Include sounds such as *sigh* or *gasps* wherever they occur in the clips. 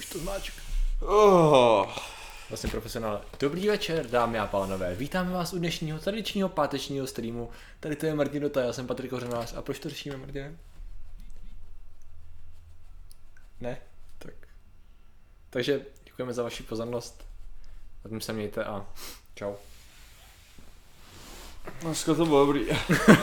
Už to zmáčk. Oh. Vlastně profesionál. Dobrý večer, dámy a pánové. Vítáme vás u dnešního tradičního pátečního streamu. Tady to je Martin Dota, já jsem Patrik Kořenář. A proč to řešíme, Martine? Ne? Tak. Takže děkujeme za vaši pozornost. Zatím se mějte a čau. Dneska to bylo dobrý.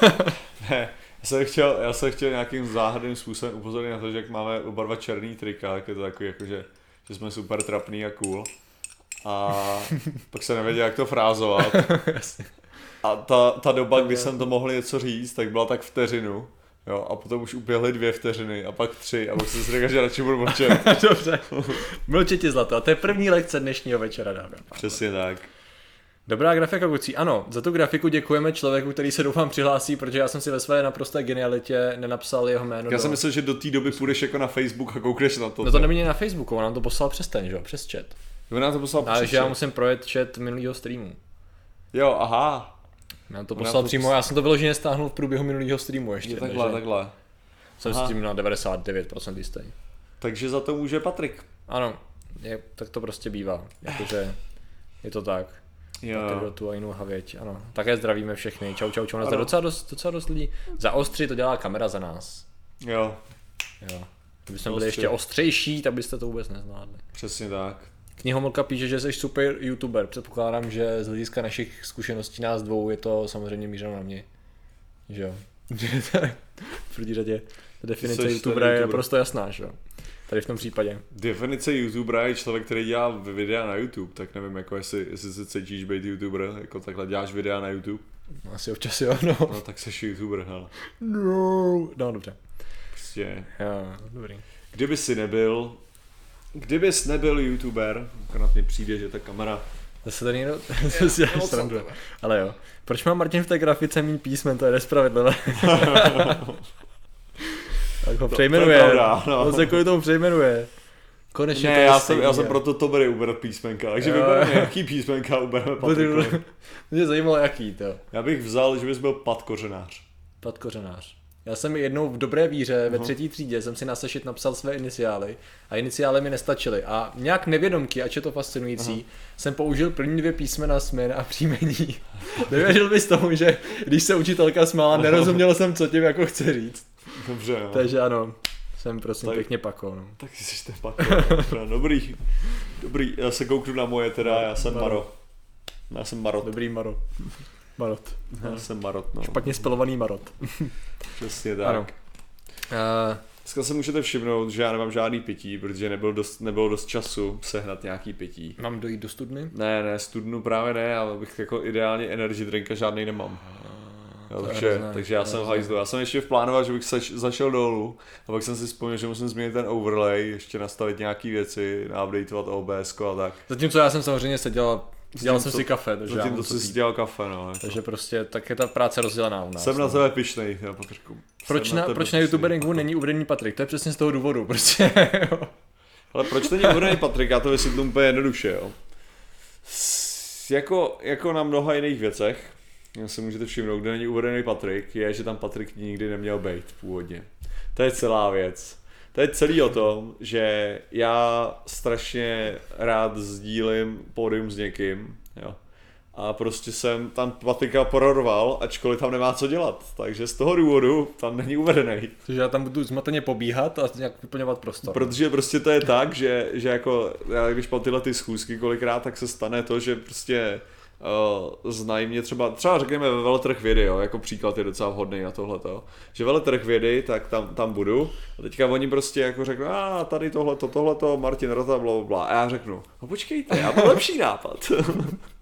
*laughs* ne, já jsem, chtěl, já jsem chtěl nějakým záhadným způsobem upozornit na to, že jak máme oba dva černý trika, tak je to takový jako, že, že jsme super trapný a cool. A *laughs* pak jsem nevěděl, jak to frázovat. *laughs* A ta, ta doba, kdy jsem to mohl něco říct, tak byla tak vteřinu. Jo, a potom už uběhly dvě vteřiny a pak tři a pak jsem si řekl, že radši budu mlčet. *laughs* Dobře. Mlčetě zlato. A to je první lekce dnešního večera, dámy. Přesně tak. Dobrá grafika kucí. Ano, za tu grafiku děkujeme člověku, který se doufám přihlásí, protože já jsem si ve své naprosté genialitě nenapsal jeho jméno. Já do... jsem myslel, že do té doby půjdeš jako na Facebook a koukneš na to. No to nemění na Facebooku, on nám to poslal přes ten, že jo, přes chat. On nám to poslal Ale přes že já musím projet chat minulého streamu. Jo, aha. Já to On nám poslal to přímo, já jsem to vyloženě stáhnul v průběhu minulého streamu ještě. Je takhle, takže takhle. Jsem Aha. s tím na 99% jistý. Takže za to může Patrik. Ano, je, tak to prostě bývá. Jakože je to tak. Jo. Tu a jinou havěť, ano. Také zdravíme všechny. Čau, čau, čau. Nás docela dost, docela dost lidí. Za ostři to dělá kamera za nás. Jo, Jo. Kdybychom byli ještě ostřejší, tak byste to vůbec nezvládli. přesně tak. Knihomolka píše, že jsi super youtuber. Předpokládám, že z hlediska našich zkušeností nás dvou je to samozřejmě mířeno na mě. Že jo. *laughs* V první řadě ta definice Jsi youtubera je naprosto jasná, že jo. Tady v tom případě. Definice youtubera je člověk, který dělá videa na YouTube, tak nevím, jako jestli, jestli se cítíš být youtuber, jako takhle děláš videa na YouTube, No, Asi občas jo, no. no tak seš youtuber, hele. No, no dobře. Prostě, Jo, dobrý. kdyby si nebyl, kdybys nebyl youtuber, akorát mi přijde, že ta kamera, Zase tady někdo, to si *laughs* děláš moc srandu. Ale jo. Proč má Martin v té grafice méně písmen, to je nespravedlivé. *laughs* tak ho to přejmenuje. je pravda, no. On se kvůli tomu přejmenuje. Konečně to ne, je já jsem, já jsem proto to bude ubrat písmenka, takže vybereme jaký písmenka ubereme Patrikovi. *laughs* Mě zajímalo jaký to. Já bych vzal, že bys byl Pat Kořenář. Pat Kořenář. Já jsem jednou v dobré víře ve třetí třídě jsem si na sešit napsal své iniciály a iniciály mi nestačily. A nějak nevědomky, ač je to fascinující, jsem použil první dvě písmena jména a příjmení. *laughs* Nevěřil bys tomu, že když se učitelka smála, nerozuměl jsem, co tím jako chce říct. Dobře, no. Takže ano, jsem prosím Tak- pěkně pako. No. Tak jsi ten Pat Dobře, Dobrý, dobrý, já se kouknu na moje teda, já jsem Maro. Maro. Já jsem Marot. Dobrý Maro. Marot. Já jsem Marot, no. Špatně spelovaný Marot. Přesně tak. Ano. Uh, Dneska se můžete všimnout, že já nemám žádný pití, protože nebyl dost, nebylo dost času sehnat nějaký pití. mám dojít do studny? Ne, ne, studnu právě ne, ale bych jako ideálně energy drinka žádný nemám. Jo, To je takže, hrozné, takže já jsem hajzlu. Já jsem ještě plánoval, že bych sač, zašel dolů a pak jsem si vzpomněl, že musím změnit ten overlay, ještě nastavit nějaké věci, updateovat OBS a tak. Zatímco já jsem samozřejmě seděl, dělal jsem si kafe, takže já Zatím to co si dělal kafe, no. Jako. Takže prostě tak je ta práce rozdělená u nás. Jsem na no. tebe pišnej, jo, Patriku. Proč na, tebe proč na youtuberingu není uvedený Patrik? To je přesně z toho důvodu, prostě. *laughs* jo. Ale proč není uvedený Patrik? Já to vysvětlím úplně jednoduše, jo. S, jako, jako na mnoha jiných věcech, jak si můžete všimnout, kde není uvedený Patrik, je, že tam Patrik nikdy neměl být původně. To je celá věc. To je celý o tom, že já strašně rád sdílím pódium s někým, jo. A prostě jsem tam Patrika pororoval, ačkoliv tam nemá co dělat. Takže z toho důvodu tam není uvedený. Takže já tam budu zmateně pobíhat a nějak vyplňovat prostor. Protože prostě to je tak, že, že jako já když mám tyhle ty schůzky kolikrát, tak se stane to, že prostě uh, znají mě třeba, třeba řekněme ve veletrh vědy, jo, jako příklad je docela vhodný na tohleto, že veletrh vědy, tak tam, tam budu a teďka oni prostě jako řeknou, a tady tohleto, tohleto, Martin bla, bla, bla. a já řeknu, no počkejte, já mám lepší nápad. *laughs*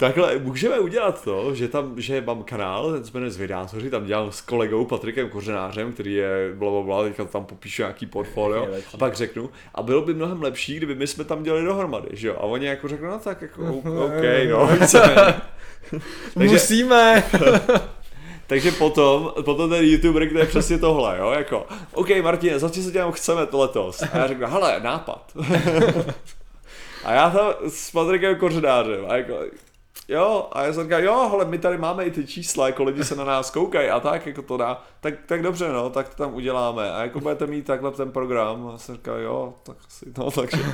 Takhle můžeme udělat to, že tam, že mám kanál, ten se jmenuje Zvědátoři, tam dělám s kolegou Patrikem Kořenářem, který je bla, bla, bla, teďka tam popíšu nějaký portfolio a pak řeknu, a bylo by mnohem lepší, kdyby my jsme tam dělali dohromady, že jo? A oni jako řeknou, no tak jako, OK, no, *laughs* víceméně. Takže- Musíme! *laughs* Takže potom, potom ten youtuber, který je přesně tohle, jo, jako, OK, Martin, za co se dělám chceme to letos? A já řeknu, hele, nápad. *laughs* a já tam s Patrikem Kořenářem, a jako, jo, a já jsem říkal, jo, ale my tady máme i ty čísla, jako lidi se na nás koukají a tak, jako to dá, tak, tak dobře, no, tak to tam uděláme. A jako budete mít takhle ten program, a jsem říkal, jo, tak asi, no, takže,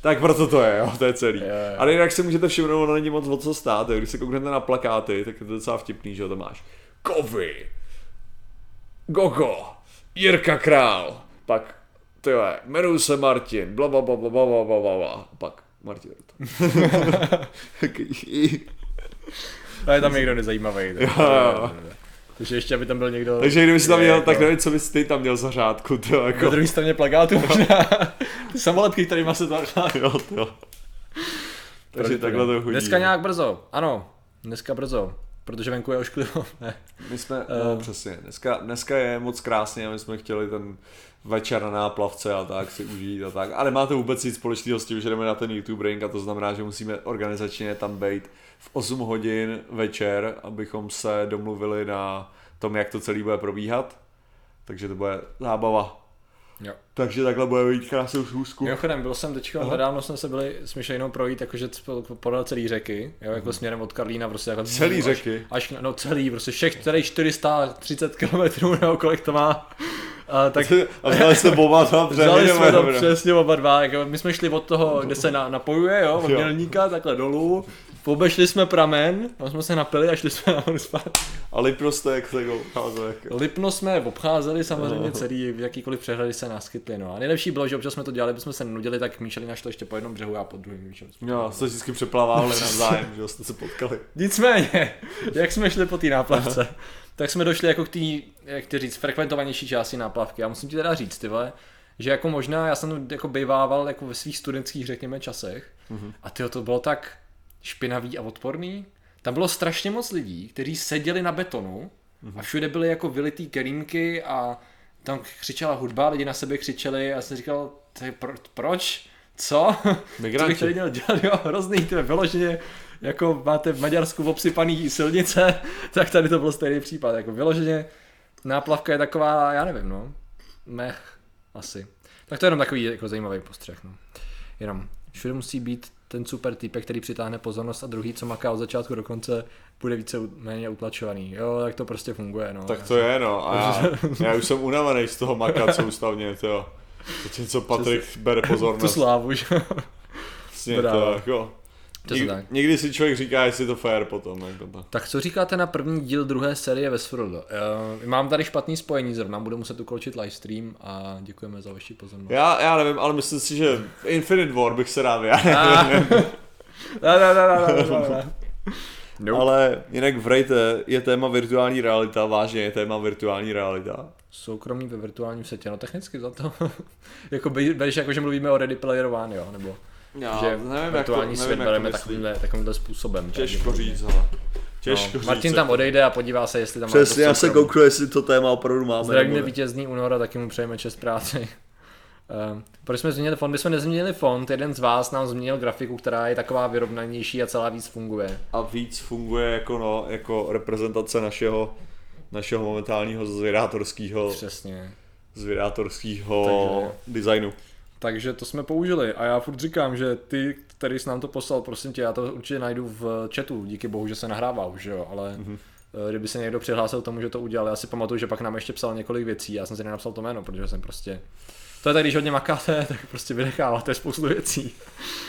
tak proto to je, jo, to je celý. Ale jinak si můžete všimnout, ono není moc o co stát, jo. když se kouknete na plakáty, tak je to docela vtipný, že jo, to máš. Kovy, Gogo, Jirka Král, pak, to je, jmenuji se Martin, bla, bla, bla, bla, bla, bla, bla, bla, bla. pak Martin *laughs* Ruta. A je tam někdo nezajímavý. Tak, Jo, jo. Takže ještě, aby tam byl někdo... Takže kdyby si tam měl, jako- tak nevím, co bys ty tam měl za řádku, to Na jako, druhé straně plakátu možná. *laughs* Ty samoletky, kterýma se to jo, to. Takže takhle to chodí. Dneska nějak brzo, ano. Dneska brzo. Protože venku je ošklivo. *laughs* Ne. My jsme, no Eh. přesně, dneska, dneska je moc krásně a my jsme chtěli ten večer na náplavce a tak si užít a tak. Ale má to vůbec nic společného s tím, že jdeme na ten YouTube ring a to znamená, že musíme organizačně tam být v 8 hodin večer, abychom se domluvili na tom, jak to celý bude probíhat. Takže to bude zábava. Jo. Takže takhle bude mít krásnou schůzku. Mimochodem, byl jsem teďka, nedávno jsme se byli s Myšlejnou projít, jakože po- podél celý řeky, jo, jako směrem od Karlína, prostě jako Celý až, řeky? Až, no celý, prostě všech, tady 430 km nebo kolik to má. A, tak *laughs* A vzali jste oba tam *laughs* Vzali jsme nebo- přesně oba dva, jako my jsme šli od toho, kde se na, napojuje, jo, od mělníka, takhle dolů, obešli jsme pramen, tam jsme se napili a šli jsme nahoru spát. A Liprostek se go ucházel jako. Lipno jsme obcházeli samozřejmě No. celý, v jakýkoliv přehrady se naskytli, no. A nejlepší bylo, že občas jsme to dělali, bychom se nudili, tak Míšeli našli ještě po jednom břehu a po druhém. víš, jo. Jste vždycky přeplavávali navzájem, že jo, jste se potkali. Nicméně, jak jsme šli po té náplavce, tak jsme došli jako k té, jak ty říct, frekventovanější části náplavky. Já musím ti teda říct, ty vole, že jako možná, já jsem jako bejvával jako ve svých studentských, řekněme, časech Mhm. a tyjo, to bylo tak špinavý a odporný. Tam bylo strašně moc lidí, kteří seděli na betonu a všude byly jako vylitý kerýmky a tam křičela hudba, lidi na sebe křičeli a já jsem říkal, "Ty pro, proč? Co? *laughs* Co Migranti. bych tady měl dělat? Jo, hrozný, ty vyloženě, jako máte v Maďarsku obsypaný silnice, *laughs* tak tady to byl stejný případ. Jako vyloženě náplavka je taková, já nevím, no, mech, asi. Tak to je jenom takový jako zajímavý postřeh, no. Jenom, všude musí být ten super typek, který přitáhne pozornost a druhý, co maká od začátku do konce, bude více méně utlačovaný. Jo, tak to prostě funguje, no. Tak to je no, a já, *laughs* já už jsem unavený z toho makat soustavně, to je co Patrik bere tu pozornost. slávu, že jo. Vlastně to, jako, Přesně někdy, tak. někdy si člověk říká, jestli je to fair potom. Jako to. Tak co říkáte na první díl druhé série Westworld? Uh, mám tady špatný spojení zrovna, budu muset ukončit livestream a děkujeme za vaši pozornost. Já, já nevím, ale myslím si, že v Infinite War bych se rád vyjádřil. Ne, ne, ne, ne. Ale jinak v Rejte je téma virtuální realita, vážně je téma virtuální realita. Soukromí ve virtuálním světě, no technicky za to. *laughs* jako by- bereš jako, že mluvíme o Ready Player One, jo, nebo Já že nevím, jak to, nevím, svět jak to takovýmhle, takovýmhle způsobem. Těžko pravděpodobně. říct, ale. Těžko no, říct. Martin tam jako- odejde a podívá se, jestli tam Přesně, já se kouknu, jestli to téma opravdu máme. Zdravíme vítězný únor a taky mu přejeme čest práci. Um, *laughs* proč jsme změnili font? My jsme nezměnili font, jeden z vás nám změnil grafiku, která je taková vyrovnanější a celá víc funguje. A víc funguje jako, no, jako reprezentace našeho, našeho momentálního zvědátorského, Přesně. zvědátorského designu. Takže to jsme použili a já furt říkám, že ty, který jsi nám to poslal, prosím tě, já to určitě najdu v chatu, díky bohu, že se nahrává už, jo, ale Mhm. mm-hmm. kdyby se někdo přihlásil tomu, že to udělal, já si pamatuju, že pak nám ještě psal několik věcí, já jsem si nenapsal to jméno, protože jsem prostě to je tak, když hodně makáte, *laughs* tak prostě vynecháváte spoustu věcí.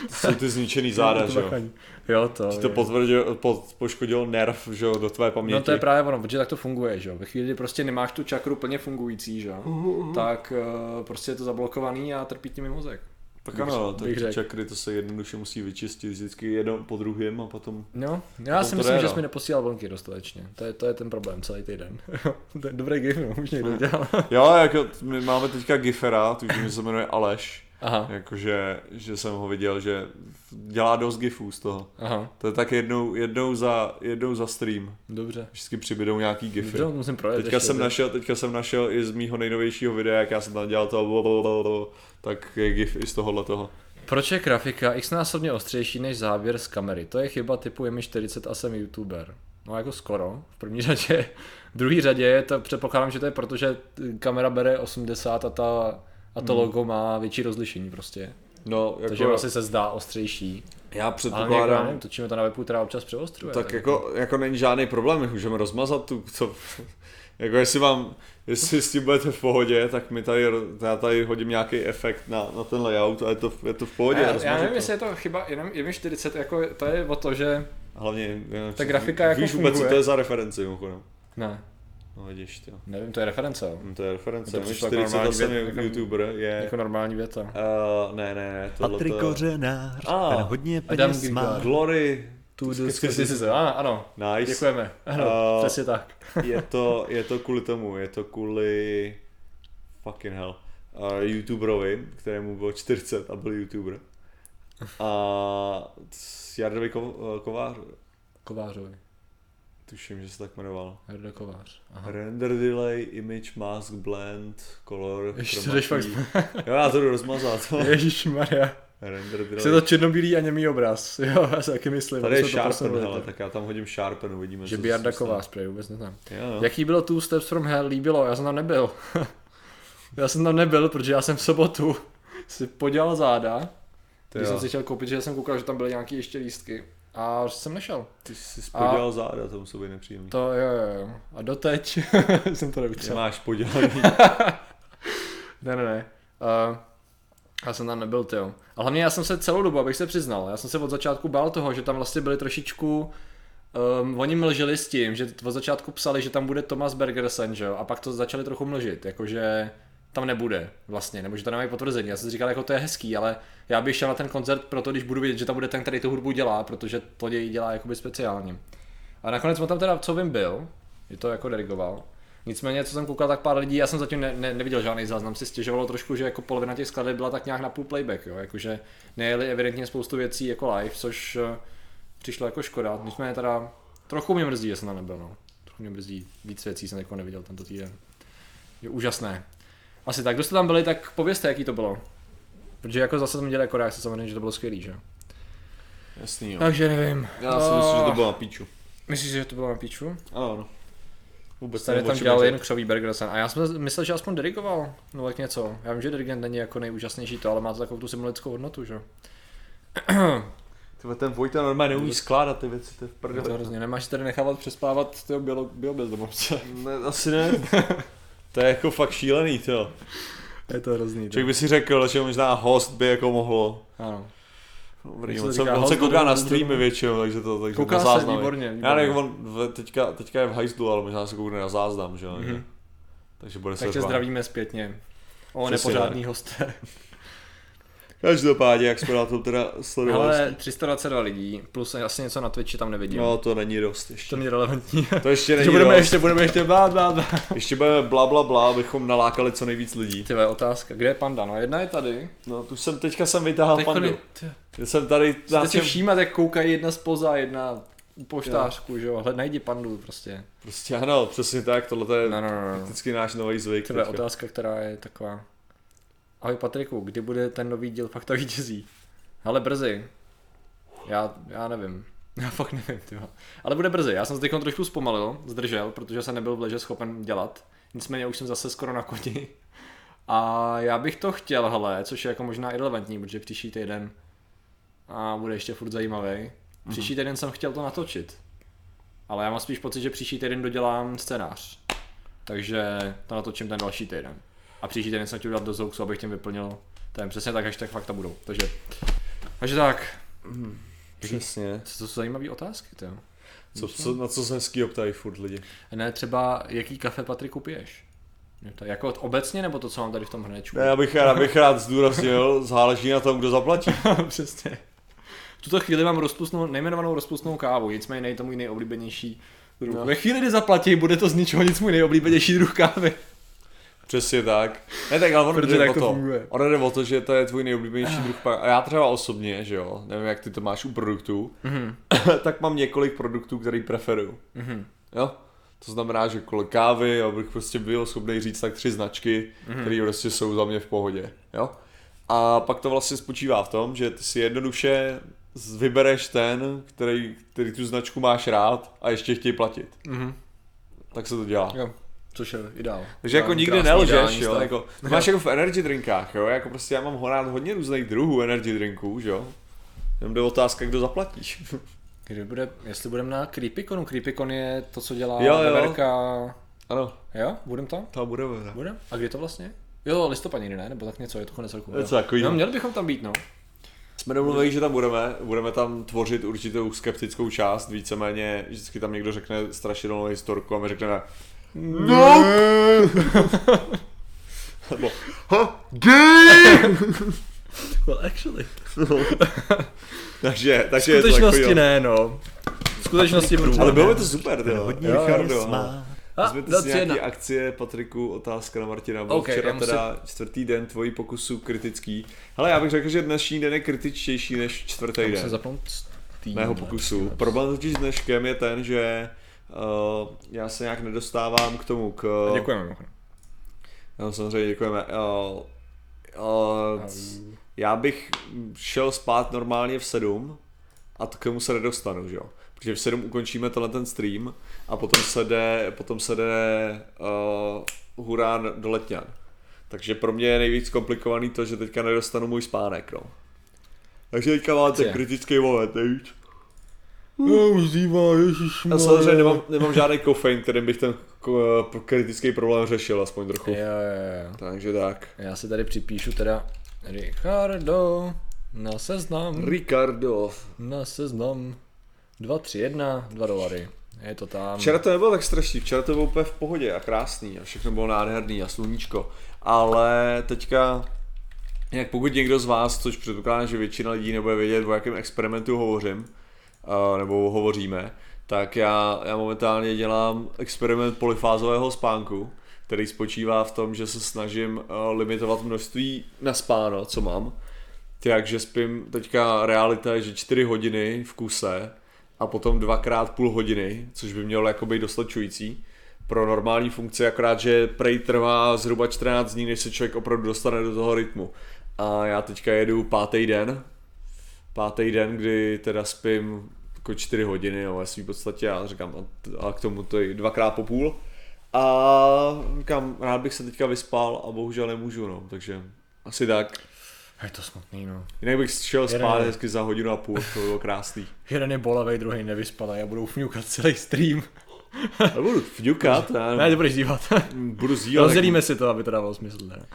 Jsou ty zničený záda, *laughs* že jo. Jo, to. Ti to potvrdil, po, poškodilo nerv, že jo, do tvé paměti. No to je právě ono, protože tak to funguje, že jo. Ve chvíli, kdy prostě nemáš tu čakru plně fungující, že jo, tak uh, prostě je to zablokovaný a trpí tím mozek. Tak bych- ano, bych tak řekl. čakry to se jednoduše musí vyčistit vždycky jedno po druhém a potom... No, já Potom si myslím, že no. jsi mi neposílal vlnky dostatečně. To je, to je ten problém celý týden. *laughs* to je dobrý game, no, už někdo udělal. *laughs* Jo, jako my máme teďka Gifera, tuším, že se jmenuje Aleš, Aha, jakože, že jsem ho viděl, že dělá dost gifů z toho. aha, To je tak jednou, jednou, za, jednou za stream. dobře. Vždycky přibydou nějaký gify. Dobře, musím projet Teďka ještě, jsem, dobře. našel, teďka jsem našel i z mýho nejnovějšího videa, jak já jsem tam dělal to tak je gif i z tohohle toho. Proč je grafika xnásobně ostřejší než záběr z kamery? To je chyba typu je mi 40 a jsem youtuber. No jako skoro, v první *laughs* řadě. V druhé řadě je to, předpokládám, že to je proto, že kamera bere 80 a, ta, a to Hmm. logo má větší rozlišení prostě. No, jako, Takže vlastně se zdá ostřejší. já Ale jako, předpokládám, nevím, točíme to na webu, která občas přeostruje. tak jako, jako není žádný problém, my můžeme rozmazat tu, co, *laughs* jako jestli vám, jestli s tím budete v pohodě, tak mi tady, já tady hodím nějaký efekt na, na ten layout a je to, je to v pohodě. já, já nevím, to. jestli je to chyba jenom, jenom 40, jako to je o to, že... Hlavně, já- Ta grafika jako víš vůbec, co to je za referenci, mimochodem. Ne, No vidíš, to. nevím, to je reference, jo. Hm, To je reference, To mi přišlo jako 48 normální je věc, jako- youtuber, je... Jako normální věta. Uh, ne, ne, ne, tohle Patrik to... Kořenář, A, ten hodně Adam peněz má. Glory, Tu diskusy se, ano, nice. děkujeme. Ano, A- přesně tak. *laughs* je to, je to kvůli tomu, je to kvůli fucking hell. Uh, youtuberovi, kterému bylo 40 a byl youtuber. A Jardovi Ko, Kovář, Kovářovi. tuším, že se tak jmenoval. Jarda Kovář. Aha. Render delay, image mask, blend, color, Ještě jdeš fakt... *laughs* Jo, já to jdu rozmazat. Ježišmarja. Render Jsi to delay. černobílý a němý obraz. *laughs* Jo, já si taky myslím. Tady je to Sharpen, hele, tak já tam hodím Sharpen, uvidíme. Že. Kovář, prej, vůbec neznám. Jo, no. Jaký bylo Two Steps from Hell? Líbilo, já jsem tam nebyl. *laughs* já jsem tam nebyl, protože já jsem v sobotu *laughs* si podělal záda. Ty Když jo. jsem si chtěl koupit, že jsem koukal, že tam byly nějaký ještě lístky. A jsem nešel. Ty jsi spodělal záda, to musí být nepříjemný. To jo, jo, jo. A doteď jsem to neutřel. Nemáš podělaný. Ne, ne, ne. Uh, já jsem tam nebyl, jo. A hlavně já jsem se celou dobu, abych se přiznal, já jsem se od začátku bál toho, že tam vlastně byli trošičku Um, oni mlžili s tím, že od začátku psali, že tam bude Thomas Bergersen, že jo, a pak to začali trochu mlžit, jakože tam nebude vlastně, nebo že to nemají potvrzení. Já jsem si říkal, jako to je hezký, ale já bych šel na ten koncert proto, když budu vědět, že tam bude ten, který tu hudbu dělá, protože to děj dělá jakoby speciálně. A nakonec on tam teda, co vím, byl, je to jako dirigoval. Nicméně, co jsem koukal, tak pár lidí, já jsem zatím ne, ne, neviděl žádný záznam, si stěžovalo trošku, že jako polovina těch skladeb byla tak nějak na půl playback, jo, jakože nejeli evidentně spoustu věcí jako live, což eh, přišlo jako škoda. Nicméně teda trochu mě mrzí, že jsem tam nebyl, no. Trochu mě mrzí, víc věcí jsem jako neviděl tento týden. Je úžasné. Asi tak, kdo jste tam byli, tak povězte, jaký to bylo. Protože jako zase jsem dělal jako reakce, samozřejmě, že to bylo skvělý, že? Jasný, jo. Takže nevím. Já si myslím, že to bylo na píču. Myslíš, že to bylo na píču? Ano, no. Vůbec Tady tam dělal je jen křový Bergersen. A já jsem myslel, že aspoň dirigoval. No tak něco. Já vím, že dirigent není jako nejúžasnější to, ale má to takovou tu symbolickou hodnotu, že? Tyhle, ten Vojta normálně neumí skládat ty věci, to je v Je to hrozně. Nemáš tady nechávat přespávat tyho bio, biobezdomovce. Ne, asi ne. *laughs* to je jako fakt šílený, to. Je to hrozný. Člověk by si řekl, že možná host by jako mohlo. Ano. Dobrý, se on, to se, on se kouká na streamy většinou, takže to takže Kouká na se, záznamy. výborně, Já výborně. nevím, on teďka, teďka je v hajzlu, ale možná se koukne na záznam, že jo. Mhm. Takže bude se Takže zdravíme zpětně. O Přesně nepořádný hosté. *laughs* Každopádně, jak jsme na tom teda sledovali. Ale 322 lidí, plus asi něco na Twitchi tam nevidím. No, to není dost ještě. To není relevantní. To ještě *laughs* není budeme dost. ještě, budeme ještě blá, blá, blá. *laughs* Ještě budeme bla bla bla, abychom nalákali co nejvíc lidí. Ty vole, otázka, kde je panda? No jedna je tady. No, tu jsem teďka jsem vytáhl pandu. Jsem tady Chcete si čem, všímat, jak koukají jedna spoza, jedna u poštářku, že jo? Hled, najdi pandu prostě. Prostě ano, přesně tak, tohle je No, no, no, no. vždycky náš nový zvyk. Tohle je otázka, která je taková. Ahoj Patriku, kdy bude ten nový díl Fakta vítězí? Ale brzy. Já, já nevím. *laughs* Já fakt nevím, tyjo. Ale bude brzy. Já jsem se teď trošku zpomalil, zdržel, protože jsem nebyl v leže schopen dělat. Nicméně už jsem zase skoro na koni. A já bych to chtěl, hele, což je jako možná irrelevantní, protože příští týden a bude ještě furt zajímavý. Příští týden jsem chtěl to natočit. Ale já mám spíš pocit, že příští týden dodělám scénář. Takže to natočím ten další týden. A příští týden jsem chtěl dát do Zouxu, abych tím vyplnil ten přesně tak, až tak fakta budou. Takže, takže tak. Přesně. Co to jsou zajímavé otázky, to Co, co, na co se hezký ptají furt lidi. Ne, třeba jaký kafe Patriku piješ? Je to jako obecně, nebo to, co mám tady v tom hrnečku? Ne, já bych, já bych rád zdůraznil, *laughs* záleží na tom, kdo zaplatí. Přesně. V tuto chvíli mám rozpustnou, nejmenovanou rozpustnou kávu, nicméně není to můj nejoblíbenější druh. No. Ve chvíli, kdy zaplatí, bude to z ničeho nic můj nejoblíbenější druh kávy. Přesně tak. Ne, tak ale on Protože jde tak o to to. Ono jde o to, že to je tvůj nejoblíbenější druh. pa- A já třeba osobně, že jo, nevím, jak ty to máš u produktů, Mhm. *coughs* tak mám několik produktů, který preferuju. Mhm. Jo? To znamená, že kolem kávy, abych prostě byl schopný říct tak tři značky, Mhm. které prostě jsou za mě v pohodě. Jo? A pak to vlastně spočívá v tom, že ty si jednoduše vybereš ten, který, který tu značku máš rád a ještě chtějí platit. Mhm. Tak se to dělá. Jo. Což je ideál. Takže jako nikdy nelžeš, jo, jako, *laughs* to máš jako v energy drinkách, jo, jako prostě já mám rád hodně různých druhů energy drinků, že jo. Jenom jde otázka, kdo zaplatíš. *laughs* Kdy bude, jestli budeme na Creepyconu, Creepycon je to, co dělá Jo, jo. Veverka. ano, Jo, budem tam? to budeme. Budem? A kdy to vlastně? Jo, listopad někdy ne, nebo tak něco, je to konec roku. Něco jo. takovýho. No, měli bychom tam být, no. Jsme domluvili, že tam budeme, budeme tam tvořit určitou skeptickou část, víceméně vždycky tam někdo řekne strašidelnou historku a my řekneme No! *laughs* Nebo ha, gay! *laughs* Well, actually. *laughs* takže, V takže je to skutečnosti takový, ne, no. V skutečnosti. Ale bylo by to super, ty jo. Hodně. Smá. Vezměte si nějaký jedna. akcie, Patriku, otázka na Martina. Byl OK, včera musím- teda čtvrtý den tvojí pokusu kritický. Hele, já bych řekl, že dnešní den je kritičtější než čtvrtý den zapnout Steam. mého pokusu. Problém totiž s dneškem je ten, že uh, já se nějak nedostávám k tomu, k... Děkujeme. mimochodem. No, samozřejmě děkujeme. Uh, uh, já bych šel spát normálně v 7 a k tomu se nedostanu, že jo. Protože v 7 ukončíme tenhle ten stream a potom se jde, potom se jde uh, hurá do Letňan. Takže pro mě je nejvíc komplikovaný to, že teďka nedostanu můj spánek, no. Takže teďka máte Je. kritický moment, víš? No, zývá, ježiš, Já samozřejmě nemám, nemám žádný kofein, kterým bych ten ko- kritický problém řešil, aspoň trochu. Jo, jo, jo. Takže tak. Já si tady připíšu teda Ricardo na seznam, Ricardo. na seznam 2, 3, 1, 2 dolary. Je to tam. Včera to nebylo tak strašný, včera to bylo úplně v pohodě a krásný a všechno bylo nádherný a sluníčko. Ale teďka, jak pokud někdo z vás, což předpokládám, že většina lidí nebude vědět, o jakém experimentu hovořím, uh, nebo hovoříme, tak já, já momentálně dělám experiment polyfázového spánku, který spočívá v tom, že se snažím uh, limitovat množství na spáno, co mám. Takže spím teďka realita je, že 4 hodiny v kuse a potom dvakrát půl hodiny, což by mělo jako být dostačující pro normální funkci, akorát, že prej trvá zhruba 14 dní, než se člověk opravdu dostane do toho rytmu. A já teďka jedu pátý den, pátý den, kdy teda spím jako 4 hodiny, no, ve svým podstatě, já říkám, a- a k tomu to je dvakrát po půl. A říkám, rád bych se teďka vyspal a bohužel nemůžu, no, takže asi tak. Je to smutný, no. Jinak bych šel Jeden spát je- hezky za hodinu a půl, to bylo krásný. *laughs* Jeden je bolavý, druhý nevyspalý a budou fňukat celý stream. Já budu fňukat, *laughs* já Ne, to budeš dívat. budu zívat. *laughs* Rozdělíme si to, aby to dávalo smysl. Ne?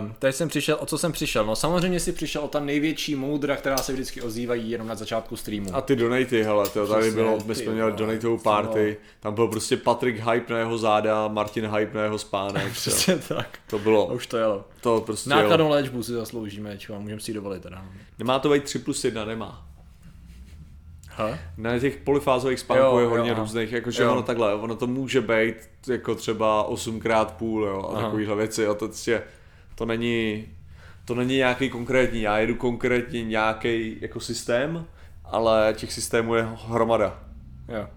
Um, teď jsem přišel, o co jsem přišel? No samozřejmě si přišel o ta největší moudra, která se vždycky ozývají jenom na začátku streamu. A ty donaty, hele, to tady bylo, my jsme měli donatovou co party, tam byl prostě Patrik hype na jeho záda, Martin hype na jeho spánek, *laughs* jo. Přesně tak. to A bylo, už to jelo. to prostě jo. Nákladnou léčbu si zasloužíme, čo, můžeme si ji dovolit teda. Nemá to být 3 plus 1, nemá. Ha? Na těch polyfázových spánků Jo, je jo, hodně aha. různých, jakože Jo. ono takhle, ono to může být jako třeba 8 krát půl, jo, a Aha. takovýhle věci, a to prostě, to není, to není nějaký konkrétní, já jedu konkrétně nějaký jako systém, ale těch systémů je hromada. Jo.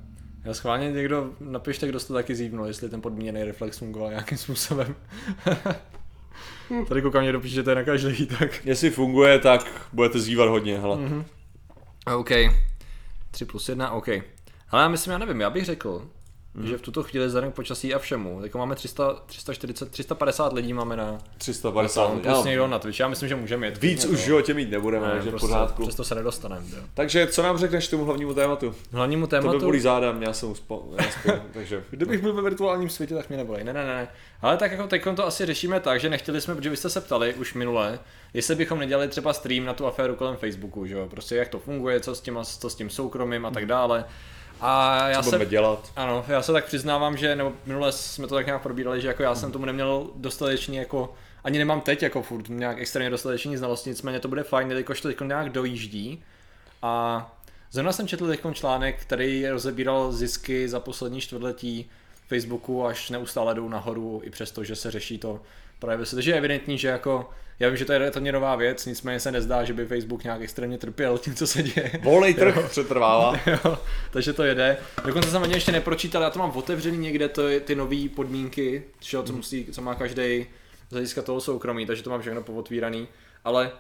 Já schválně někdo napište, kdo to taky zívnul, jestli ten podmíněný reflex fungoval nějakým způsobem. Tady koukám, někdo píše, že to je na každý, tak. Jestli funguje, tak budete zývat hodně, hele. Mhm. OK. 3 plus 1, OK. Ale já myslím, já nevím, já bych řekl, mm. že v tuto chvíli vzhledem k počasí a všemu, tak máme 300, 340, 350 lidí máme na 350. plus já, někdo na Twitch, já myslím, že můžeme jet. víc už v no. životě mít nebudeme, Ne, takže v prostě pořádku. Přesto se nedostaneme. jo. Takže co nám řekneš k tomu hlavnímu tématu? Hlavnímu To tématu... by bolí záda, já jsem uspo, já spím, *laughs* takže... Kdybych byl ve virtuálním světě, tak mě nebolí. Ne, ne, ne, ne. Ale tak jako teď to asi řešíme tak, že nechtěli jsme, protože vy jste se ptali už minule, jestli bychom nedělali třeba stream na tu aféru kolem Facebooku, že jo? Prostě jak to funguje, co s tím, co s tím soukromým a tak dále. A já Co se, budeme dělat? ano, já se tak přiznávám, že nebo minule jsme to tak nějak probírali, že jako já jsem tomu neměl dostatečně jako ani nemám teď jako furt nějak extrémně dostatečný znalosti, nicméně to bude fajn, jelikož to teď nějak dojíždí. A zrovna jsem četl teď článek, který rozebíral zisky za poslední čtvrtletí Facebooku až neustále jdou nahoru, i přesto, že se řeší to privacy. Takže je evidentní, že jako, já vím, že to je relativně nová věc, nicméně se nezdá, že by Facebook nějak extrémně trpěl tím, co se děje. Volný trh *laughs* přetrvává. *laughs* Jo, takže to jede. Dokonce jsem ani ještě nepročítal, já to mám otevřený někde, to je ty nové podmínky, že, co, musí, co má každý z hlediska toho soukromí, takže to mám všechno povotvíraný. Ale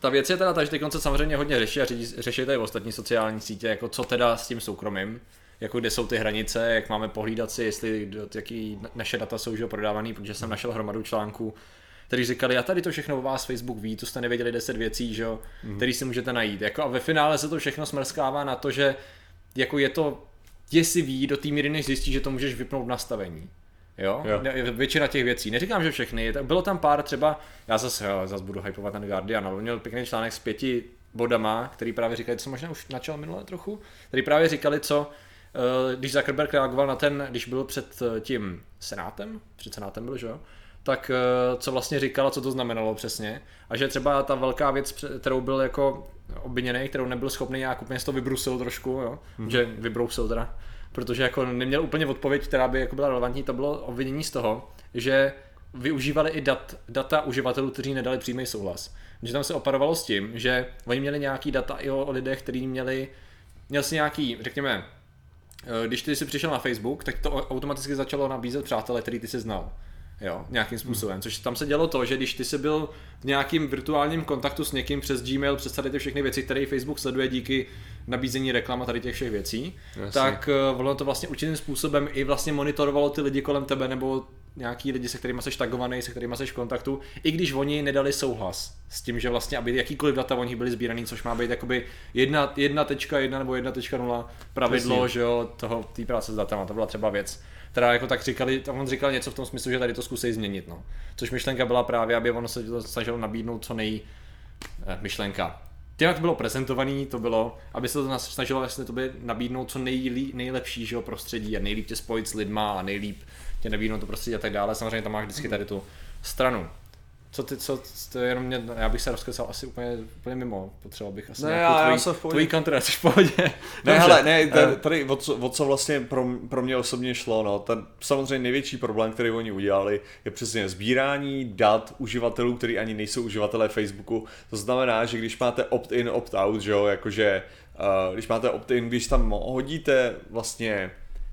ta věc je teda ta, že teď se samozřejmě hodně řeší a řeší, řeší to i ostatní sociální sítě, jako co teda s tím soukromím. jako kde jsou ty hranice, jak máme pohlídat si, jestli jaký naše data jsou že prodávaný, protože jsem našel hromadu článků, který říkali, a tady to všechno o vás Facebook ví, to jste nevěděli 10 věcí, že jo, mm. který si můžete najít. Jako a ve finále se to všechno smrskává na to, že jako je to děsivý do té míry, než zjistí, že to můžeš vypnout nastavení. Jo? jo. Většina těch věcí. Neříkám, že všechny. Bylo tam pár třeba, já zase, jo, zase budu hypovat ten Guardian, ale měl pěkný článek s pěti bodama, který právě říkali, co možná už načal minule trochu, který právě říkali, co, eh, když Zuckerberg reagoval na ten, když byl před eh, tím senátem, před senátem byl, že jo, tak eh, co vlastně říkala, co to znamenalo přesně. A že třeba ta velká věc, kterou byl jako obviněný, kterou nebyl schopný nějak úplně toho vybrusil trošku, jo? Mm-hmm. že vybrousil teda, protože jako neměl úplně odpověď, která by jako byla relevantní, to bylo obvinění z toho, že využívali i dat, data uživatelů, kteří nedali přímý souhlas. Že tam se operovalo s tím, že oni měli nějaký data i o, o lidech, kteří měli, měl si nějaký, řekněme, eh, když ty jsi přišel na Facebook, tak to automaticky začalo nabízet přátelé, který ty jsi znal jo, nějakým způsobem. Hmm. Což tam se dělo to, že když ty jsi byl v nějakým virtuálním kontaktu s někým přes Gmail, přes tady ty všechny věci, které Facebook sleduje díky nabízení reklam a tady těch všech věcí, Jasně. tak uh, ono to vlastně určitým způsobem i vlastně monitorovalo ty lidi kolem tebe nebo nějaký lidi, se kterými jsi tagovaný, se kterými jsi v kontaktu, i když oni nedali souhlas s tím, že vlastně, aby jakýkoliv data o nich byly sbíraný, což má být jakoby 1.1 nebo 1.0 pravidlo, Přesně. že jo, toho, té práce s datama, to byla třeba věc teda jako tak říkali, on říkal něco v tom smyslu, že tady to zkusí změnit, no. Což myšlenka byla právě, aby ono se to snažilo nabídnout co nej... Eh, myšlenka. Tím, jak to bylo prezentovaný, to bylo, aby se to snažilo vlastně tobě nabídnout co nejlí, nejlepší že jo, prostředí a nejlíp tě spojit s lidma a nejlíp tě nabídnout to prostředí a tak dále. Samozřejmě tam máš vždycky tady tu stranu. Co ty, co, to jenom mě, já bych se rozkecal asi úplně, úplně mimo, potřeboval bych asi ne, já, tvojí, já jsem v tvojí counter, jsi v pohodě. Ne, *laughs* hele, ne, tady, tady o, co, o co vlastně pro, pro mě osobně šlo, no, ten samozřejmě největší problém, který oni udělali, je přesně sbírání dat uživatelů, kteří ani nejsou uživatelé Facebooku. To znamená, že když máte opt-in, opt-out, že jo, jakože uh, když máte opt-in, když tam hodíte vlastně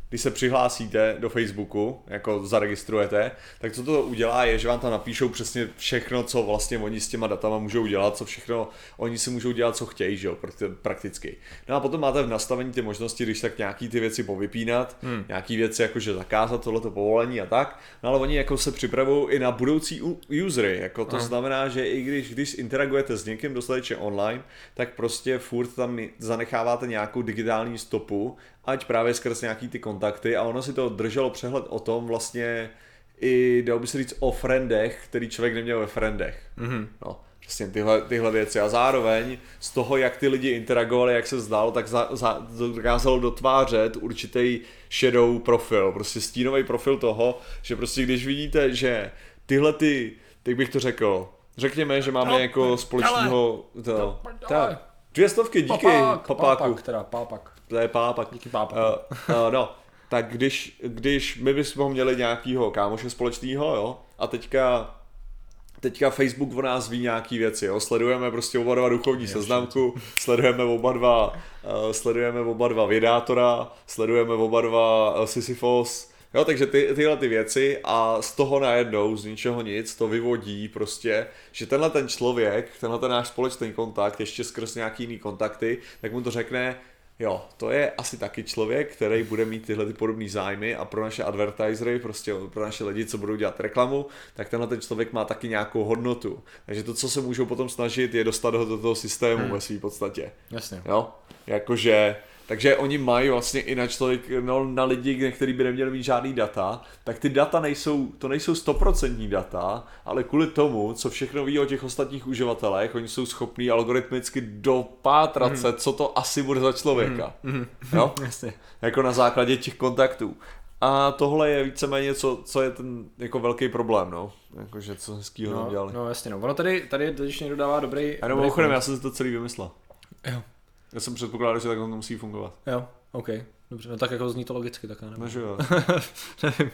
když se přihlásíte do Facebooku, jako zaregistrujete, tak co to udělá je, že vám tam napíšou přesně všechno, co vlastně oni s těma datama můžou dělat, co všechno oni si můžou dělat, co chtějí, že jo, prakticky. No a potom máte v nastavení ty možnosti, když tak nějaký ty věci povypínat, hmm. nějaký věci jako že zakázat tohleto povolení a tak, no ale oni jako se připravují i na budoucí usery, jako to hmm. znamená, že i když, když interagujete s někým dostatečně online, tak prostě furt tam zanecháváte nějakou digitální stopu ať právě skrz nějaký ty kontakty a ono si to drželo přehled o tom vlastně i, dalo by se říct, o friendech, který člověk neměl ve friendech. Mm-hmm. No, přesně tyhle, tyhle věci. A zároveň z toho, jak ty lidi interagovali, jak se zdálo, tak za, za, dokázalo dotvářet určitý shadow profil, prostě stínový profil toho, že prostě když vidíte, že tyhle ty, tak bych to řekl, řekněme, že máme jako společného, to, to, dvě stovky, díky, papák, papáku. Papák, teda, papak to je pápak. Díky pápak. Uh, uh, no, tak když, když my bychom měli nějakýho kámoše společného, jo, a teďka teďka Facebook o nás ví nějaký věci, jo? sledujeme prostě oba dva duchovní seznamku, sledujeme oba dva, uh, sledujeme oba dva vědátora, sledujeme oba dva uh, Sisyphos, jo, takže ty, tyhle ty věci a z toho najednou, z ničeho nic, to vyvodí prostě, že tenhle ten člověk, tenhle ten náš společný kontakt, ještě skrz nějaký jiný kontakty, tak mu to řekne, Jo, to je asi taky člověk, který bude mít tyhle ty podobné zájmy a pro naše advertisery, prostě pro naše lidi, co budou dělat reklamu, tak tenhle ten člověk má taky nějakou hodnotu. Takže to, co se můžou potom snažit, je dostat ho do toho systému hmm. ve své podstatě. Jasně. Jo, jakože takže oni mají vlastně i na člověk, no, na lidi, kteří by neměli mít žádný data, tak ty data nejsou, to nejsou stoprocentní data, ale kvůli tomu, co všechno ví o těch ostatních uživatelech, oni jsou schopní algoritmicky dopátrat mm. se, co to asi bude za člověka. Mm. Jo? *laughs* Jasně. Jako na základě těch kontaktů. A tohle je víceméně co, co je ten jako velký problém, no. Jakože co hezkýho no, dělali. No jasně, no. Ono tady, tady když někdo dává dobrý... A nebo já jsem si to celý vymyslel. Jo. Já jsem předpokládal, že tak to musí fungovat. Jo, OK. Dobře, no tak jako zní to logicky, tak nevím. No, že jo. *laughs* nevím.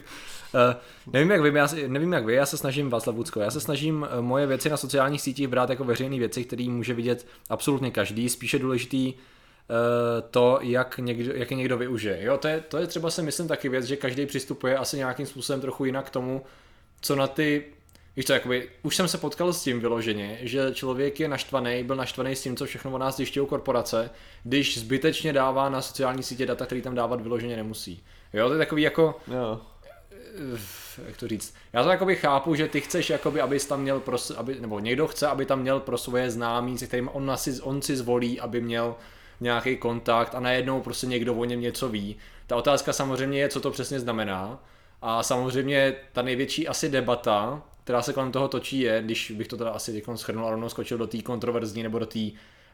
Uh, nevím, jak vy, já, nevím jak vy, já se snažím, Václav Lucko, já se snažím uh, moje věci na sociálních sítích brát jako veřejné věci, které může vidět absolutně každý. Spíše důležitý uh, to, jak, někdo, jak je někdo využije. Jo, to je, to je třeba si myslím taky věc, že každý přistupuje asi nějakým způsobem trochu jinak k tomu, co na ty Víš co, jakoby, už jsem se potkal s tím vyloženě, že člověk je naštvaný, byl naštvaný s tím, co všechno o nás zjišťují korporace, když zbytečně dává na sociální sítě data, který tam dávat vyloženě nemusí. Jo, to je takový jako, Jo. jak to říct, já to jakoby chápu, že ty chceš, jakoby, abys tam měl, pro, aby, nebo někdo chce, aby tam měl pro svoje známí, se kterým on, asi, on si zvolí, aby měl nějaký kontakt a najednou prostě někdo o něm něco ví. Ta otázka samozřejmě je, co to přesně znamená. A samozřejmě ta největší asi debata, která se kolem toho točí, je, když bych to teda asi schrnul a rovnou skočil do té kontroverzní nebo do té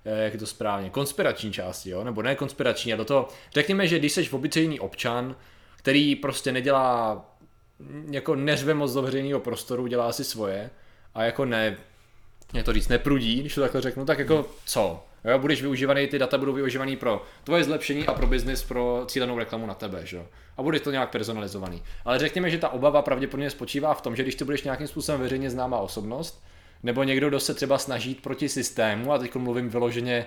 eh, jak je to správně, konspirační části, jo? nebo ne konspirační, a do toho, řekněme, že když jsi obyčejný občan, který prostě nedělá, jako neřve moc do veřejného prostoru, dělá si svoje a jako ne, jak to říct, neprudí, když to takhle řeknu, tak jako co? Jo, budeš využívaný, ty data budou využívaný pro tvoje zlepšení a pro biznis, pro cílenou reklamu na tebe, že? A bude to nějak personalizovaný. Ale řekněme, že ta obava pravděpodobně spočívá v tom, že když ty budeš nějakým způsobem veřejně známá osobnost, nebo někdo, kdo se třeba snaží proti systému, a teď mluvím vyloženě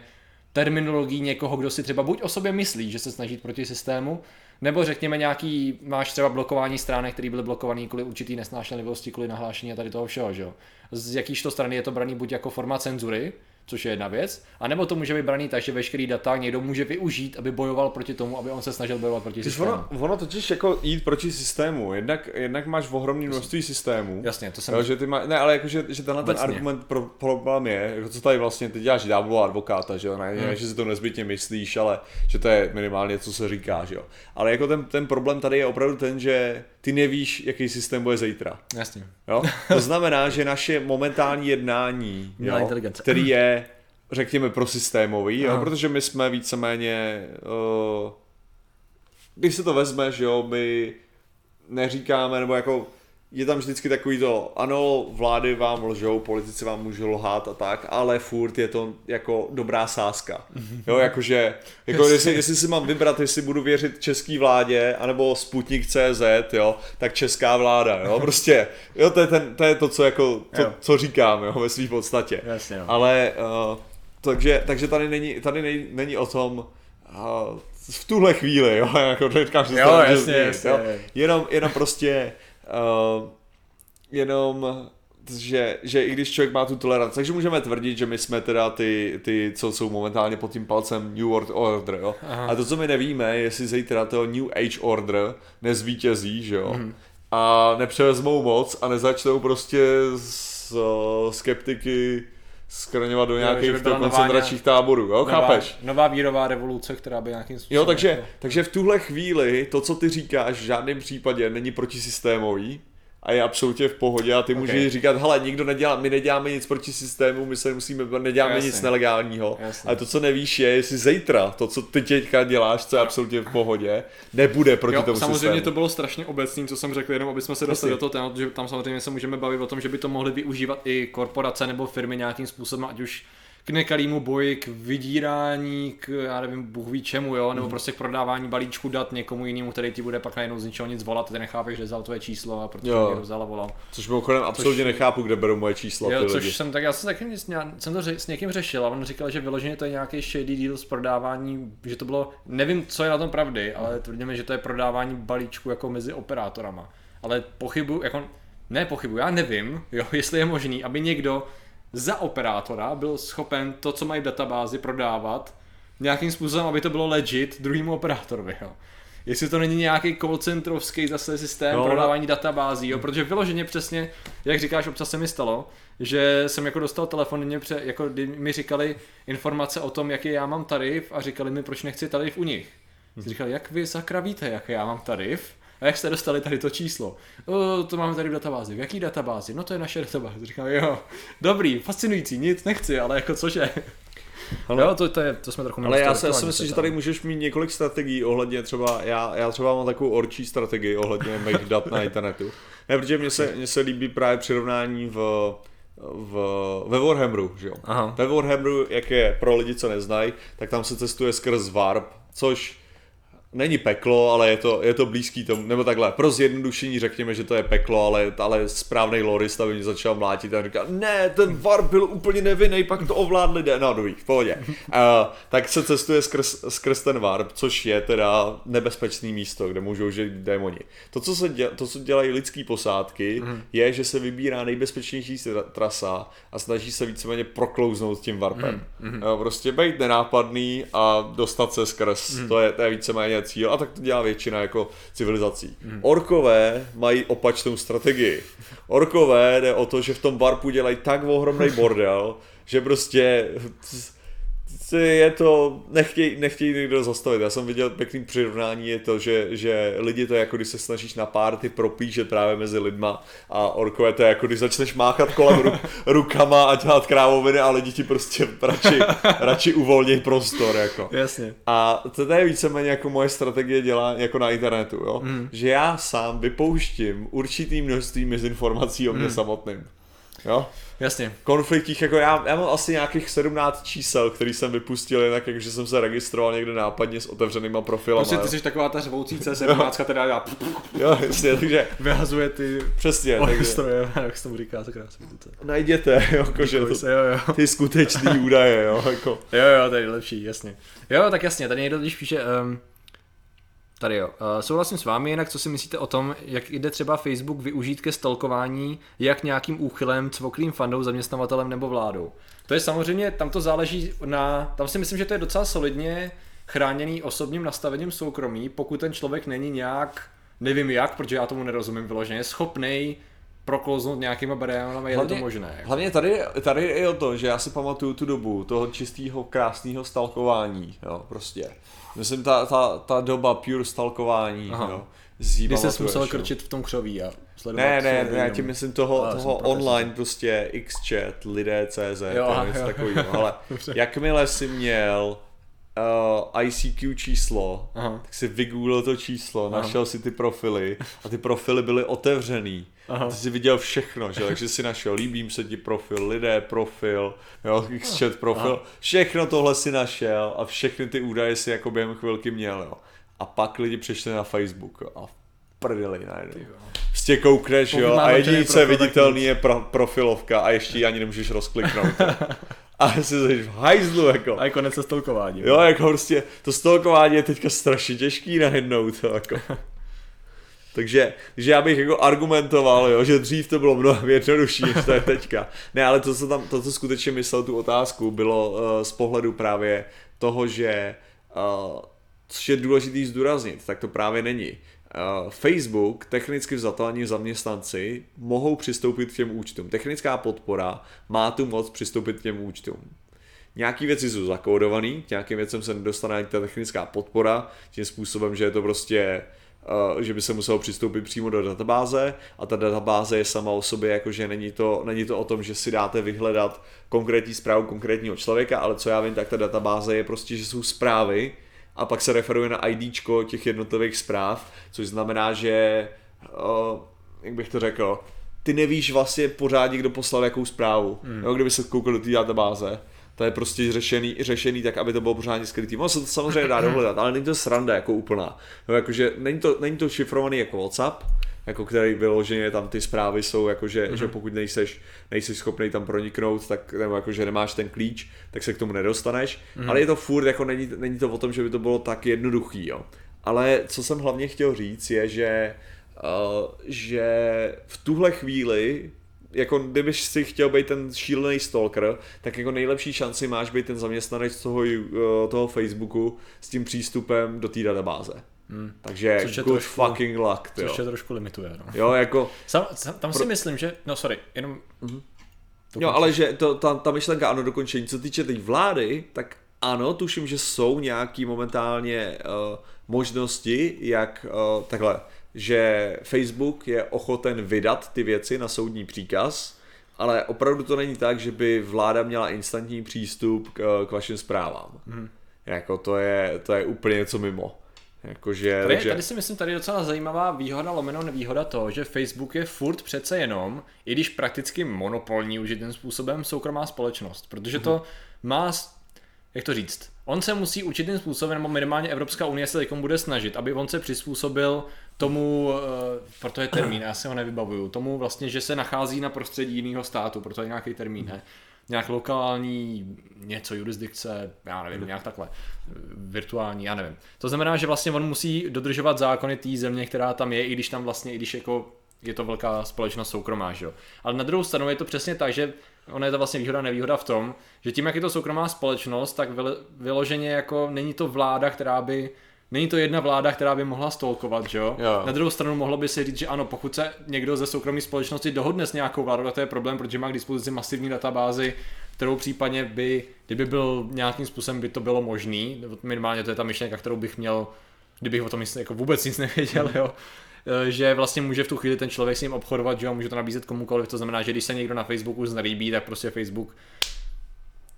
terminologií někoho, kdo si třeba buď o sobě myslí, že se snaží proti systému, nebo řekněme nějaký, máš třeba blokování stránek, které byly blokované kvůli určitý nesnášenlivosti, kvůli nahlášení a tady toho všeho, že jo. Z jakýž to strany je to braný buď jako forma cenzury, což je jedna věc, a nebo to může být braný tak, že veškerý data někdo může využít, aby bojoval proti tomu, aby on se snažil bojovat proti Když systému. ono, ono totiž jako jít proti systému, jednak, jednak máš ohromný množství systémů, Jasně, to jsem... Jo, že ty má, ne, ale jakože, že tenhle ten argument pro problém je, jako co tady vlastně, ty děláš ďáblová advokáta, že jo, ne, Hmm. že si to nezbytně myslíš, ale že to je minimálně, co se říká, že jo. Ale jako ten, ten problém tady je opravdu ten, že ty nevíš, jaký systém bude zítra. Jasně. Jo? To *laughs* znamená, že naše momentální jednání, jo, který je, řekněme, prosystémový, jo, Aha. protože my jsme víceméně, uh, když se to vezmeš, jo, my neříkáme, nebo jako je tam vždycky takový to, ano, vlády vám lžou, politici vám můžou lhát a tak, ale furt je to jako dobrá sázka. Jo, jakože, jako jestli, jestli si mám vybrat, jestli budu věřit český vládě, anebo Sputnik CZ, jo, tak česká vláda, jo, *laughs* prostě, jo, to je, ten, to, je to, co jako, co, Jo. co říkám, jo, ve své podstatě. Jasně, no. Ale, uh, takže, takže tady není, tady nej, není o tom, uh, v tuhle chvíli, jo, *laughs* jako říkám, že Jo, to- jasně, jasně. jo. Jenom, jenom prostě, uh, jenom, že, že i když člověk má tu toleranci, takže můžeme tvrdit, že my jsme teda ty, ty co jsou momentálně pod tím palcem New World Order, jo. Aha. A to, co my nevíme, jestli zítra to New Age Order nezvítězí, že jo. A nepřevezmou moc a nezačnou prostě s, uh, skeptiky skraňovat do nějakých by koncentračních táborů, jo, nová, chápeš? nová vírová revoluce, která by nějakým způsobem... Jo, takže, jako- takže v tuhle chvíli to, co ty říkáš, v žádném případě není protisystémový a je absolutně v pohodě a ty Ok. můžeš říkat, hele, nikdo nedělá, my neděláme nic proti systému, my se musíme, neděláme Jasně. nic nelegálního, Jasně. ale to, co nevíš, je, jestli zítra to, co ty teďka děláš, co je absolutně v pohodě, nebude proti Jo, tomu samozřejmě systému. to bylo strašně obecný, co jsem řekl, jenom aby jsme se dostali Jasně. do toho tématu, že tam samozřejmě se můžeme bavit o tom, že by to mohly využívat i korporace nebo firmy nějakým způsobem, ať už k nekalýmu boji, k vydírání, k já nevím, bůh ví čemu, jo, Mhm. nebo prostě k prodávání balíčku dat někomu jinému, který ti bude pak najednou z ničeho nic volat, ty nechápeš, že vzal tvoje číslo a protože Jo. někdo vzal a volal. Což mimochodem absolutně nechápu, kde berou moje čísla ty Jo, lidi. což jsem tak, já jsem taky ně- jsem to ře, s někým řešil a on říkal, že vyloženě to je nějaký shady deal s prodávání, že to bylo, nevím, co je na tom pravdy, ale tvrdíme, že to je prodávání balíčku jako mezi operátorama. Ale pochybu, jako, ne pochybu, já nevím, jo, *laughs* jestli je možný, aby někdo za operátora byl schopen to, co mají v databázi, prodávat nějakým způsobem, aby to bylo legit druhýmu operátorovi, jo. Jestli to není nějaký call centrovský zase systém No, no, prodávání databází, jo, protože vyloženě přesně, jak říkáš, občas se mi stalo, že jsem jako dostal telefon, mě pře, jako kdy mi říkali informace o tom, jaký já mám tarif a říkali mi, proč nechci tarif u nich. Hm. Říkali, jak vy sakra víte, jaký já mám tarif? A jak jste dostali tady to číslo? O, to máme tady v databázi. V jaký databázi? No to je naše databáze. Říkám, jo, dobrý, fascinující, nic nechci, ale jako cože? Ale- jo, to, to, je, to jsme trochu Ale já si, já si myslím, že tady můžeš mít několik strategií ohledně třeba, já, já třeba mám takovou orčí strategii ohledně mých dat na internetu. Ne, protože mně se, mně se líbí právě přirovnání v, v, ve Warhammeru, že jo. Aha. Ve Warhammeru, jak je pro lidi, co neznají, tak tam se cestuje skrz Warp, což není peklo, ale je to, je to blízký tomu, nebo takhle, pro zjednodušení řekněme, že to je peklo, ale, ale správný lorista by mě začal mlátit a říká, ne, ten var byl úplně nevinný, pak to ovládli, ne, no dobrý, v pohodě. Uh, tak se cestuje skrz, skrz ten varp, což je teda nebezpečný místo, kde můžou žít démoni. To, co, se děl, to, co dělají lidský posádky, mm. je, že se vybírá nejbezpečnější trasa a snaží se víceméně proklouznout tím varpem. Mm. Uh, prostě být nenápadný a dostat se skrz, mm. to je, to je víceméně cíl a tak to dělá většina jako civilizací. Hmm. Orkové mají opačnou strategii. Orkové jde o to, že v tom barpu dělají tak ohromný bordel, že prostě je to, nechtějí, nechtěj někdo zastavit. Já jsem viděl pěkný přirovnání je to, že, že lidi to je jako když se snažíš na párty propíšet právě mezi lidma a orkové to je jako když začneš máchat kolem ruk, *laughs* rukama a dělat krávoviny a lidi ti prostě radši, radši uvolní prostor. Jako. Jasně. A to je víceméně jako moje strategie dělá jako na internetu, jo? Mm. že já sám vypouštím určitý množství informací o mě mm. samotným. Jo? Jasně. Konfliktích, jako já, já mám asi nějakých 17 čísel, který jsem vypustil jinak, jakože jsem se registroval někde nápadně s otevřenýma profilama. Prostě ty jsi taková ta řvoucí C17, která dá... Jo, jasně, takže... Vyhazuje ty... Přesně, *laughs* takže... Stroje, jak se tomu říká, to krásně. Najděte, jo, jakože to, se, jo, jo. ty skutečný údaje, jo, jako. Jo, jo, to je lepší, jasně. Jo, tak jasně, tady někdo když píše, um, Tady jo. Uh, souhlasím s vámi, jinak co si myslíte o tom, jak jde třeba Facebook využít ke stalkování, jak nějakým úchylem, cvoklým fandou, zaměstnavatelem nebo vládou? To je samozřejmě, tam to záleží na, tam si myslím, že to je docela solidně chráněný osobním nastavením soukromí, pokud ten člověk není nějak, nevím jak, protože já tomu nerozumím vyloženě, schopný proklouznout nějakýma bariérami, je to možné. Jako. Hlavně tady, tady je o to, že já si pamatuju tu dobu toho čistého, krásného stalkování, jo, prostě. Myslím, ta, ta, ta doba pure stalkování, Aha. jo. Kdy jsi musel krčit v tom křoví a sledovat Ne, ne, ne, já tím myslím toho, a, toho online jsem. prostě xchat, lidé CZ, jo, to něco takového, ale *laughs* jakmile jsi měl uh, ICQ číslo, Aha. tak si vygooglil to číslo, Aha. našel si ty profily a ty profily byly otevřený. Aha. Ty jsi viděl všechno, že? takže si našel, líbím se ti profil, lidé profil, jo, xchat profil, Aha. všechno tohle si našel a všechny ty údaje si jako během chvilky měl, jo. A pak lidi přišli na Facebook jo, a prdeli najednou. Prostě koukneš, jo, a jediný, co je viditelný, je pro, profilovka a ještě ji ani nemůžeš rozkliknout. *laughs* a si jsi v hajzlu, jako. A konec se stolkování. Jo, jako prostě, to stolkování je teďka strašně těžký najednou, to jako. *laughs* Takže, že já bych jako argumentoval, jo, že dřív to bylo mnohem jednodušší, než to je *laughs* teďka. Ne, ale to, co tam, to, co skutečně myslel tu otázku, bylo uh, z pohledu právě toho, že uh, což je důležitý zdůraznit, tak to právě není. Uh, Facebook, technicky vzato ani zaměstnanci, mohou přistoupit k těm účtům. Technická podpora má tu moc přistoupit k těm účtům. Nějaký věci jsou zakódované, k nějakým věcem se nedostane ani ta technická podpora, tím způsobem, že je to prostě Eh, že by se muselo přistoupit přímo do databáze a ta databáze je sama o sobě, jakože není to, není to o tom, že si dáte vyhledat konkrétní zprávu konkrétního člověka, ale co já vím, tak ta databáze je prostě, že jsou zprávy a pak se referuje na IDčko těch jednotlivých zpráv, což znamená, že, uh, jak bych to řekl, ty nevíš vlastně pořádně, kdo poslal jakou zprávu. Hmm. Jo, kdyby se koukal do té databáze, to je prostě řešený, řešený tak, aby to bylo pořádně skrytý. Ono se to samozřejmě dá dohledat, ale není to sranda jako úplná. No, jakože není to, není to šifrovaný jako WhatsApp, jako který vyloženě tam ty zprávy jsou, jakože, mm-hmm. že pokud nejseš, nejseš schopný tam proniknout, tak nebo jakože nemáš ten klíč, tak se k tomu nedostaneš. Mm-hmm. Ale je to furt, jako není, není to o tom, že by to bylo tak jednoduchý, jo. Ale co jsem hlavně chtěl říct je, že, uh, že v tuhle chvíli jako kdybyš si chtěl být ten šílený stalker, tak jako nejlepší šanci máš být ten zaměstnanec toho, eh, toho Facebooku s tím přístupem do té databáze. Hmm. Takže což good trošku, fucking luck, tyjo. Což je trošku limituje, no. Jo, jako... Sam, sam, tam pro... si myslím, že... No sorry, jenom... Mm-hmm. Jo, ale že to, ta, ta myšlenka, ano, dokončení. Co týče té vlády, tak ano, tuším, že jsou nějaký momentálně uh, možnosti, jak uh, takhle že Facebook je ochoten vydat ty věci na soudní příkaz, ale opravdu to není tak, že by vláda měla instantní přístup k, k vašim zprávám. Hmm. Jako to je, to je úplně něco mimo. Jakože, tady, takže... tady si myslím, tady je docela zajímavá výhoda, lomeno nevýhoda to, že Facebook je furt přece jenom, i když prakticky monopolní už tím způsobem, soukromá společnost, protože to hmm. má, jak to říct, on se musí určitým způsobem, nebo minimálně Evropská unie se teď bude snažit, aby on se přizpůsobil tomu, uh, proto je termín, já si ho nevybavuju, tomu vlastně, že se nachází na prostředí jiného státu, proto je nějaký termín, ne? Nějak lokální něco, jurisdikce, já nevím, nějak takhle, virtuální, já nevím. To znamená, že vlastně on musí dodržovat zákony té země, která tam je, i když tam vlastně, i když jako je to velká společnost soukromá, že jo. Ale na druhou stranu je to přesně tak, že ona je to vlastně výhoda nevýhoda v tom, že tím, jak je to soukromá společnost, tak vyloženě jako není to vláda, která by Není to jedna vláda, která by mohla stolkovat, že jo? jo? Na druhou stranu mohlo by se říct, že ano, pokud se někdo ze soukromé společnosti dohodne s nějakou vládou, to je problém, protože má k dispozici masivní databázi, kterou případně by, kdyby byl nějakým způsobem, by to bylo možný, minimálně to je ta myšlenka, kterou bych měl, kdybych o tom jako vůbec nic *laughs* nevěděl, jo? Eh, že vlastně může v tu chvíli ten člověk s ním obchodovat, že jo, může to nabízet komukoliv, to znamená, že když se někdo na Facebooku znalíbí, tak prostě Facebook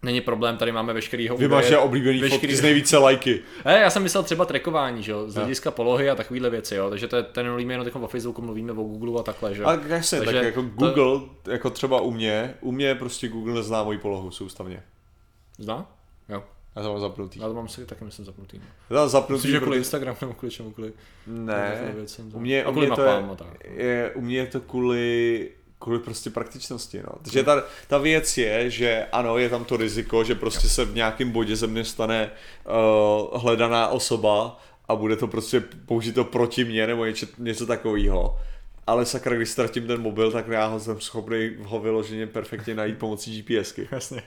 Není problém, tady máme veškerýho Vy máš oblíbený veškerý... fotky z nejvíce lajky. *laughs* Ne, já jsem myslel třeba trackování, že jo, z hlediska polohy a takovéhle věci, jo, takže to je, ten mluvíme jenom o Facebooku, mluvíme o Google a takhle, že jo. A jasně, takže tak jako Google, to... jako třeba u mě, u mě prostě Google nezná moji polohu soustavně. Zná? Jo. Já to mám zapnutý. Já to mám si taky myslím zapnutý. Já to zapnutý. Myslím, že kvůli Instagram nebo kvůli čemu, kvůli... Ne, u mě, u mě to je, je, u mě je to kvůli kvůli prostě praktičnosti, no. Takže ta, ta věc je, že ano, je tam to riziko, že prostě se v nějakém bodě ze mě stane uh, hledaná osoba a bude to prostě použito proti mně nebo něco, něco takového. Ale sakra, když ztratím ten mobil, tak já ho jsem schopný ho vyloženě perfektně najít pomocí GPSky. *laughs* Jasně.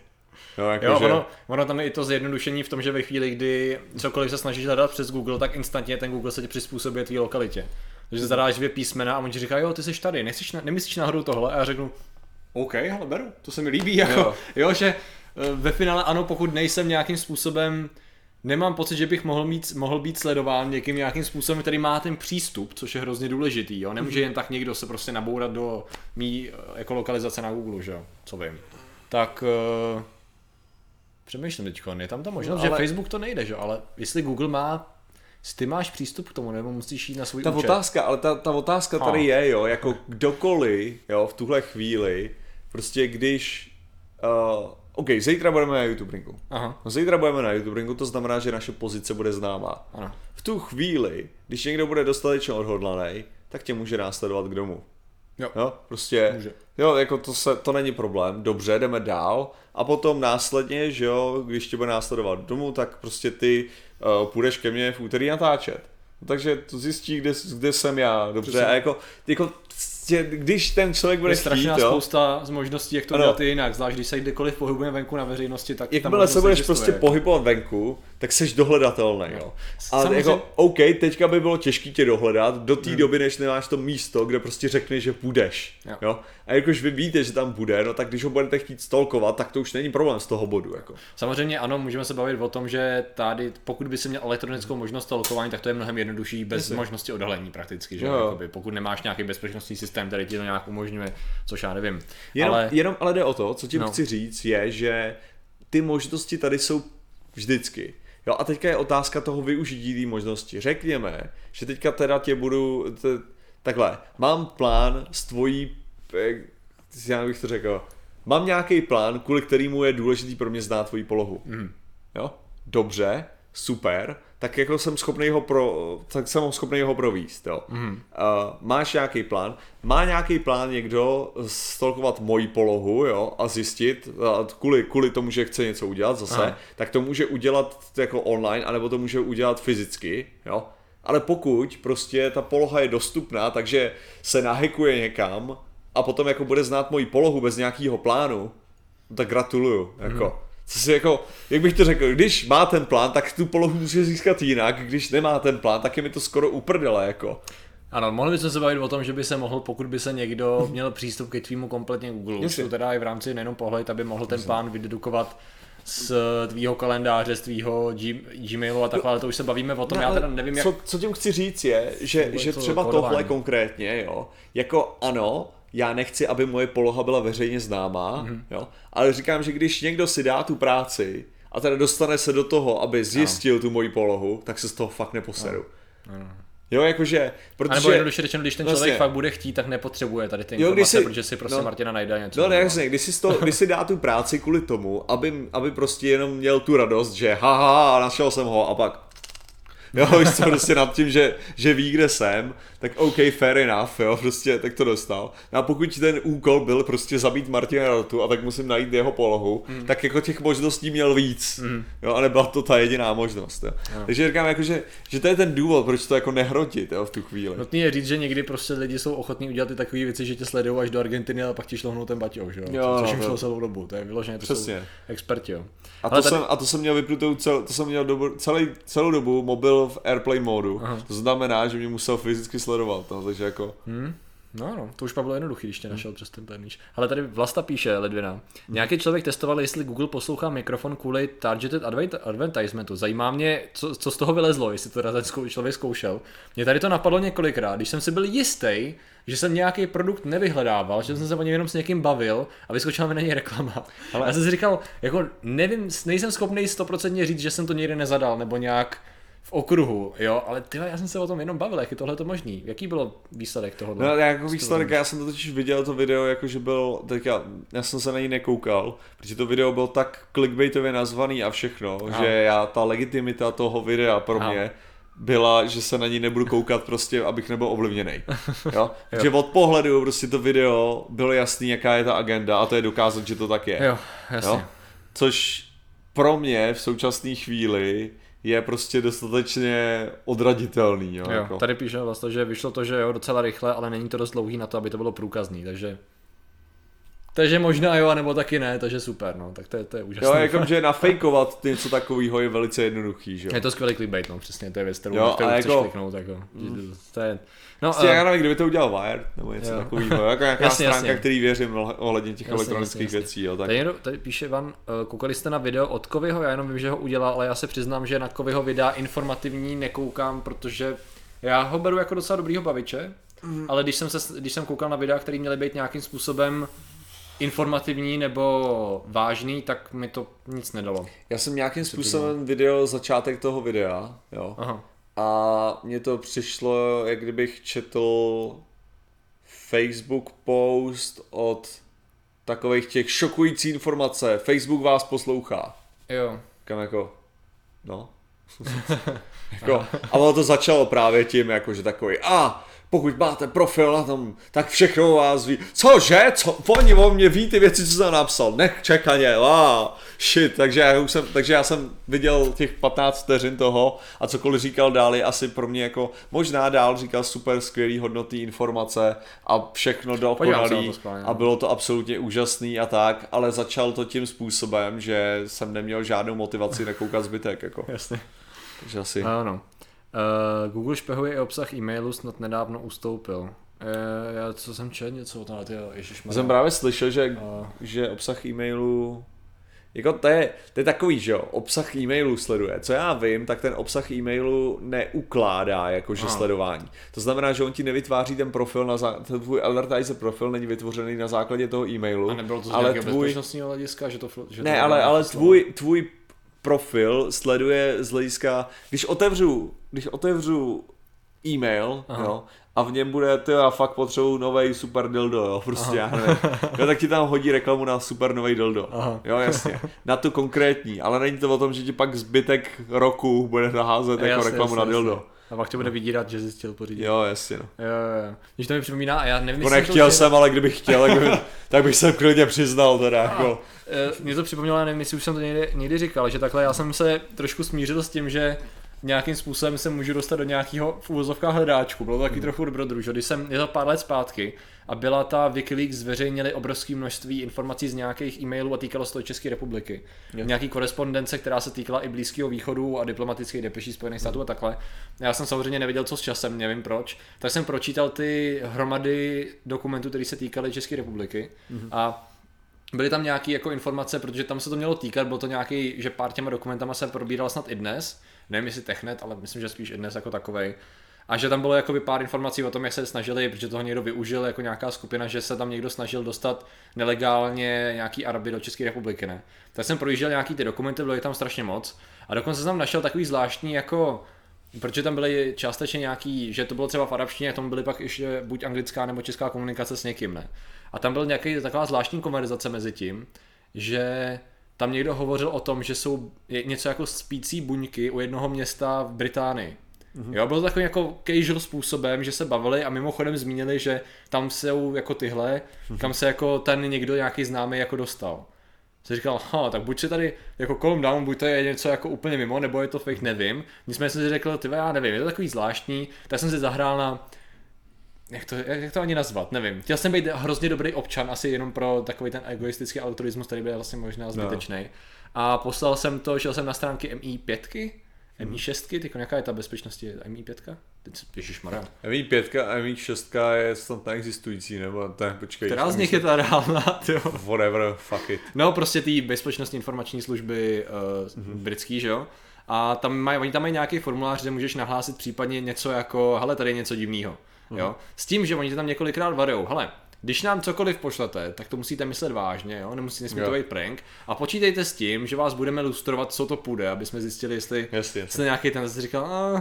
Jo, jako jo že... ono, ono tam je i to zjednodušení v tom, že ve chvíli, kdy cokoliv se snažíš hledat přes Google, tak instantně ten Google se ti přizpůsobí tvý lokalitě. Takže zadáš dvě písmena a on ti říká, jo, ty jsi tady, nechceš, nemyslíš náhodou tohle? A já řeknu, OK, ale beru, to se mi líbí, *laughs* jako, jo. jo, že eh, ve finále ano, pokud nejsem nějakým způsobem nemám pocit, že bych mohl, mít, mohl být sledován někým nějakým způsobem, který má ten přístup, což je hrozně důležitý. Jo? Nemůže jen tak někdo se prostě nabourat do mý eh, jako lokalizace na Google, že jo? co vím. Tak uh, přemýšlím teď, je tam ta možnost, no, ale... že Facebook to nejde, že? ale jestli Google má ty máš přístup k tomu, nebo musíš jít na svůj Ta účet? otázka, ale ta, ta otázka tady je, jo, jako kdokoliv, jo, v tuhle chvíli, prostě když, uh, OK, zítra budeme na YouTube ringu. Aha. No, zítra budeme na YouTube ringu, to znamená, že naše pozice bude známá. Ano. V tu chvíli, když někdo bude dostatečně odhodlaný, tak tě může následovat k domu. Jo. jo prostě, může. jo, jako to, se, to není problém, dobře, jdeme dál a potom následně, že jo, když tě bude následovat domů, tak prostě ty půjdeš ke mně v úterý natáčet. Takže to zjistí, kde, kde jsem já, dobře, Přesně. a jako, jako když ten člověk bude je strašná chtít, spousta z možností, jak to ano. dělat jinak, zvlášť když se kdekoliv pohybujeme venku na veřejnosti, tak Jakmile se budeš prostě pohybovat venku, tak seš dohledatelný. Jo. A Samozřejmě... jako, OK, teďka by bylo těžké tě dohledat do té hmm. doby, než nemáš to místo, kde prostě řekneš, že půjdeš. Jo. jo. A jakož vy víte, že tam bude, no tak když ho budete chtít stolkovat, tak to už není problém z toho bodu. Jako. Samozřejmě ano, můžeme se bavit o tom, že tady, pokud by si měl elektronickou možnost stolkování, tak to je mnohem jednodušší bez Jasně. možnosti odhalení prakticky. Že? Jakoby, pokud nemáš nějaký bezpečnostní systém, který ti to nějak umožňuje, což já nevím. Jenom ale, jenom ale jde o to, co ti no. chci říct, je, že ty možnosti tady jsou vždycky. Jo, a teďka je otázka toho využití té možnosti. Řekněme, že teďka teda tě budu, t- takhle, mám plán s tvojí, eh, já bych to řekl, mám nějaký plán, kvůli kterému je důležitý pro mě znát tvoji polohu. Mm. Jo, dobře, super, tak jako jsem schopný ho pro, tak jsem schopný ho províst, jo. Mm. Uh, máš nějaký plán, má nějaký plán někdo stolkovat moji polohu, jo, a zjistit, a kvůli, kvůli tomu, že chce něco udělat zase, Aha. tak to může udělat jako online, anebo to může udělat fyzicky, jo. Ale pokud prostě ta poloha je dostupná, takže se nahekuje někam a potom jako bude znát moji polohu bez nějakého plánu, tak gratuluju, jako. Mm co si jako, jak bych to řekl, když má ten plán, tak tu polohu může získat jinak, když nemá ten plán, tak je mi to skoro uprdele, jako. Ano, mohli bychom se bavit o tom, že by se mohl, pokud by se někdo *laughs* měl přístup ke tvýmu kompletně Google, už to teda i v rámci nejenom pohled, aby mohl ten plán vydedukovat z tvýho kalendáře, z tvýho Gmailu a takhle, ale to už se bavíme o tom, no, já teda nevím jak... Co, co tím chci říct je, že, že třeba tohle konkrétně, jo, jako ano, já nechci, aby moje poloha byla veřejně známá, mm-hmm. jo, ale říkám, že když někdo si dá tu práci a teda dostane se do toho, aby zjistil no. tu moji polohu, tak se z toho fakt neposeru. No. No. Jo, jakože, protože... A nebo jednoduše řečeno, když ten člověk vlastně, fakt bude chtít, tak nepotřebuje tady ty jo, informace, si, protože si prostě no, Martina najde něco. No ne, jasně, když si, to, když si dá tu práci kvůli tomu, aby, aby prostě jenom měl tu radost, že haha, našel jsem ho a pak *laughs* jo, co, prostě nad tím, že, že ví, kde jsem, tak OK, fair enough, jo, prostě tak to dostal. No a pokud ten úkol byl prostě zabít Martina Rotu a tak musím najít jeho polohu, mm. tak jako těch možností měl víc, mm. jo, a nebyla to ta jediná možnost, jo. No. Takže říkám jako, že, že to je ten důvod, proč to jako nehrotit, jo, v tu chvíli. Nutný je říct, že někdy prostě lidi jsou ochotní udělat ty takové věci, že tě sledují až do Argentiny a pak ti šlohnou ten baťou, že jo, jo což jim šlo celou dobu, to je vyloženě, to Přesně. jsou experti, jo. A to, tady... jsem, a to jsem měl vypnutou, cel, to jsem měl dobu, celý, celou dobu mobil v Airplane modu, Aha. to znamená, že mě musel fyzicky sledovat, no, takže jako... Hmm. No, no, to už pak bylo jednoduchý, když tě našel přes ten perníč. Ale tady Vlasta píše, Ledvina. Hmm. Nějaký člověk testoval, jestli Google poslouchá mikrofon kvůli targeted advertisementu. Zajímá mě, co, co z toho vylezlo, jestli to ten člověk zkoušel. Mě tady to napadlo několikrát, když jsem si byl jistý, že jsem nějaký produkt nevyhledával, že jsem se o něm jenom s někým bavil a vyskočila mi na něj reklama. Ale... Já jsem si říkal, jako nevím, nejsem schopný stoprocentně říct, že jsem to někde nezadal, nebo nějak v okruhu, jo, ale ty, já jsem se o tom jenom bavil, jak je tohle to možný. Jaký byl výsledek toho? No, jako výsledek, já jsem to totiž viděl to video, jako že byl, tak já, já jsem se na ní nekoukal, protože to video byl tak clickbaitově nazvaný a všechno, Aha. že já, ta legitimita toho videa pro Aha. mě byla, že se na ní nebudu koukat prostě, abych nebyl ovlivněný. *laughs* Jo? Že od pohledu prostě to video bylo jasný, jaká je ta agenda a to je dokázat, že to tak je. Jo, jasně. Jo? Což pro mě v současné chvíli je prostě dostatečně odraditelný. Jo, jo jako. Tady píše vlastně, že vyšlo to, že jo, docela rychle, ale není to dost dlouhý na to, aby to bylo průkazný, takže takže možná jo, nebo taky ne, takže super, no, tak to je, to je úžasné. Jo, jako, že nafejkovat něco takového je velice jednoduchý, že jo. Je to skvělý clickbait, no, přesně, to je věc, kterou, jo, kterou chceš jako, kliknout, jako, mm. to je, No, prostě uh, já nevím, kdyby to udělal Wired, nebo něco jo. takového, jako *laughs* nějaká jasně, stránka, jasně. který věřím ohledně těch jasně, elektronických jasně, věcí. Jo, tak... tady, tady píše Van, uh, koukali jste na video od Kovyho, já jenom vím, že ho udělal, ale já se přiznám, že na Kovyho videa informativní nekoukám, protože já ho beru jako docela dobrýho baviče, mm. ale když jsem, se, když jsem koukal na videa, které měly být nějakým způsobem informativní nebo vážný, tak mi to nic nedalo. Já jsem nějakým způsobem video začátek toho videa, jo. Aha. A mně to přišlo, jak kdybych četl Facebook post od takových těch šokující informace. Facebook vás poslouchá. Jo. Kam jako, no. *laughs* jako, a ono to začalo právě tím, jako, že takový, a pokud máte profil na tom, tak všechno vás ví. Cože? Co? Oni o mě ví ty věci, co jsem napsal. Nech čekaně, wow, shit. Takže já, už jsem, takže já jsem viděl těch 15 vteřin toho a cokoliv říkal dál je asi pro mě jako, možná dál říkal super skvělý hodnotný informace a všechno dokonalý a bylo to absolutně úžasný a tak, ale začal to tím způsobem, že jsem neměl žádnou motivaci nekoukat zbytek. Jako. Jasně. Takže asi. Ano. Uh, Google špehuje i obsah e-mailu, snad nedávno ustoupil. Uh, já co jsem četl něco o tom, tyjo, Jsem právě slyšel, že, uh. že obsah e-mailu jako to je, to je takový, že jo, obsah e-mailu sleduje. Co já vím, tak ten obsah e-mailu neukládá jakože Aha. sledování. To znamená, že on ti nevytváří ten profil, na zá... ten tvůj advertiser profil není vytvořený na základě toho e-mailu. A nebylo to z ale tvůj... bezpečnostního hlediska, že to... Že ne, to ale, ale tvůj, tvůj profil sleduje z hlediska, když otevřu, když otevřu e-mail, jo, a v něm bude, ty já fakt potřebuju nový super dildo, jo, prostě Aha. já nevím. Jo, tak ti tam hodí reklamu na super nový dildo. Aha. Jo, jasně. Na to konkrétní, ale není to o tom, že ti pak zbytek roku bude naházet jako jasně, reklamu jasně, na dildo. Jasně. A pak tě bude vydírat, že jsi chtěl pořídit. Jo, jasně. No. Jo, jo, jo. Když to mi připomíná, a já nevím, jestli nechtěl to, jsem, ale kdybych chtěl, tak bych, *laughs* tak bych se klidně přiznal teda. Jako. E, mě to připomnělo, nevím, jestli už jsem to někdy, někdy říkal, že takhle já jsem se trošku smířil s tím, že nějakým způsobem se můžu dostat do nějakého v úvozovkách hledáčku. Bylo to taky hmm. trochu dobrodruž, když jsem, je to pár let zpátky, a byla ta Wikileaks zveřejnili obrovské množství informací z nějakých e-mailů a týkalo se to České republiky. Yes. Nějaký korespondence, která se týkala i Blízkého východu a diplomatických depeší Spojených států a takhle. Já jsem samozřejmě nevěděl, co s časem, nevím proč. Tak jsem pročítal ty hromady dokumentů, které se týkaly České republiky mm-hmm. a byly tam nějaké jako informace, protože tam se to mělo týkat, bylo to nějaký, že pár těma dokumentama se probíral snad i dnes, nevím jestli Technet, ale myslím, že spíš i dnes jako takovej. A že tam bylo jakoby pár informací o tom, jak se snažili, protože toho někdo využil jako nějaká skupina, že se tam někdo snažil dostat nelegálně nějaký Araby do České republiky, ne? Tak jsem projížděl nějaký ty dokumenty, bylo je tam strašně moc. A dokonce jsem tam našel takový zvláštní jako protože tam byly částečně nějaký, že to bylo třeba v arabštině, a tam byly pak ještě buď anglická nebo česká komunikace s někým, ne? A tam byl nějaký taková zvláštní konverzace mezi tím, že tam někdo hovořil o tom, že jsou něco jako spící buňky u jednoho města v Británii. Mm-hmm. Jo, bylo to takovým jako casual způsobem, že se bavili a mimochodem zmínili, že tam jsou jako tyhle, mm-hmm. kam se jako ten někdo nějaký známý jako dostal. Jsem říkal, ha, tak buď se tady jako calm down, buď to je něco jako úplně mimo, nebo je to fake, nevím. Nicméně jsem si řekl, ty já nevím, je to takový zvláštní, tak jsem si zahrál na jak to, jak to ani nazvat, nevím. Chtěl jsem být hrozně dobrý občan, asi jenom pro takový ten egoistický altruismus, který byl vlastně možná zbytečný. No. A poslal jsem to, šel jsem na stránky MI5, MI6, ty nějaká je ta bezpečnost, je MI5? Teď ježišmarja. MI5 a MI6 je snad neexistující, nebo to je, počkej. Která z nich je ta reálná, tyjo? Whatever, fuck it. No prostě ty bezpečnostní informační služby uh, mm-hmm. britský, že jo? A tam mají, oni tam mají nějaký formulář, kde můžeš nahlásit případně něco jako, hele, tady je něco divného. Jo? S tím, že oni tam několikrát varujou, hele, když nám cokoliv pošlete, tak to musíte myslet vážně, jo? nemusí nesmí to být prank. A počítejte s tím, že vás budeme lustrovat, co to půjde, aby jsme zjistili, jestli jasně, jste nějaký ten zase říkal, a,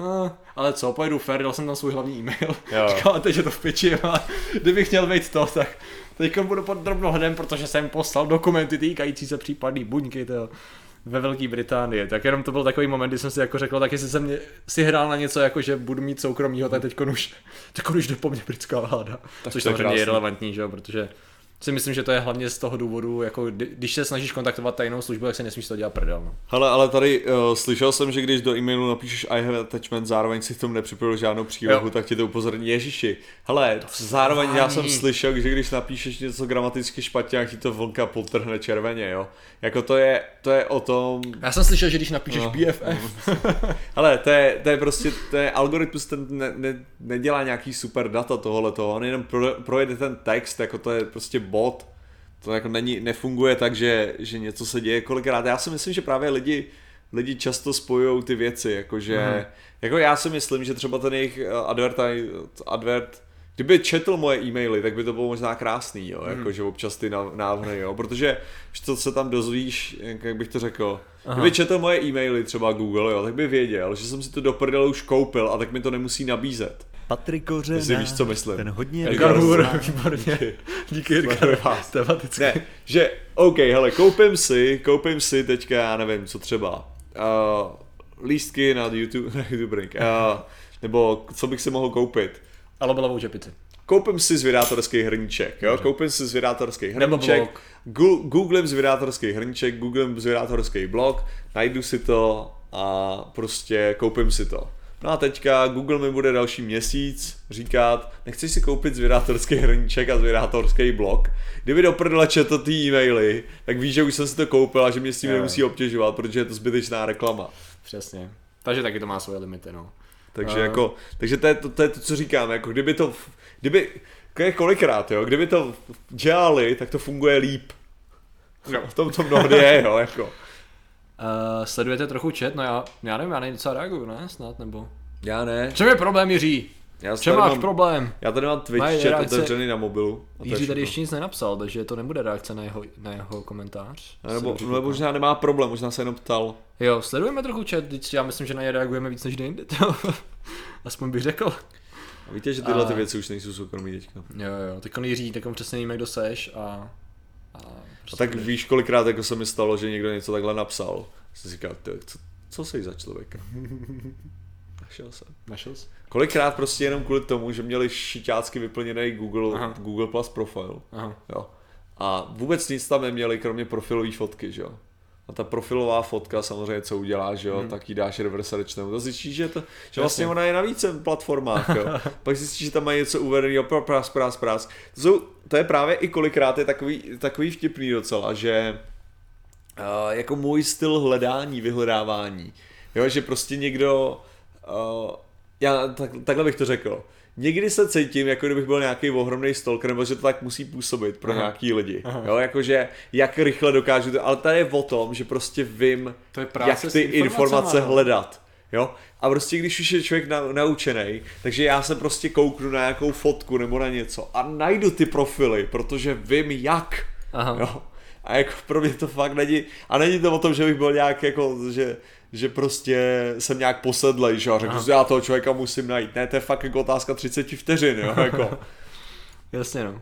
a, ale co, pojedu fair, dal jsem tam svůj hlavní e-mail. *laughs* Říkal, teď je to v piči, a kdybych měl být to, tak teď budu pod drobnohledem, protože jsem poslal dokumenty týkající se případný buňky, to ve Velké Británii. Tak jenom to byl takový moment, kdy jsem si jako řekl, tak jestli jsem mě, si hrál na něco, jako že budu mít soukromýho, tak teď už, teď už jde po mně britská vláda. Tak Což samozřejmě je relevantní, že jo, protože si myslím, že to je hlavně z toho důvodu, jako když se snažíš kontaktovat tajnou službu, tak se nesmíš to dělat prdel. No. Hele, ale tady uh, slyšel jsem, že když do e-mailu napíšeš I have attachment, zároveň si k tomu nepřipojil žádnou přílohu, jo. tak ti to upozorní Ježíši. Hele, to zároveň já jsem slyšel, že když napíšeš něco gramaticky špatně, tak ti to vlnka potrhne červeně, jo. Jako to je, to je o tom... Já jsem slyšel, že když napíšeš no. BFF. *laughs* Hele, to je, to je prostě, to je algoritmus, ten ne, ne, nedělá nějaký super data tohle toho, on jenom pro, projede ten text, jako to je prostě bot. To jako není, nefunguje tak, že, že něco se děje kolikrát. Já si myslím, že právě lidi, lidi často spojují ty věci, jakože, mm. jako já si myslím, že třeba ten jejich eh, advert, advert Kdyby četl moje e-maily, tak by to bylo možná krásný, jo, mm. jakože občas ty návrhy, jo, protože to se tam dozvíš, jak bych to řekl, Aha. kdyby četl moje e-maily třeba Google, jo, tak by věděl, že jsem si to do prdele už koupil a tak mi to nemusí nabízet. Patrik Kořena, Jestli víš, co myslím. Ten hodně Edgar Hur, výborně. Díky Edgar, tematicky. Ne, že, OK, hele, koupím si, koupím si teďka, já nevím, co třeba, uh, lístky *laughs* na YouTube, na YouTube uh, nebo co bych si mohl koupit. Alobelovou čepici. Koupím si zvědátorský hrníček, jo? Koupím si zvědátorský hrníček, googlím zvědátorský hrníček, googlím zvědátorský blog, najdu si to a prostě koupím si to. No a teďka Google mi bude další měsíc říkat, nechceš si koupit zvědátorský hrníček a zvědátorský blog. Kdyby do prdele četl ty e-maily, tak víš, že už jsem si to koupil a že mě s tím je. nemusí obtěžovat, protože je to zbytečná reklama. Přesně. Takže taky to má svoje limity, no. Takže uh. jako, takže to je to, to je to, co říkám, jako kdyby to, kdyby, kolikrát, jo, kdyby to dělali, tak to funguje líp. No. V tom to mnohdy je, jo, jako. Uh, sledujete trochu chat? No já, já nevím, já nejde docela reaguju, ne? Snad, nebo... Já ne. Čem je problém, Jiří? Já Čem máš mám, problém? Já tady mám Twitch Mají chat reakce... otevřený na mobilu. Jiří tady ještě nic nenapsal, takže to nebude reakce na jeho, na jeho komentář. A nebo, nebo možná nemá problém, možná se jenom ptal. Jo, sledujeme trochu chat, já myslím, že na ně reagujeme víc než jinde. *laughs* Aspoň bych řekl. A víte, že tyhle a... ty věci už nejsou soukromí teďka. Jo, jo, teď on Jiří, tak on přesně nevíme, kdo seš a... A, prostě a tak víš, kolikrát jako se mi stalo, že někdo něco takhle napsal. Jsem si říkal, co, co jsi za člověka? *laughs* Našel jsem. Našel jsi? Kolikrát prostě jenom kvůli tomu, že měli šiťácky vyplněný Google, Aha. Google Plus profil. Aha. Jo. A vůbec nic tam neměli, kromě profilové fotky, že jo. A ta profilová fotka samozřejmě, co udělá, že jo, hmm. tak ji dáš reverse To zjistíš, že, to, že vlastně ona je na více platformách, jo. *laughs* Pak zjistíš, že tam mají něco uvedeného, prás, prás, prás. To, jsou, to je právě i kolikrát je takový, takový vtipný docela, že uh, jako můj styl hledání, vyhledávání, jo, že prostě někdo, uh, já tak, takhle bych to řekl, někdy se cítím, jako kdybych byl nějaký ohromný stalker, nebo že to tak musí působit pro Aha. nějaký lidi. Aha. Jo, jakože jak rychle dokážu to, ale tady je o tom, že prostě vím, to je jak ty informace no. hledat. Jo? A prostě když už je člověk na, naučený, takže já se prostě kouknu na nějakou fotku nebo na něco a najdu ty profily, protože vím jak. Aha. Jo? A jako pro mě to fakt není, a není to o tom, že bych byl nějak jako, že, že prostě jsem nějak posedlej, že a řeknu, že já toho člověka musím najít. Ne, to je fakt jako otázka 30 vteřin, jo, jako. *laughs* Jasně no. Uh,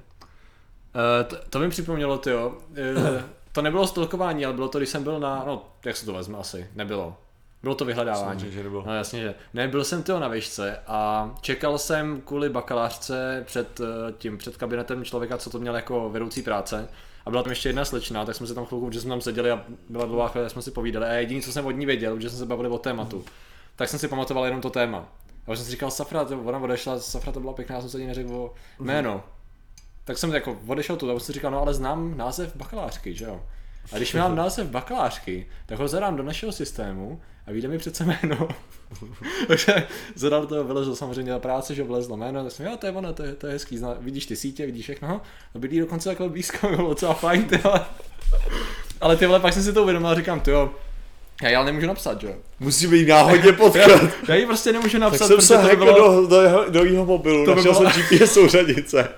to, to mi připomnělo, ty jo. Uh, to nebylo stolkování, ale bylo to, když jsem byl na, no, jak se to vezme asi, nebylo. Bylo to vyhledávání. Samozřejmě, že nebylo. No jasně, že. Ne, byl jsem tyho na výšce a čekal jsem kvůli bakalářce před eh, tím, před kabinetem člověka, co to měl jako vedoucí práce. A byla tam ještě jedna slečna, tak jsme se tam chvilku, že jsme tam seděli a byla dlouhá chvíle, jsme si povídali. A jediné, co jsem od ní věděl, že jsme se bavili o tématu, tak jsem si pamatoval jenom to téma. A už jsem si říkal, Safra, to, ona odešla, Safra to byla pěkná, já jsem se jí neřekl o jméno. Tak jsem jako odešel tu a jsem si říkal, no ale znám název bakalářky, že jo. A když mám *laughs* název bakalářky, tak ho zadám do našeho systému a vyjde mi přece jméno. *laughs* Takže zadal to, vylezl samozřejmě na práci, že vlezlo jméno, tak jsem, jo, to je ono, to je, to je hezký, zna, vidíš ty sítě, vidíš všechno, no, a bydlí dokonce takhle blízko, *laughs* bylo docela fajn, ty vole. Ale ty vole, pak jsem si to uvědomil a říkám, ty jo, já ji ale nemůžu napsat, že jo. Musí být náhodně *laughs* potkat. Já ji prostě nemůžu napsat, Tak jsem se protože to by bylo... do, do, jeho, do jeho mobilu, To by našel bylo- jsem GPS souřadice.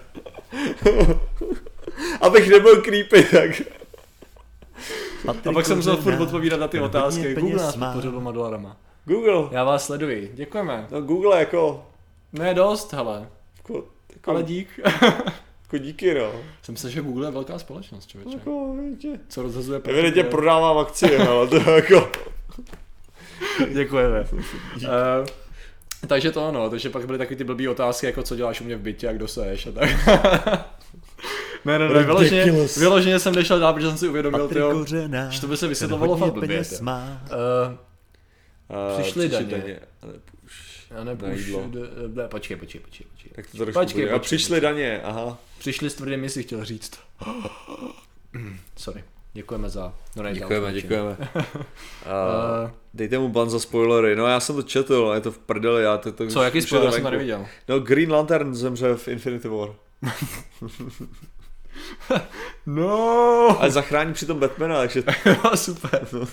Abych nebyl creepy, tak... A pak jsem musel furt odpovídat na ty otázky. Google nás podpořil dvěma dolarama. Google. Já vás sleduji, děkujeme. No Google jako... Ne dost, hele. Jako, jako, Ale dík. *laughs* jako díky, no. Jsem myslel, že Google je velká společnost, člověče. Jako, vidíte. Co rozhazuje Evidentně profity. prodávám akcie, *laughs* ale to je jako... Děkujeme. uh, *laughs* takže to ano, takže pak byly taky ty blbý otázky, jako co děláš u mě v bytě a kdo seš a tak. Ne, ne, ne, vyloženě, vyloženě jsem nešel dál, protože jsem si uvědomil, tyjo, že to by se vysvětlovalo fakt blbě. Uh, Uh, Přišly daně. Už... já už, d- ne, počkej, počkej, počkej, počkej. Tak to trošku Počkej, bude. A počkej, přišly daně, aha. Přišli s tvrdými, si chtěl říct. Sorry. Děkujeme za donate. Děkujeme, děkujeme. Uh, *laughs* dejte mu ban za spoilery. No já jsem to četl, je to v prdeli. Já to, to co, jaký spoiler jsem tady viděl? No Green Lantern zemře v Infinity War. *laughs* *laughs* No! Ale zachrání přitom Batmana, takže *laughs* Super. no,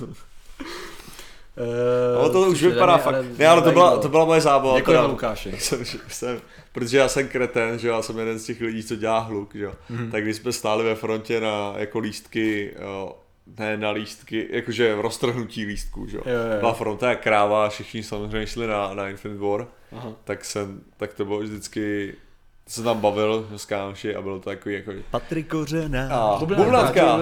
Uh, to už vypadá fakt. Ne, ale to byla, to byla moje zábava. Děkujeme teda. Lukáši. *laughs* jsem, že jsem, protože já jsem kreten, že já jsem jeden z těch lidí, co dělá hluk, že jo. Mhm. Tak když jsme stáli ve frontě na jako lístky, jo, ne na lístky, jakože roztrhnutí lístků, že jo. Byla fronta jak kráva, všichni samozřejmě šli na, na Infinite War, Aha. tak jsem, tak to bylo vždycky, se tam bavil s kámoši a bylo to takový jako, Patrik Kořenář, A, Bubnátka,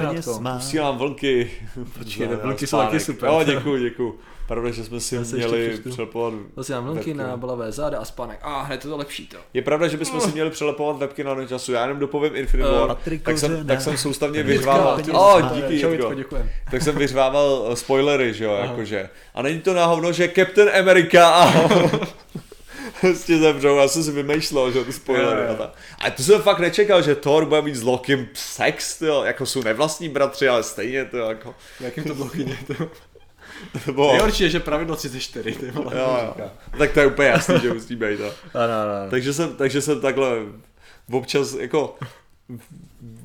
posílám vlnky. Počkej, na jsou taky super. Jo, děkuju, děkuju. Pravda, že jsme si Já měli přelepovat To si dám vlnky na bolavé záda a spánek. A hned je to lepší to. Je pravda, že bychom si měli přelepovat webky na času. Já jenom dopovím Infinite Eh, War, Patrik tak jsem, tak jsem soustavně vyřvával. Oh, díky, Čau, Jitko. Tak jsem vyřvával eh, spoilery, že jo, jakože. A není to náhodou, že Captain America a *laughs* prostě zemřou, já jsem si vymýšlel, že ty spoilery Jo, jo. a tak. A to jsem fakt nečekal, že Thor bude mít s Lokim sex, jo, jako jsou nevlastní bratři, ale stejně to jako, Jakým to bylo chyně, to. to bylo, jo, Nejhorší je, že pravidlo 34, ty vole. jo. Tak to je úplně jasný, že musí být, jo. Ano, ano. Takže jsem, takže jsem takhle občas jako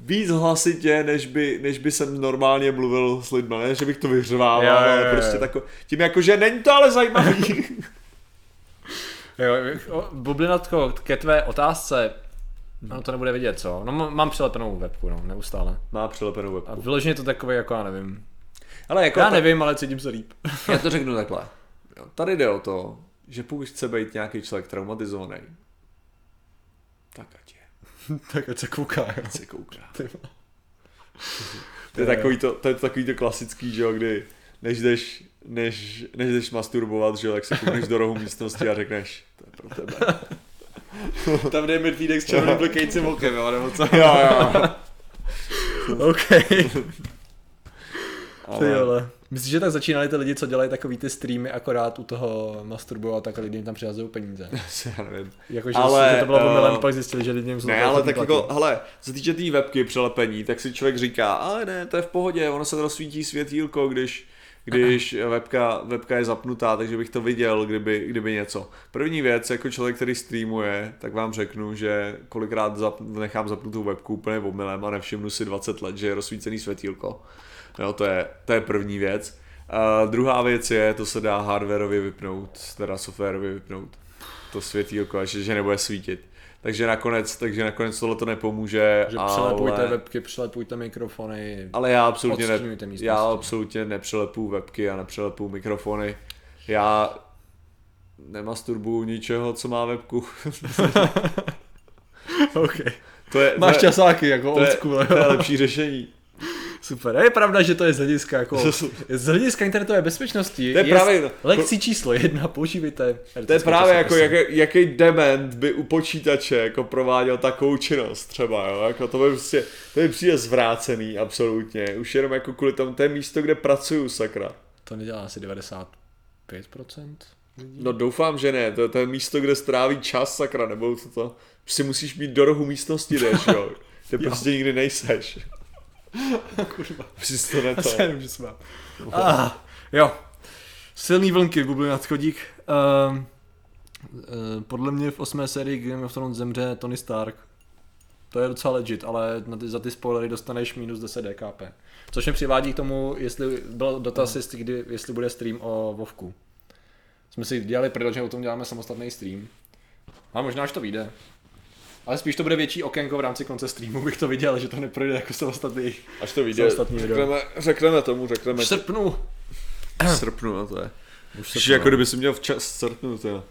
víc hlasitě, než by, než by jsem normálně mluvil s lidmi, ne, že bych to vyřvával, Jo, jo, ale jo. prostě tako, tím jako, že není to ale zajímavý. *laughs* Jo, Bublinatko, ke tvé otázce, no to nebude vidět, co? No mám přilepenou webku, no, neustále. Má přilepenou webku. A vyloženě to takové, jako já nevím. Ale jako Já ta- nevím, ale cítím se líp. *laughs* já to řeknu takhle. Jo, tady jde o to, že pokud chce být nějaký člověk traumatizovaný, tak ať je. *laughs* tak ať se kouká. Ať se kouká. *laughs* To je takový to, to, je takový to klasický, že jo, kdy než jdeš, než, než jdeš masturbovat, že jo, tak se koukneš do rohu místnosti a řekneš, to je pro tebe. *laughs* Tam jde medvídek s červeným blikajícím okem, jo, nebo co? Jo, jo. *laughs* OK. Ty Ale. Myslíš, že tak začínali ty lidi, co dělají takový ty streamy, akorát u toho masturbovat, tak lidi jim tam přihazují peníze? *laughs* já nevím. Jakože Ale, že to bylo omylem, pak zjistili, že lidi jim Ne, ale tak platit. jako, hele, co se týče té webky přelepení, tak si člověk říká, ale ne, to je v pohodě, ono se rozsvítí světýlko, když, když webka, webka je zapnutá, takže bych to viděl, kdyby, kdyby něco. První věc, jako člověk, který streamuje, tak vám řeknu, že kolikrát zap, nechám zapnutou webku úplně omylem a nevšimnu si 20 let, že je rozsvícený světýlko. Jo, to je, to je první věc. A druhá věc je, to se dá hardwareově vypnout, teda softwarově vypnout to světýlko, že, že nebude svítit. Takže nakonec, takže nakonec tohle to nepomůže. Že ale... přelepujte webky, přelepujte mikrofony. Ale já absolutně, ne, já absolutně nepřelepuju webky a nepřelepuju mikrofony. Já nemasturbuju ničeho, co má webku. *laughs* OK. To je, Máš to je, časáky jako to old je, school. to je lepší řešení. Super. A je pravda, že to je z hlediska jako *laughs* z hlediska internetové bezpečnosti. To je právě- lekcí číslo jedna, používejte. To je právě jako jaký, jaký dement by u počítače jako prováděl takovou činnost třeba, jo? Jako to by prostě, to by přijde zvrácený absolutně, už jenom jako kvůli tomu, to je místo, kde pracuju, sakra. To nedělá asi 95%? lidí? No doufám, že ne, to, to je místo, kde stráví čas, sakra, nebo co to, prostě musíš mít do rohu místnosti, jdeš, jo. *laughs* Ty prostě nikdy nejseš. *laughs* Kurva. Prostě to ne Já se jenom, že smám. Ah, jo. Silný vlnky, bublin nadchodík. Uh, uh, podle mě v osmé sérii Game of Thrones zemře Tony Stark. To je docela legit, ale na ty, za ty spoilery dostaneš minus 10 DKP. Což mě přivádí k tomu, jestli byl dotaz, jestli, kdy, jestli bude stream o Vovku. Jsme si dělali prdel, že o tom děláme samostatný stream. A možná, až to vyjde. Ale spíš to bude větší okénko v rámci konce streamu, bych to viděl, že to neprojde jako samostatný. Až to video. řekneme, řekneme tomu, řekneme V srpnu. v srpnu, no to je. Už Už jako kdyby si měl včas v srpnu, to je.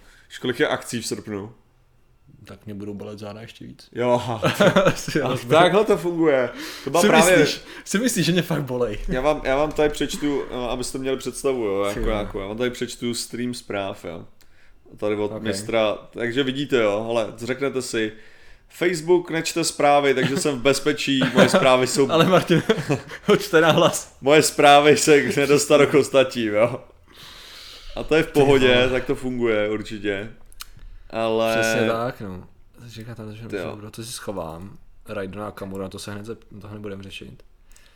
Kolik je akcí v srpnu? Tak mě budou bolet záda ještě víc. Jo, *laughs* ach, takhle to funguje. To byla si, právě... myslíš, si myslíš, že mě fakt bolej? Já vám, já vám tady přečtu, no, abyste měli představu, jo, jako, jako, já vám tady přečtu stream zpráv, jo. Tady od Ok. okay. mistra, takže vidíte, jo, ale řeknete si, Facebook nečte zprávy, takže jsem v bezpečí, moje zprávy jsou, *laughs* Ale Martin, *laughs* hoďte na hlas. moje zprávy se nedostanou k ostatním, jo. A to je v pohodě, tak to funguje určitě. Ale... Přesně tak, no. Říká tam, že kdo to si schovám. Raidona a Kamura, to se hned, zep- toho nebudeme řešit.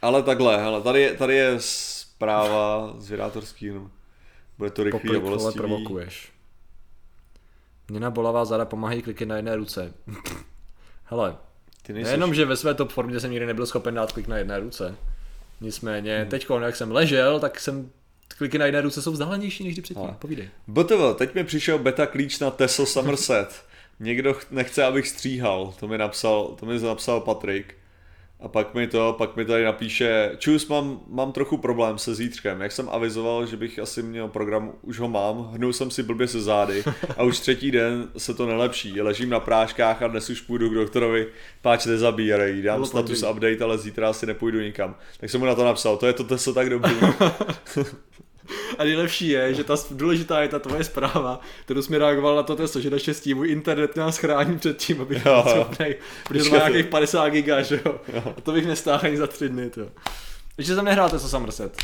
Ale takhle, hele, tady je, tady je zpráva z no. Bude to rychlý a bolestivý. provokuješ. Měna bolavá zada pomáhají kliky na jedné ruce. Hele, Ty nejseš... nejenom, že ve své top formě jsem nikdy nebyl schopen dát klik na jedné ruce. Nicméně, Hmm. teď, jak jsem ležel, tak jsem kliky na jedné ruce jsou vzdálenější než kdy předtím. Ale. Povídej. BTV, teď mi přišel beta klíč na Tesla Somerset. *laughs* Někdo ch- nechce, abych stříhal, to mi napsal, to mi napsal Patrik. A pak mi to, pak mi tady napíše, čus, mám, mám trochu problém se zítřkem. Jak jsem avizoval, že bych asi měl program, už ho mám, hnul jsem si blbě se zády a už třetí den se to nelepší. Ležím na práškách a dnes už půjdu k doktorovi, páč nezabírej, dám Bylo status dobrý. update, ale zítra asi nepůjdu nikam. Tak jsem mu na to napsal, to je to Tesla tak dobrý. *laughs* A nejlepší je, že ta důležitá je ta tvoje zpráva, kterou jsme reagoval na to testo, že naštěstí můj internet nás chrání před tím, aby Jo. schopnej, protože to má nějakých 50 giga, že jo. A to bych nestáhl ani za tři dny, to. Takže jsem nehrál Tesla Somerset.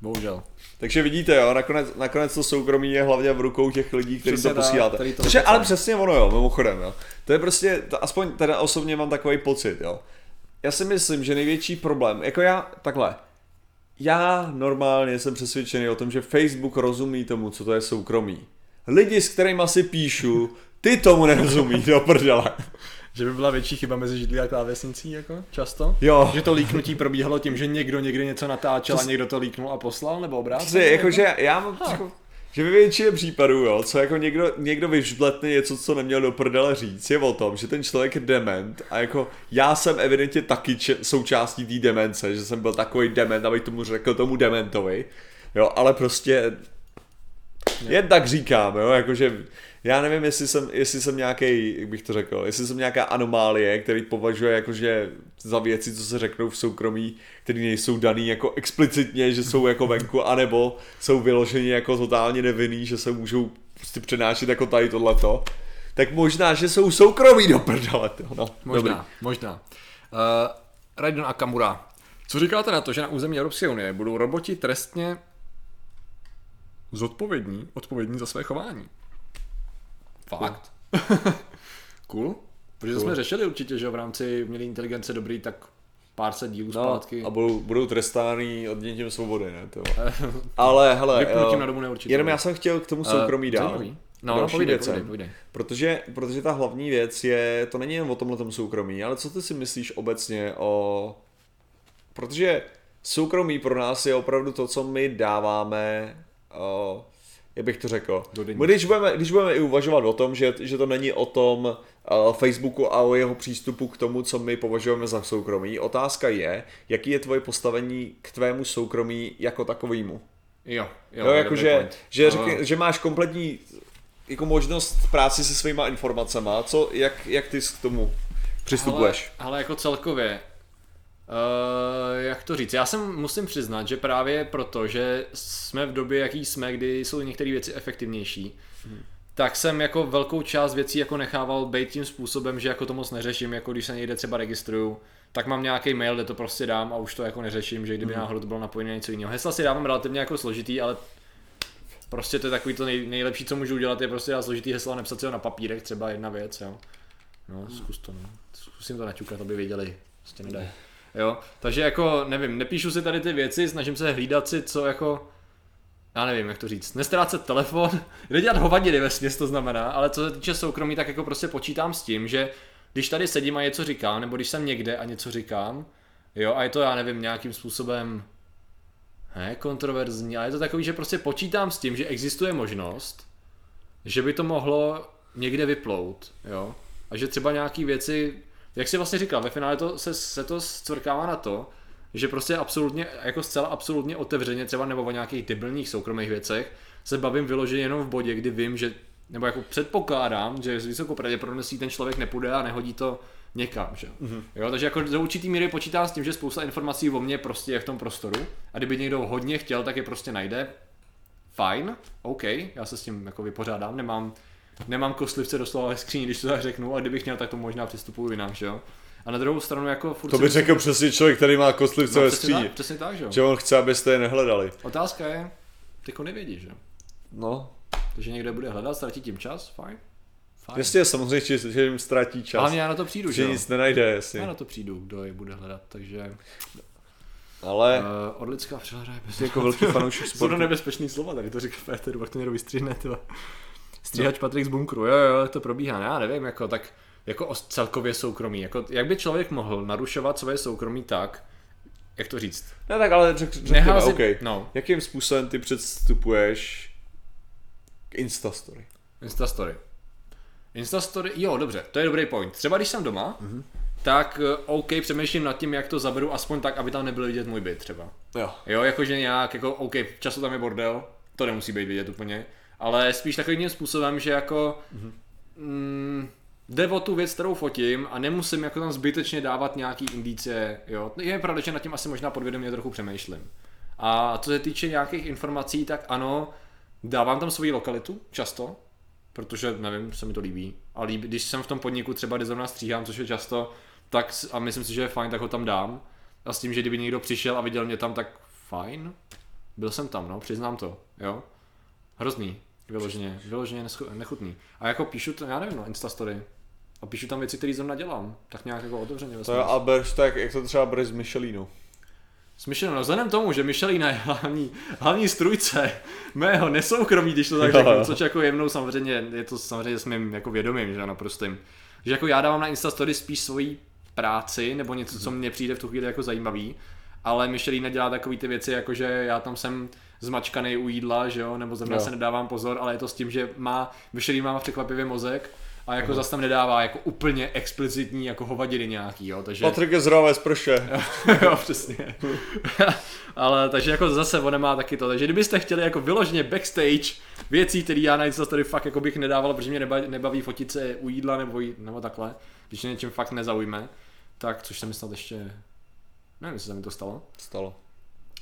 Bohužel. Takže vidíte, jo, nakonec, nakonec to soukromí je hlavně v rukou těch lidí, kteří to posíláte. který to Což je ale přesně ono, jo, mimochodem, jo. To je prostě, to aspoň teda osobně mám takový pocit, jo. Já si myslím, že největší problém, jako já, takhle, já normálně jsem přesvědčený o tom, že Facebook rozumí tomu, co to je soukromí. Lidi, s kterými si píšu, ty tomu nerozumí, do prdele. Že by byla větší chyba mezi židlí a klávesnicí, jako často? Jo. Že to líknutí probíhalo tím, že někdo někde něco natáčel a někdo to líknul a poslal, nebo obráceně? Přesně, jakože já mám jako, že ve většině případů, jo, co jako někdo, někdo vyžbletne něco, co neměl do prdele říct, je o tom, že ten člověk je dement a jako já jsem evidentně taky če- součástí té demence, že jsem byl takový dement, abych tomu řekl tomu dementovi, jo, ale prostě jen tak říkám, jo, jakože já nevím, jestli jsem, jestli jsem nějaký, jak bych to řekl, jestli jsem nějaká anomálie, který považuje jakože za věci, co se řeknou v soukromí, které nejsou daný jako explicitně, že jsou jako venku, anebo jsou vyloženi jako totálně nevinný, že se můžou prostě přenášet jako tady tohleto. Tak možná, že jsou soukromí do prdele, no. Možná, Dobrý. možná. Uh, Raidon a Kamura. Co říkáte na to, že na území Evropské unie budou roboti trestně zodpovědní, odpovědní za své chování? Fakt. *laughs* cool. Protože to Cool. jsme řešili určitě, že v rámci umělé inteligence dobrý, tak pár set dílů No, zpátky. a budou, budou trestány odnětím svobody, ne? To. *laughs* Ale hele, eh, na dobu neurčitou. jenom já jsem chtěl k tomu soukromí Eh, dál. zajímavý. No, K no dalším povídej, věcem. povídej, povídej. Protože, protože ta hlavní věc je, to není jen o tomhle soukromí, ale co ty si myslíš obecně o... Protože soukromí pro nás je opravdu to, co my dáváme o, jak bych to řekl. Když budeme, když budeme i uvažovat o tom, že, že to není o tom uh, Facebooku a o jeho přístupu k tomu, co my považujeme za soukromí, otázka je, jaký je tvoje postavení k tvému soukromí jako takovému. Jo, jo, Jo, jako dobrý že, řekni, že máš kompletní jako možnost práci se svýma informacema, co, jak, jak ty k tomu přistupuješ? Ale, ale jako celkově, uh, jak to říct, já jsem musím přiznat, že právě proto, že jsme v době, jaký jsme, kdy jsou některé věci efektivnější, tak jsem jako velkou část věcí jako nechával být tím způsobem, že jako to moc neřeším, jako když se někde třeba registruju, tak mám nějaký mail, kde to prostě dám a už to jako neřeším, že kdyby náhodou to bylo napojené na něco jiného. Hesla si dávám relativně jako složitý, ale prostě to je takový to nej, nejlepší, co můžu udělat, je prostě dát složitý heslo a napsat si ho na papírek, třeba jedna věc, jo. No, zkus to, no. Zkusím to naťukat, aby věděli, prostě nedají. Jo, takže jako, nevím, nepíšu si tady ty věci, snažím se hlídat si, co jako, já nevím, jak to říct, nestrácet telefon, *laughs* nedělat hovadiny ve směs, to znamená, ale co se týče soukromí, tak jako prostě počítám s tím, že když tady sedím a něco říkám, nebo když jsem někde a něco říkám, jo, a je to, já nevím, nějakým způsobem, ne, kontroverzní, ale je to takový, že prostě počítám s tím, že existuje možnost, že by to mohlo někde vyplout, jo, a že třeba nějaký věci, jak jsi vlastně říkal, ve finále to se, se to zcvrkává na to, že prostě absolutně, jako zcela absolutně otevřeně, třeba nebo o nějakých debilních soukromých věcech, se bavím vyloženě jenom v bodě, kdy vím, že, nebo jako předpokládám, že s vysokou pravděpodobností ten člověk nepůjde a nehodí to někam, že? Mm-hmm. Jo, takže jako do určitý míry počítám s tím, že spousta informací o mně prostě je v tom prostoru a kdyby někdo hodně chtěl, tak je prostě najde. Fajn, OK, já se s tím jako vypořádám, nemám, nemám kostlivce doslova ve skříni, když to tak řeknu, a kdybych měl, tak to možná přistupuju jinak, že jo. A na druhou stranu jako furt To by myslím- řekl přesně člověk, který má kostlivce no, ve přesně, tak, skříni. přesně tak, že jo. Že on chce, abyste je nehledali. Otázka je, ty jako nevědíš, že jo. No, Takže někdo bude hledat, ztratí tím čas, fajn. Fajn. jasně, samozřejmě, že, že jim ztratí čas. Hlavně já na to přijdu, že že jo. nic nenajde, Já jasně. na to přijdu, kdo je bude hledat, takže Ale uh, orlická přehleda je bez... jako velký fanoušek Jsou to sportu. nebezpečný slova, tady to říká Péteru, pak to někdo vystříhne, tyhle. Stříhač Patrik z bunkru, jo, jo, to probíhá, já nevím, jako tak, jako celkově soukromí, jako jak by člověk mohl narušovat svoje soukromí tak, jak to říct, Ne, tak ale řek, řekněme, Neházet- OK. no. Jakým způsobem ty předstupuješ k Instastory? Instastory. Instastory, jo, dobře, to je dobrý point. Třeba když jsem doma, mm-hmm. tak eh, OK, přemýšlím nad tím, jak to zaberu, aspoň tak, aby tam nebyl vidět můj byt třeba. Jo. Jo, jakože nějak, jako OK, času tam je bordel, to nemusí být vidět úplně, ale spíš takovým způsobem, že jako mm-hmm. mm, jde o tu věc, kterou fotím a nemusím jako tam zbytečně dávat nějaký indicie, jo. Je pravda, že nad tím asi možná podvědomě trochu přemýšlím. A co se týče nějakých informací, tak ano, dávám tam svoji lokalitu, často, protože nevím, se mi to líbí. A líbí, když jsem v tom podniku třeba, kde zrovna stříhám, což je často, tak a myslím si, že je fajn, tak ho tam dám. A s tím, že kdyby někdo přišel a viděl mě tam, tak fajn. Byl jsem tam, no, přiznám to, jo. Hrozný, vyloženě, vyloženě nechutný. A jako píšu to, já nevím, no, Instastory. A píšu tam věci, které zrovna dělám. Tak nějak jako otevřeně. To je, a to, jak, jak to třeba bereš s Michelínou. Smyšleno, no vzhledem tomu, že Michelina je hlavní, hlavní strujce mého nesoukromí, když to tak řeknu, jo. což jako jemnou samozřejmě, je to samozřejmě s mým jako vědomím, že naprostým. Že jako já dávám na Instastory spíš svoji práci, nebo něco, co mně přijde v tu chvíli jako zajímavý, ale Michelina dělá takový ty věci, jako že já tam jsem zmačkaný u jídla, že jo, nebo zrovna Jo. se nedávám pozor, ale je to s tím, že má, Michelin má překvapivě mozek, a jako zase tam nedává jako úplně explicitní jako hovadiny nějaký, jo, takže... Patrik je zdravé z prše. *laughs* jo, přesně. *laughs* Ale takže jako zase on má taky to. Takže kdybyste chtěli jako vyloženě backstage věcí, které já na Instastory fakt jako bych nedával, protože mě nebaví, nebaví fotit se u jídla nebo, jí, nebo takhle, když mě něčím fakt nezaujme, tak což se mi snad ještě, nevím, jestli se mi to stalo. Stalo.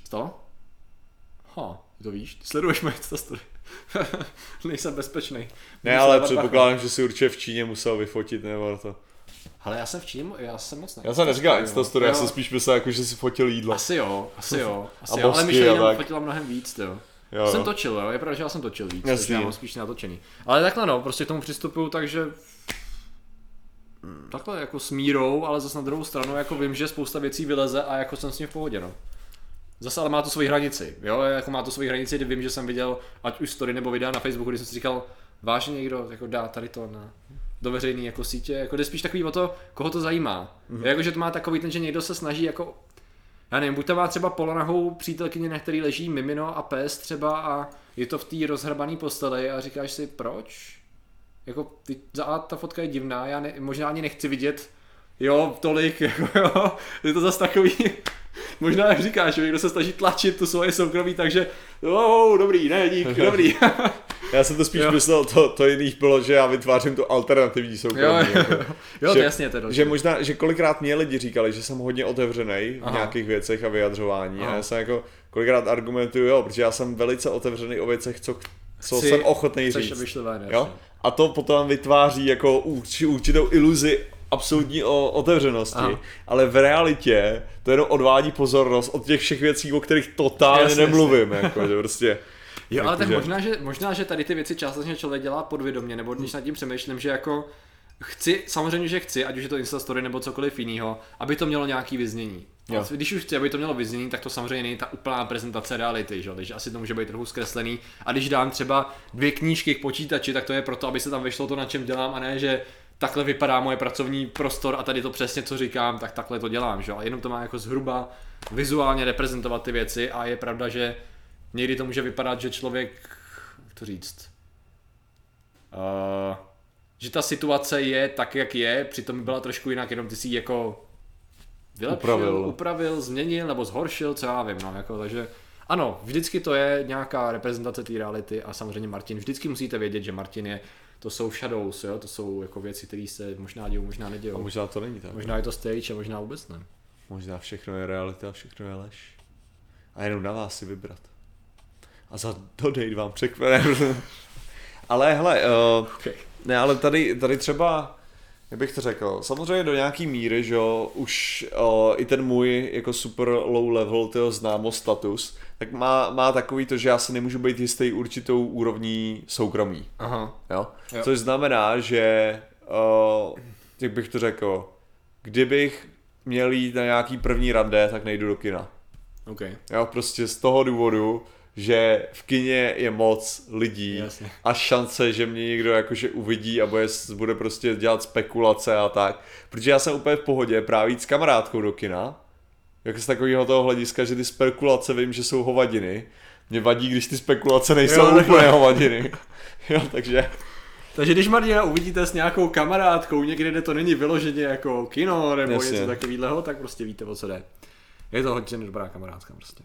Stalo? Ha, ty to víš, ty sleduješ moje Instastory. *laughs* Nejsem bezpečný. Ne, Musím ale bacha. předpokládám, že si určitě v Číně musel vyfotit, nebo to. Ale já jsem v Číně, já jsem moc ne. Já jsem neříkal Instastory, já jsem spíš myslel, jako, že si fotil jídlo. Asi jo, asi jo, *laughs* asi A jo, ale bosky Michelina a tak. fotila mnohem víc, jo. Jo, Jsem jo. točil, jo, je pravda, že já jsem točil víc, Jasný. takže já mám spíš natočený. Ale takhle no, prostě k tomu přistupuju, takže takhle jako s mírou, ale zase na druhou stranu jako vím, že spousta věcí vyleze a jako jsem s tím v pohodě, no. Zase ale má to svoji hranici, jo, jako má to svoji hranici, kdy vím, že jsem viděl ať už story nebo videa na Facebooku, kdy jsem si říkal, vážně někdo jako dá tady to na do veřejné jako sítě, jako jde spíš takový o to, koho to zajímá. Mm-hmm. Jako, že to má takový ten, že někdo se snaží jako já nevím, buď to má třeba polonahou přítelkyně, na který leží mimino a pes třeba a je to v té rozhrbané posteli a říkáš si, proč? Jako, ty, za A ta fotka je divná, já ne, možná ani nechci vidět, jo, tolik, *laughs* jako jo, je to zase takový, *laughs* možná jak říkáš, že někdo se snaží tlačit to svoje soukromí, takže, oh, dobrý, ne, dík, *laughs* dobrý. Já jsem to spíš jo. myslel, to, to jiných bylo, že já vytvářím to alternativní soukromí. Jo, jo, jako. jo že, to jasně to Že možná, že kolikrát mě lidi říkali, že jsem hodně otevřený v nějakých věcech a vyjadřování Aha. a já jsem jako kolikrát argumentuju, jo, protože já jsem velice otevřený o věcech, co, co Chci- jsem ochotný říct. ven, Jo? Jasně. A to potom vytváří jako urči- určitou iluzi absolutní o otevřenosti, Aha. ale v realitě to jenom odvádí pozornost od těch všech věcí, o kterých totálně Jasně, nemluvím, jako, že prostě. Jo, ale tak Jakože- možná že, možná, že tady ty věci částečně člověk dělá podvědomě, nebo když nad tím přemýšlím, že jako chci, samozřejmě, že chci, ať už je to Instastory nebo cokoliv jiného, aby to mělo nějaký vyznění. Jo. Když už chci, aby to mělo vyznění, tak to samozřejmě není ta úplná prezentace reality, že? takže asi to může být trochu zkreslený. A když dám třeba dvě knížky k počítači, tak to je proto, aby se tam vyšlo to, na čem dělám, a ne, že takhle vypadá moje pracovní prostor a tady to přesně, co říkám, tak takhle to dělám, že? A jenom to má jako zhruba vizuálně reprezentovat ty věci a je pravda, že někdy to může vypadat, že člověk, jak to říct, uh, že ta situace je tak, jak je, přitom byla trošku jinak, jenom ty si ji jako vylepšil, Upravil. upravil. upravil, změnil nebo zhoršil, co já vím, no, jako, takže ano, vždycky to je nějaká reprezentace té reality a samozřejmě Martin, vždycky musíte vědět, že Martin je, to jsou shadows, jo, to jsou jako věci, které se možná dějou, možná A nedějou. možná to není tak. Možná je to stage a možná vůbec ne. Možná všechno je realita a všechno je lež. A jenom na vás si vybrat. A za date vám překvapí. *laughs* ale hele, uh, Okay. Ne, ale tady, tady třeba, jak bych to řekl, samozřejmě do nějaký míry, že jo, už uh, i ten můj jako super low level tyho známo status, tak má, má takový to, že já se nemůžu být jistý určitou úrovní soukromí. Aha. Jo? Jo. Což znamená, že, uh, jak bych to řekl, kdybych měl jít na nějaký první rande, tak nejdu do kina. OK. Jo, prostě z toho důvodu, že v kině je moc lidí Jasně. a šance, že mě někdo jakože uvidí a bude, bude prostě dělat spekulace a tak. Protože já jsem úplně v pohodě právě jít s kamarádkou do kina, jako z takového toho hlediska, že ty spekulace vím, že jsou hovadiny. Mě vadí, když ty spekulace nejsou Jo, úplně hovadiny. *laughs* jo, takže Takže když Martina uvidíte s nějakou kamarádkou někde, kde to není vyloženě jako kino nebo Jasně. něco takového, tak prostě víte, o co jde. Je to hodně dobrá kamarádka prostě.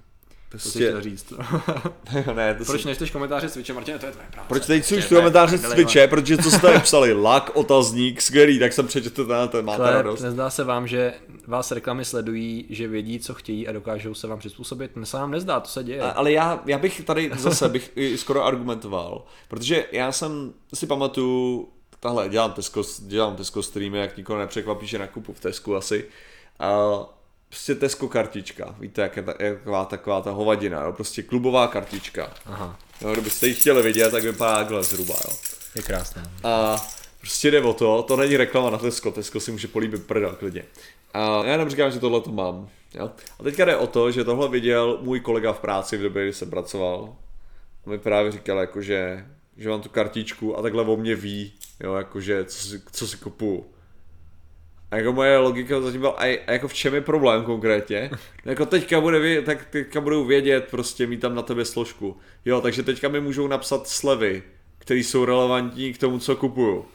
To prostě, chtěl říct. *laughs* ne, to Proč si... nečteš komentáře s Twitche, Martine, to je tvoje práce. Proč teď Prostě, to je komentáře Twitche, protože co jste tady psali, lak, otazník, skvělý, tak jsem přečetl ten, ten máte Ale radost. nezdá se vám, že vás reklamy sledují, že vědí, co chtějí a dokážou se vám přizpůsobit? Ne se vám nezdá, to se děje. A- Ale já, já bych tady zase bych skoro argumentoval, protože já jsem si pamatuju, tahle, dělám Tesco, dělám Tesco streamy, jak nikoho nepřekvapí, že nakupu v Tesku asi. A prostě Tesco kartička, víte, jak je ta, jaková taková ta hovadina, jo? prostě klubová kartička. Aha, Jo, kdybyste ji chtěli vidět, tak vypadá takhle zhruba, jo. je krásné. A prostě jde o to, to není reklama na Tesco, Tesco si může políbit prdel klidně. A já jenom říkám, že tohle to mám. Jo? A teďka jde o to, že tohle viděl můj kolega v práci v době, kdy jsem pracoval. A mi právě říkal, jako, že, že mám tu kartičku a takhle o mě ví, jo, jakože, co si, co si kupuju. A jako moje logika zatím byla, a, a jako v čem je problém konkrétně? No *laughs* jako teďka, bude tak teďka budou vědět, prostě mít tam na tebe složku. Jo, takže teďka mi můžou napsat slevy, které jsou relevantní k tomu, co kupuju.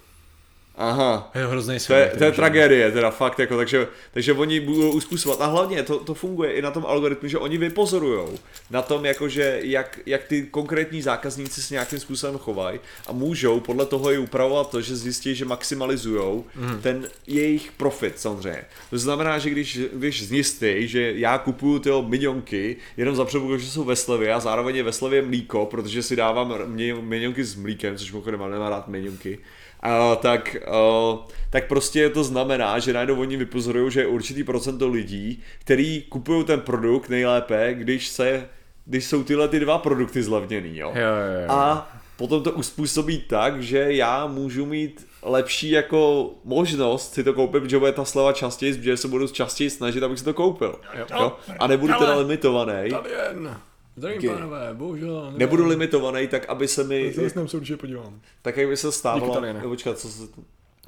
Aha, Je hrozný to je, to je tragédie, teda fakt, jako, takže, takže oni budou uspůsobovat. A hlavně to, to funguje i na tom algoritmu, že oni vypozorujou na tom, jakože, jak, jak ty konkrétní zákazníci se nějakým způsobem chovají a můžou podle toho i upravovat to, že zjistí, že maximalizují mm. ten jejich profit samozřejmě. To znamená, že když, když zjistí, že já kupuju ty minionky jenom za předpokladu, že jsou ve slevě a zároveň je ve slevě mlíko, protože si dávám minionky s mlíkem, což mimochodem mám nemám rád minionky, a, tak, a, tak prostě to znamená, že najednou oni vypozorují, že je určitý procento lidí, který kupují ten produkt nejlépe, když se když jsou tyhle ty dva produkty zlevněný, jo. Jo, jo, jo. A potom to uspůsobí tak, že já můžu mít lepší jako možnost si to koupit, že bude ta sleva častěji, že se budu častěji snažit, abych si to koupil. Jo. Jo? A nebudu teda limitovaný. Tady jen. Zdravím, Díky. pánové, bohužel. nevím. Nebudu limitovaný tak, aby se mi, Zase se určitě podívám. tak jak by se Díky, stávalo, no, počkat, co se,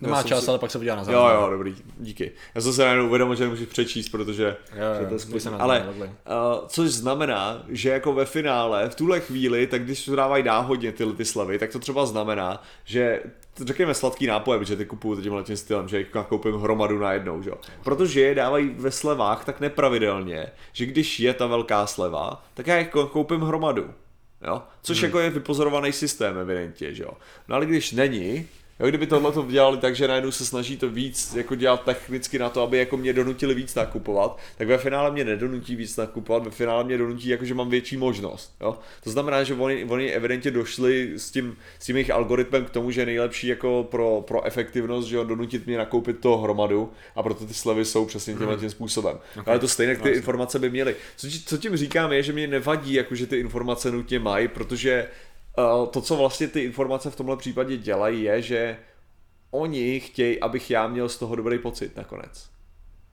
Nemá čas, si- ale pak se podívá na Jo, záznam. jo, dobrý, díky. Já jsem se najednou uvědomil, že nemůžeš přečíst, protože Jo, jo, to je se na Ale uh, což znamená, že jako ve finále, v tuhle chvíli, tak když to dávají náhodně tyhle ty slevy, tak to třeba znamená, že řekněme sladký nápoje, protože ty kupuju tímhle tím stylem, že jich koupím hromadu najednou, že jo. Protože je dávají ve slevách tak nepravidelně, že když je ta velká sleva, tak já jich ko- koupím hromadu. Jo? Což jako je vypozorovaný systém evidentně, že jo. No ale když není, Jo, kdyby tohle to dělali tak, že najednou se snaží to víc jako dělat technicky na to, aby jako mě donutili víc nakupovat, tak ve finále mě nedonutí víc nakupovat, ve finále mě donutí jako, že mám větší možnost. Jo? To znamená, že oni, oni evidentně došli s tím, s tím jejich algoritmem k tomu, že je nejlepší jako pro, pro efektivnost, že jo, donutit mě nakoupit to hromadu a proto ty slevy jsou přesně tímhle tím způsobem. Okay. Ale to stejně ty informace by měly. Co, co tím říkám je, že mě nevadí, jako, že ty informace nutně mají, protože to, co vlastně ty informace v tomhle případě dělají, je, že oni chtějí, abych já měl z toho dobrý pocit nakonec.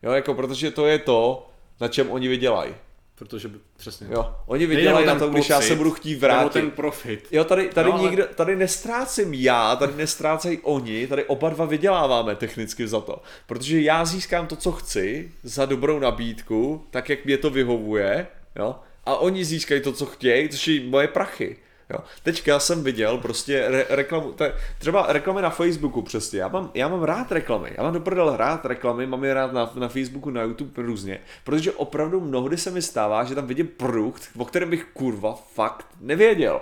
Jo, jako protože to je to, na čem oni vydělají. Protože by, přesně. Jo, oni vydělají na tom, když já se budu chtít vrátit. ten profit. Jo, tady, tady, No, ale- nikdo, tady nestrácím já, tady nestrácejí oni, tady oba dva vyděláváme technicky za to. Protože já získám to, co chci, za dobrou nabídku, tak jak mě to vyhovuje, jo, a oni získají to, co chtějí, což je moje prachy. Jo. Teďka jsem viděl prostě re- reklamu, je, třeba reklamy na Facebooku přesně, já mám, já mám rád reklamy, já mám do prdele rád reklamy, mám je rád na, na Facebooku, na YouTube různě, protože opravdu mnohdy se mi stává, že tam vidím produkt, o kterém bych kurva fakt nevěděl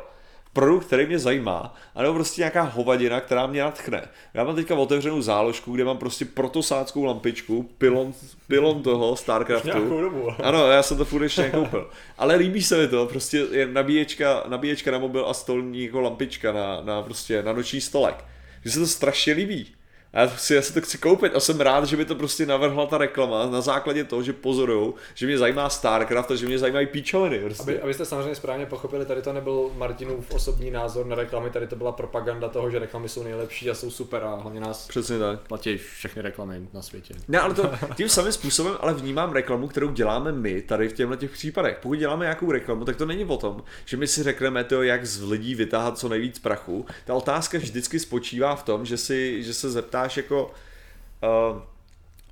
produkt, který mě zajímá, anebo prostě nějaká hovadina, která mě natchne. Já mám teďka otevřenou záložku, kde mám prostě protosáckou lampičku, pilon, pilon toho Starcraftu. Dobu. Ano, já jsem to furt ještě nekoupil. Ale líbí se mi to, prostě je nabíječka, nabíječka na mobil a stolní jako lampička na, na, prostě, na noční stolek. Že se to strašně líbí. A já si, já si to chci koupit a jsem rád, že by to prostě navrhla ta reklama na základě toho, že pozorujou, že mě zajímá Starcraft a že mě zajímají píčoviny. Prostě. Aby, abyste samozřejmě správně pochopili, tady to nebyl Martinův osobní názor na reklamy, tady to byla propaganda toho, že reklamy jsou nejlepší a jsou super a hlavně nás Přesně tak. platí všechny reklamy na světě. Ne, ale to tím samým způsobem ale vnímám reklamu, kterou děláme my tady v těchto těch případech. Pokud děláme nějakou reklamu, tak to není o tom, že my si řekneme to, jak z lidí vytáhat co nejvíc prachu. Ta otázka vždycky spočívá v tom, že, si, že se zeptáš jako... Uh,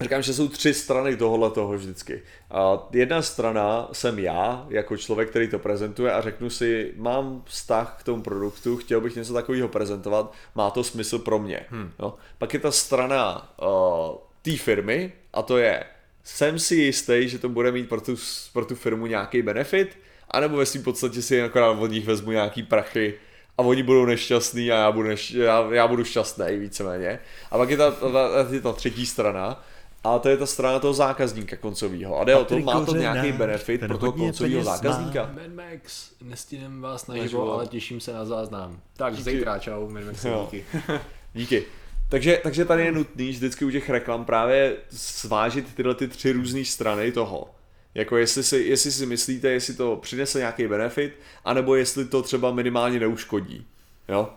Říkám, že jsou tři strany tohohle toho vždycky. A jedna strana jsem já, jako člověk, který to prezentuje a řeknu si, mám vztah k tomu produktu, chtěl bych něco takového prezentovat, má to smysl pro mě. Hmm. No. Pak je ta strana uh, té firmy a to je, jsem si jistý, že to bude mít pro tu, pro tu firmu nějaký benefit, anebo ve svým podstatě si jen akorát od nich vezmu nějaký prachy a oni budou nešťastní a já budu, neš, já, já budu šťastný víceméně. A pak je ta, ta, ta, ta třetí strana, a to je ta strana toho zákazníka koncového. A jde o to, má to nějaký benefit pro toho koncového zákazníka. Mad Max, nestihnem vás Naživo. naživo, ale těším se na záznam. Tak, Díky. zítra, čau, Mad Max, díky. *laughs* Díky. Takže, takže tady je nutný vždycky u těch reklam právě svážit tyhle ty tři různé strany toho. Jako jestli si, jestli si myslíte, jestli to přinese nějaký benefit, anebo jestli to třeba minimálně neuškodí. Jo?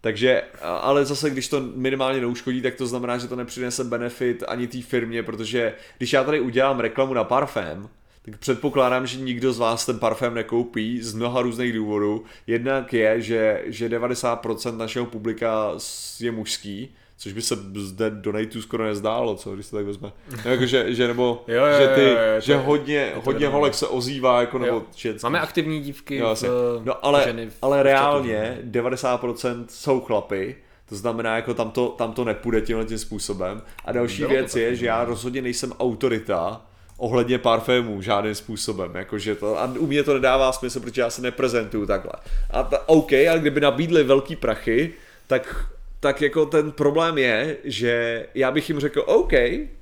Takže, ale zase, když to minimálně neuškodí, tak to znamená, že to nepřinese benefit ani té firmě, protože když já tady udělám reklamu na parfém, tak předpokládám, že nikdo z vás ten parfém nekoupí z mnoha různých důvodů. Jednak je, že, že 90% našeho publika je mužský, což by se zde donatů skoro nezdálo, co, když se tak vezme. No, jako, že, že, nebo, *laughs* Jo, jo, že, ty, jo, jo, jo, to že hodně, to hodně vědomé. holek se ozývá, jako, nebo ženský. Máme aktivní dívky, Jo, v, No ale, ženy v, ale v reálně 90% jsou chlapy, to znamená, jako tam to, tam to nepůjde tímhle tím způsobem. A další Bylo to věc je, že já rozhodně nejsem autorita ohledně parfémů žádným způsobem, jakože to, a u mě to nedává smysl, protože já se neprezentuju takhle. A ta, OK, ale kdyby nabídli velký prachy, tak tak jako ten problém je, že já bych jim řekl, OK,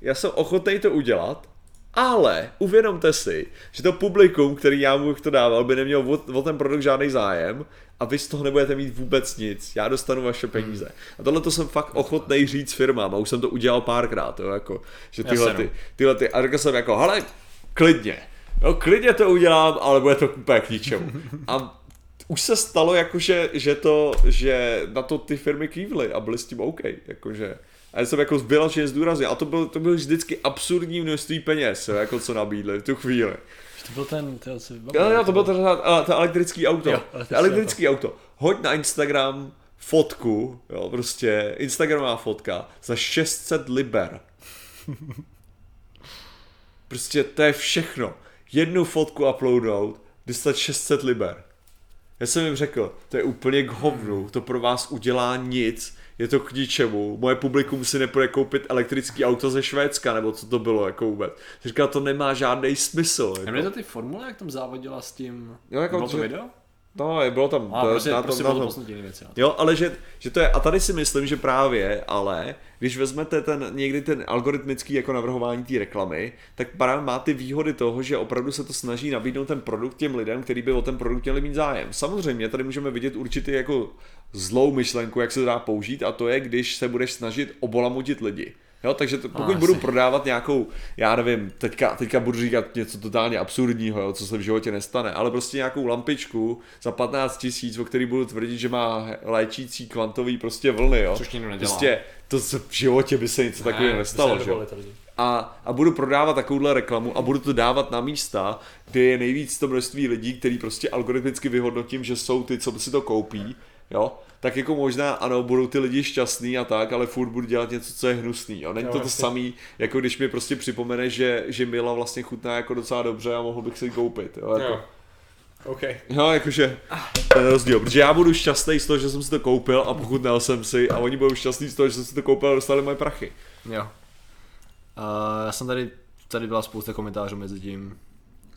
já jsem ochotný to udělat, ale uvědomte si, že to publikum, který já mu to dával, by neměl o, o ten produkt žádný zájem a vy z toho nebudete mít vůbec nic. Já dostanu vaše peníze. A tohle to jsem fakt ochotný říct firmám a už jsem to udělal párkrát, jo, jako, že tyhle, ty, no. tyhle ty, a řekl jsem jako, hele, klidně, jo, klidně to udělám, ale bude to úplně k ničemu. *laughs* A už se stalo, jakože, že to, že na to ty firmy kývly a byly s tím OK, jakože. A já jsem jako vyloženě zdůraznil. A to byl, to byl vždycky absurdní množství peněz, jako co nabídli v tu chvíli. To byl ten, to, co Jo, jo, to bylo to, to, to elektrický auto. Jo, elektrický elektrický auto. Hoď na Instagram fotku, jo, prostě Instagramová fotka za 600 liber. Prostě to je všechno. Jednu fotku uploadnout, dostat 600 liber. Já jsem jim řekl, to je úplně k hovnu, to pro vás udělá nic, je to k ničemu, moje publikum si nepůjde koupit elektrický auto ze Švédska, nebo co to bylo jako vůbec. Říkal, to nemá žádný smysl. Nebyly to ty formule, jak tam závodila s tím, Jo, jako bylo to že- video? No, je- bylo tam. A to- prostě, na tom- prostě na bylo to tom- posunutí jiný věci. jo. Jo, ale že, že to je, a tady si myslím, že právě, ale když vezmete ten někdy ten algoritmický jako navrhování té reklamy, tak právě má ty výhody toho, že opravdu se to snaží nabídnout ten produkt těm lidem, který by o ten produkt měli mít zájem. Samozřejmě tady můžeme vidět určitý jako zlou myšlenku, jak se to dá použít, a to je, když se budeš snažit obolamutit lidi. Jo, takže to, pokud Asi. budu prodávat nějakou, já nevím, teďka, teďka budu říkat něco totálně absurdního, jo, co se v životě nestane, ale prostě nějakou lampičku za 15 tisíc, o který budu tvrdit, že má léčící kvantový prostě vlny, jo. Což nikdo nedělá. Prostě to se v životě by se něco takového Ne, nestalo, by se že jo. A, a budu prodávat takovouhle reklamu a budu to dávat na místa, kde je nejvíc to množství lidí, který prostě algoritmicky vyhodnotím, že jsou ty, co si to koupí, jo, tak jako možná ano, budou ty lidi šťastný a tak, ale furt budu dělat něco, co je hnusný, jo. Není to to samý, jako když mi prostě připomene, že, že Mila vlastně chutná jako docela dobře a mohl bych si koupit, jo. Jako, Jo. OK. Jo, jakože ten rozdíl, protože já budu šťastný z toho, že jsem si to koupil a pochutnal jsem si a oni budou šťastní z toho, že jsem si to koupil a dostali moje prachy. Jo. Uh, já jsem tady, tady byla spousta komentářů mezi tím.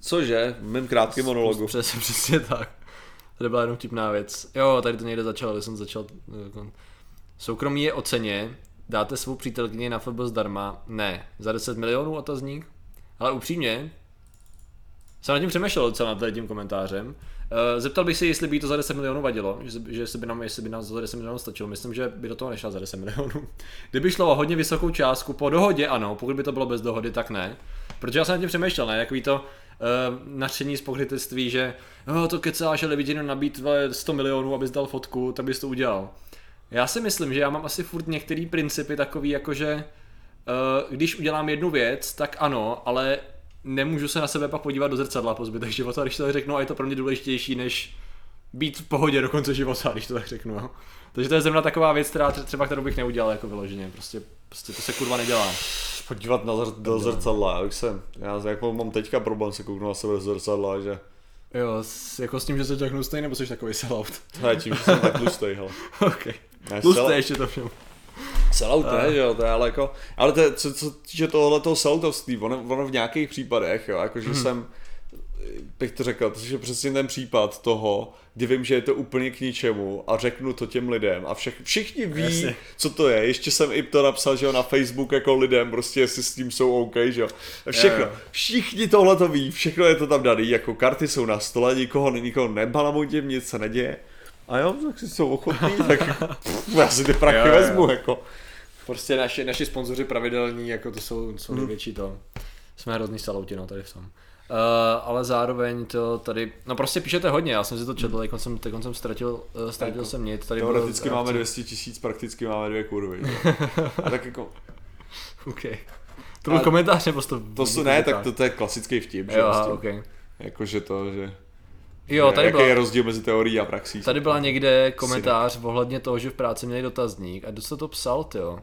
Cože? V mém krátkém monologu. Přesně, přesně tak. Tady byla jenom tipná věc. Jo, tady to někde začalo, když jsem začal. jako- Soukromí je o ceně, dáte svou přítelkyni na FB zdarma? Ne. Za 10 milionů otazník? Ale upřímně, jsem nad tím přemýšlel docela nad tím komentářem. Eh, Zeptal bych se, jestli by to za 10 milionů vadilo, že, že jestli, by nám, jestli by nám za 10 milionů stačilo. Myslím, že by do toho nešla za 10 milionů. *laughs* Kdyby šlo o hodně vysokou částku, po dohodě ano, pokud by to bylo bez dohody, tak ne. Protože já jsem nad tím přemýšlel, ne? Takový to uh, nadšení z pokrytectví, že oh, to kecáš, ale vidím nabít vole, 100 milionů, abys dal fotku, tak bys to udělal. Já si myslím, že já mám asi furt některé principy takový, jako že uh, když udělám jednu věc, tak ano, ale nemůžu se na sebe pak podívat do zrcadla po zbytek života, když to tak řeknu, a je to pro mě důležitější, než být v pohodě do konce života, když to tak řeknu. Jo. Takže to je zrovna taková věc, která tře- třeba kterou bych neudělal jako vyloženě, prostě, prostě to se kurva nedělá. podívat na zr- do zrcadla, jak jsem, já jako mám teďka problém se kouknout na sebe do zrcadla, že Jo, s, jako s tím, že jsi tak hnusnej, nebo jsi takový sellout? to je tím, že jsem tak tlustej, hele. *laughs* OK. Ne, Tlustý sell- ještě to všem. Sellout ne, že jo, to je ale jako, ale to je, co, co týče tohle toho selloutovství, ono, ono v nějakých případech, jo, jakože hmm. jsem, bych to řekl, to je přesně ten případ toho, kdy vím, že je to úplně k ničemu a řeknu to těm lidem a všech, všichni ví, Jasně. co to je. Ještě jsem i to napsal, že jo, na Facebook jako lidem, prostě jestli s tím jsou OK, že jo. Všechno, Jo, jo. všichni tohle to ví, všechno je to tam daný, jako karty jsou na stole, nikoho, nikoho nebalamutím, nic se neděje. A jo, tak si jsou ochotní, *laughs* tak pff, já si ty prachy Jo, jo. vezmu, jako. Prostě naši, naši sponzoři pravidelní, jako to jsou, jsou největší to. Jsme hrozný salouti, no, tady v tom. Uh, ale zároveň to tady, no prostě píšete hodně, já jsem si to četl, teď jsem, teď jsem ztratil, uh, ztratil jsem nic. Tady bylo Teoreticky reakce- máme 200 tisíc, prakticky máme dvě kurvy. *laughs* A tak jako, OK. To byl A- komentář, nebo jsi to... to jsou, ne, tak to, to je klasický vtip, že Jo, prostě. aha, OK. Jakože to, že... Jo, tady jaký byla, je rozdíl mezi teorií a praxí. tady byla někde komentář ohledně toho, že v práci měli dotazník a kdo se to psal, jo?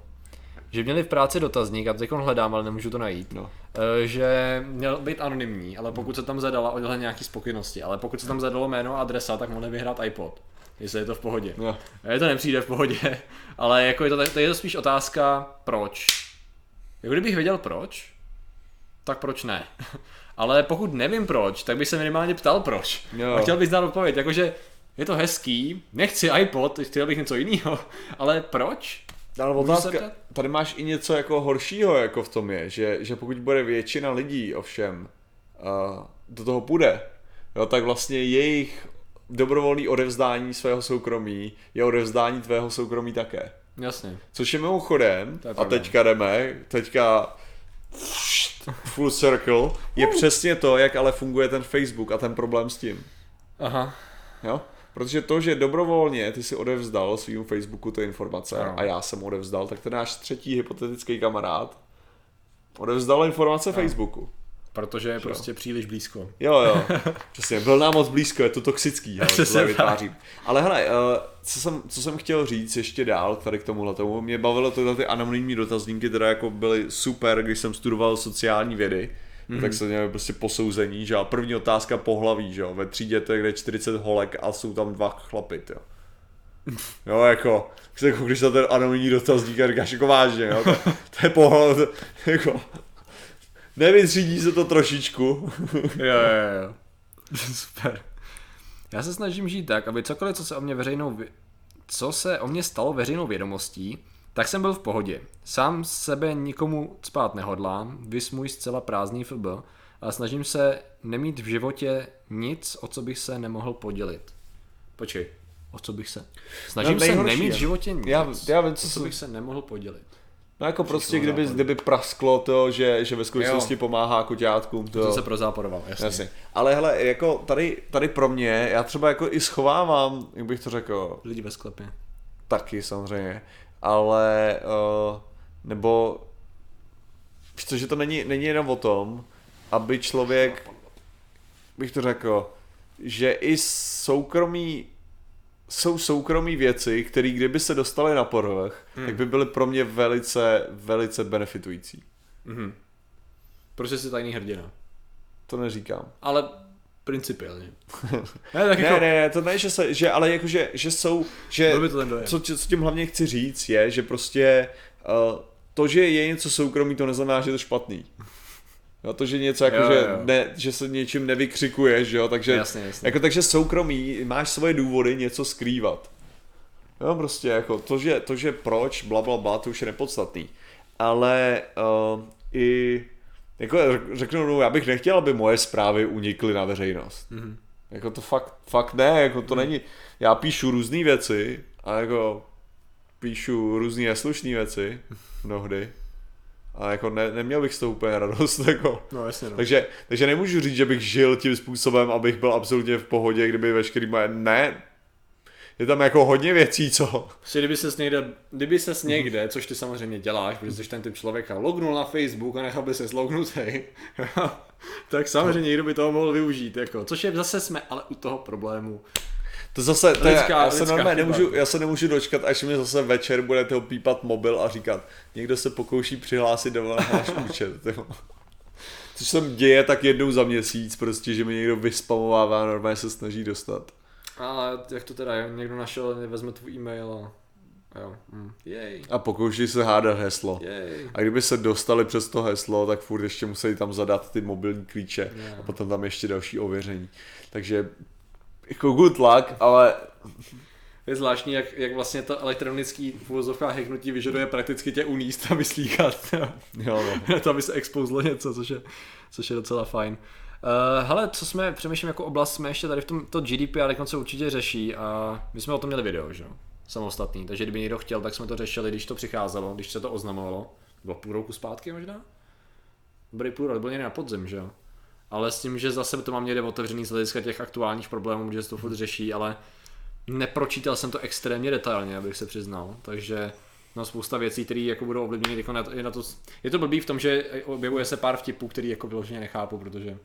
Že měli v práci dotazník, a teď hledám, ale nemůžu to najít. No. Eh, že měl být anonymní, ale pokud se tam zadala odhle nějaký spokojenosti, ale pokud se tam zadalo jméno a adresa, tak mohli vyhrát iPod. Jestli je to v pohodě. No. Je to nepřijde v pohodě, *laughs* ale jako je to, to je to spíš otázka, proč. Jako kdybych věděl proč, tak proč ne. *laughs* Ale pokud nevím proč, tak bych se minimálně ptal proč. Jo. A chtěl bych znát odpověď, jakože je to hezký, nechci iPod, chtěl bych něco jiného, *laughs* ale proč? Ale otázka, tady máš i něco jako horšího jako v tom je, že, že pokud bude většina lidí ovšem uh, do toho půjde, jo, tak vlastně jejich dobrovolný odevzdání svého soukromí je odevzdání tvého soukromí také. Jasně. Což je mimochodem, je a teďka jdeme, teďka *laughs* full circle, je přesně to, jak ale funguje ten Facebook a ten problém s tím. Aha. Jo? Protože to, že dobrovolně ty si odevzdal svým Facebooku ty informace Ano. a já jsem odevzdal, tak ten náš třetí hypotetický kamarád odevzdal informace Facebooku. protože je prostě příliš blízko. Jo, jo, *laughs* přesně, byl nám moc blízko, je to toxický, hele, tak. vytvářím. Ale hele, eh, co jsem, co jsem chtěl říct ještě dál tady k tomuhle tomu, mě bavilo tyhle ty anonymní dotazníky, teda jako byly super, když jsem studoval sociální vědy, mm-hmm. tak se měli prostě posouzení, že jo, první otázka pohlaví, že jo, ve třídě to je kde 40 holek a jsou tam dva chlapy, jo. *laughs* Jo, jako, jako když na ten anonymní dotazník a říkáš jako vážně, jo, to, to je to, jako, nevytřídí se to trošičku. Jo, jo, jo. *laughs* Super. Já se snažím žít tak, aby cokoliv, co se o mě veřejnou, co se o mě stalo veřejnou vědomostí, tak jsem byl v pohodě. Sám sebe nikomu spát nehodlám, vys můj zcela prázdný FB a snažím se nemít v životě nic, o co bych se nemohl podělit. Počkej, o co bych se? Snažím No, se nemít je- v životě nic, Já- já vím, o co co jsem- bych se nemohl podělit. No jako prostě, Příštího kdyby, západu. kdyby prasklo to, že, že ve skutečnosti Jo. pomáhá koťátkům, to... To se prozáporoval, jasně. Jasně. Ale hele, jako tady, tady pro mě, já třeba jako i schovávám, jak bych to řekl, Lidi ve sklepě. taky samozřejmě, ale uh, nebo víš co, že to není, není jenom o tom, aby člověk, bych to řekl, že i soukromí jsou soukromí věci, které kdyby se dostaly na povrch, hmm. tak by byly pro mě velice, velice benefitující. Mhm. Proč jsi tajný hrdina? To neříkám. Ale principiálně. *laughs* ne, tak Ne, jako, ne, ne, to ne, že se, že, ale jakože, že jsou, že, Byl by to ten dojem. co, co tím hlavně chci říct je, že prostě uh, to, že je něco soukromý, to neznamená, že je to špatný. Jo, to, že něco jako, Jo, že, jo. Ne, že se něčím nevykřikuješ, jo, takže, Jasně, jasně. jako, takže soukromí, máš svoje důvody něco skrývat. Jo, prostě jako to, že, to, že proč, bla, bla, bla, to už je nepodstatný. Ale uh, i, jako řeknu, no, já bych nechtěl, aby moje zprávy unikly na veřejnost. Mhm. Jako to fakt, fakt ne, jako to není, já píšu různé věci a jako píšu různé neslušné věci mnohdy a jako ne, neměl bych z toho úplně radost, *laughs* jako. No jasně, no. Takže, takže nemůžu říct, že bych žil tím způsobem, abych byl absolutně v pohodě, kdyby veškerý moje, ne, je tam jako hodně věcí, co, Prostě kdyby ses někde, kdyby ses někde, což ty samozřejmě děláš, protože jsi ten typ člověka, lognul na Facebook a nechal by se lognutý, *laughs* tak samozřejmě někdo by toho mohl využít, jako, což je zase jsme, ale u toho problému. to zase, to je, Lidská- já, se normálně nemůžu, já se nemůžu dočkat, až mi zase večer bude toho pípat mobil a říkat, někdo se pokouší přihlásit do náš *laughs* účet, jo. Což se děje tak jednou za měsíc, prostě, že mi někdo vyspamovává a normálně se snaží dostat. Ale jak to teda je, někdo našel, vezme tvůj e-mail a, a jo, jej, A pokouší se hádat heslo. jej. A kdyby se dostali přes to heslo, tak furt ještě museli tam zadat ty mobilní klíče Jo. a potom tam ještě další ověření. Takže jako good luck, ale Je zvláštní, jak, jak vlastně to elektronický v uvozovkách hacknutí vyžaduje prakticky tě uníst a vyslíkat. jo, no. *laughs* to aby se expouzlo něco, což je, což je docela fajn. Uh, hele, co jsme, přemýšlím jako oblast, jsme ještě tady v tom, to GDPR jak se určitě řeší a my jsme o tom měli video, že jo, samostatný, takže kdyby někdo chtěl, tak jsme to řešili, když to přicházelo, když se to oznamovalo, bylo půl roku zpátky možná? Dobrý půl rok, byl někdy na podzim, že jo. Ale s tím, že zase to mám někde otevřený z hlediska těch aktuálních problémů, že se to furt řeší, ale nepročítal jsem to extrémně detailně, abych se přiznal, takže no spousta věcí, které jako budou ovlivněny jako na to, je, na to, je to blbý v tom, že objevuje se pár vtipů, který jako vyloženě nechápu, protože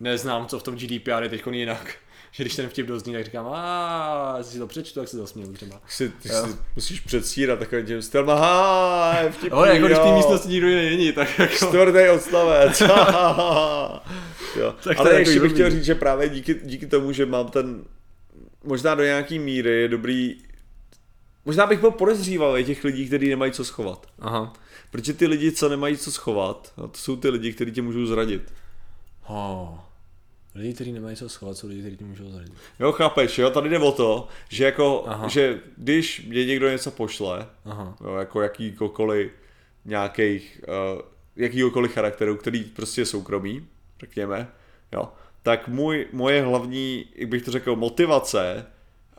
neznám, co v tom GDPR je teď jinak. *laughs* Že když ten vtip dozní, tak říkám, a si to přečtu, tak se zasměju třeba. Si, ty Jo. si musíš předstírat takovým tím stylem, aha, je vtipný, Ale jako když v té místnosti nikdo jiný není, tak jako... Čtvrtý odstavec. *laughs* jo. Tak Ale je ještě bych chtěl říct, že právě díky, díky tomu, že mám ten, možná do nějaký míry je dobrý, možná bych byl podezříval těch lidí, kteří nemají co schovat. Aha. Protože ty lidi, co nemají co schovat, no, to jsou ty lidi, kteří tě můžou zradit. Oh. Lidi, kteří nemají co schovat, jsou lidi, kteří ti můžou zradit. Jo, chápeš, jo, tady jde o to, že jako, Aha. že když mě někdo něco pošle, Aha. jo, jako jakýkoliv nějakých, uh, jakýkoliv charakteru, který prostě je soukromý, řekněme, jo, tak můj, moje hlavní, jak bych to řekl, motivace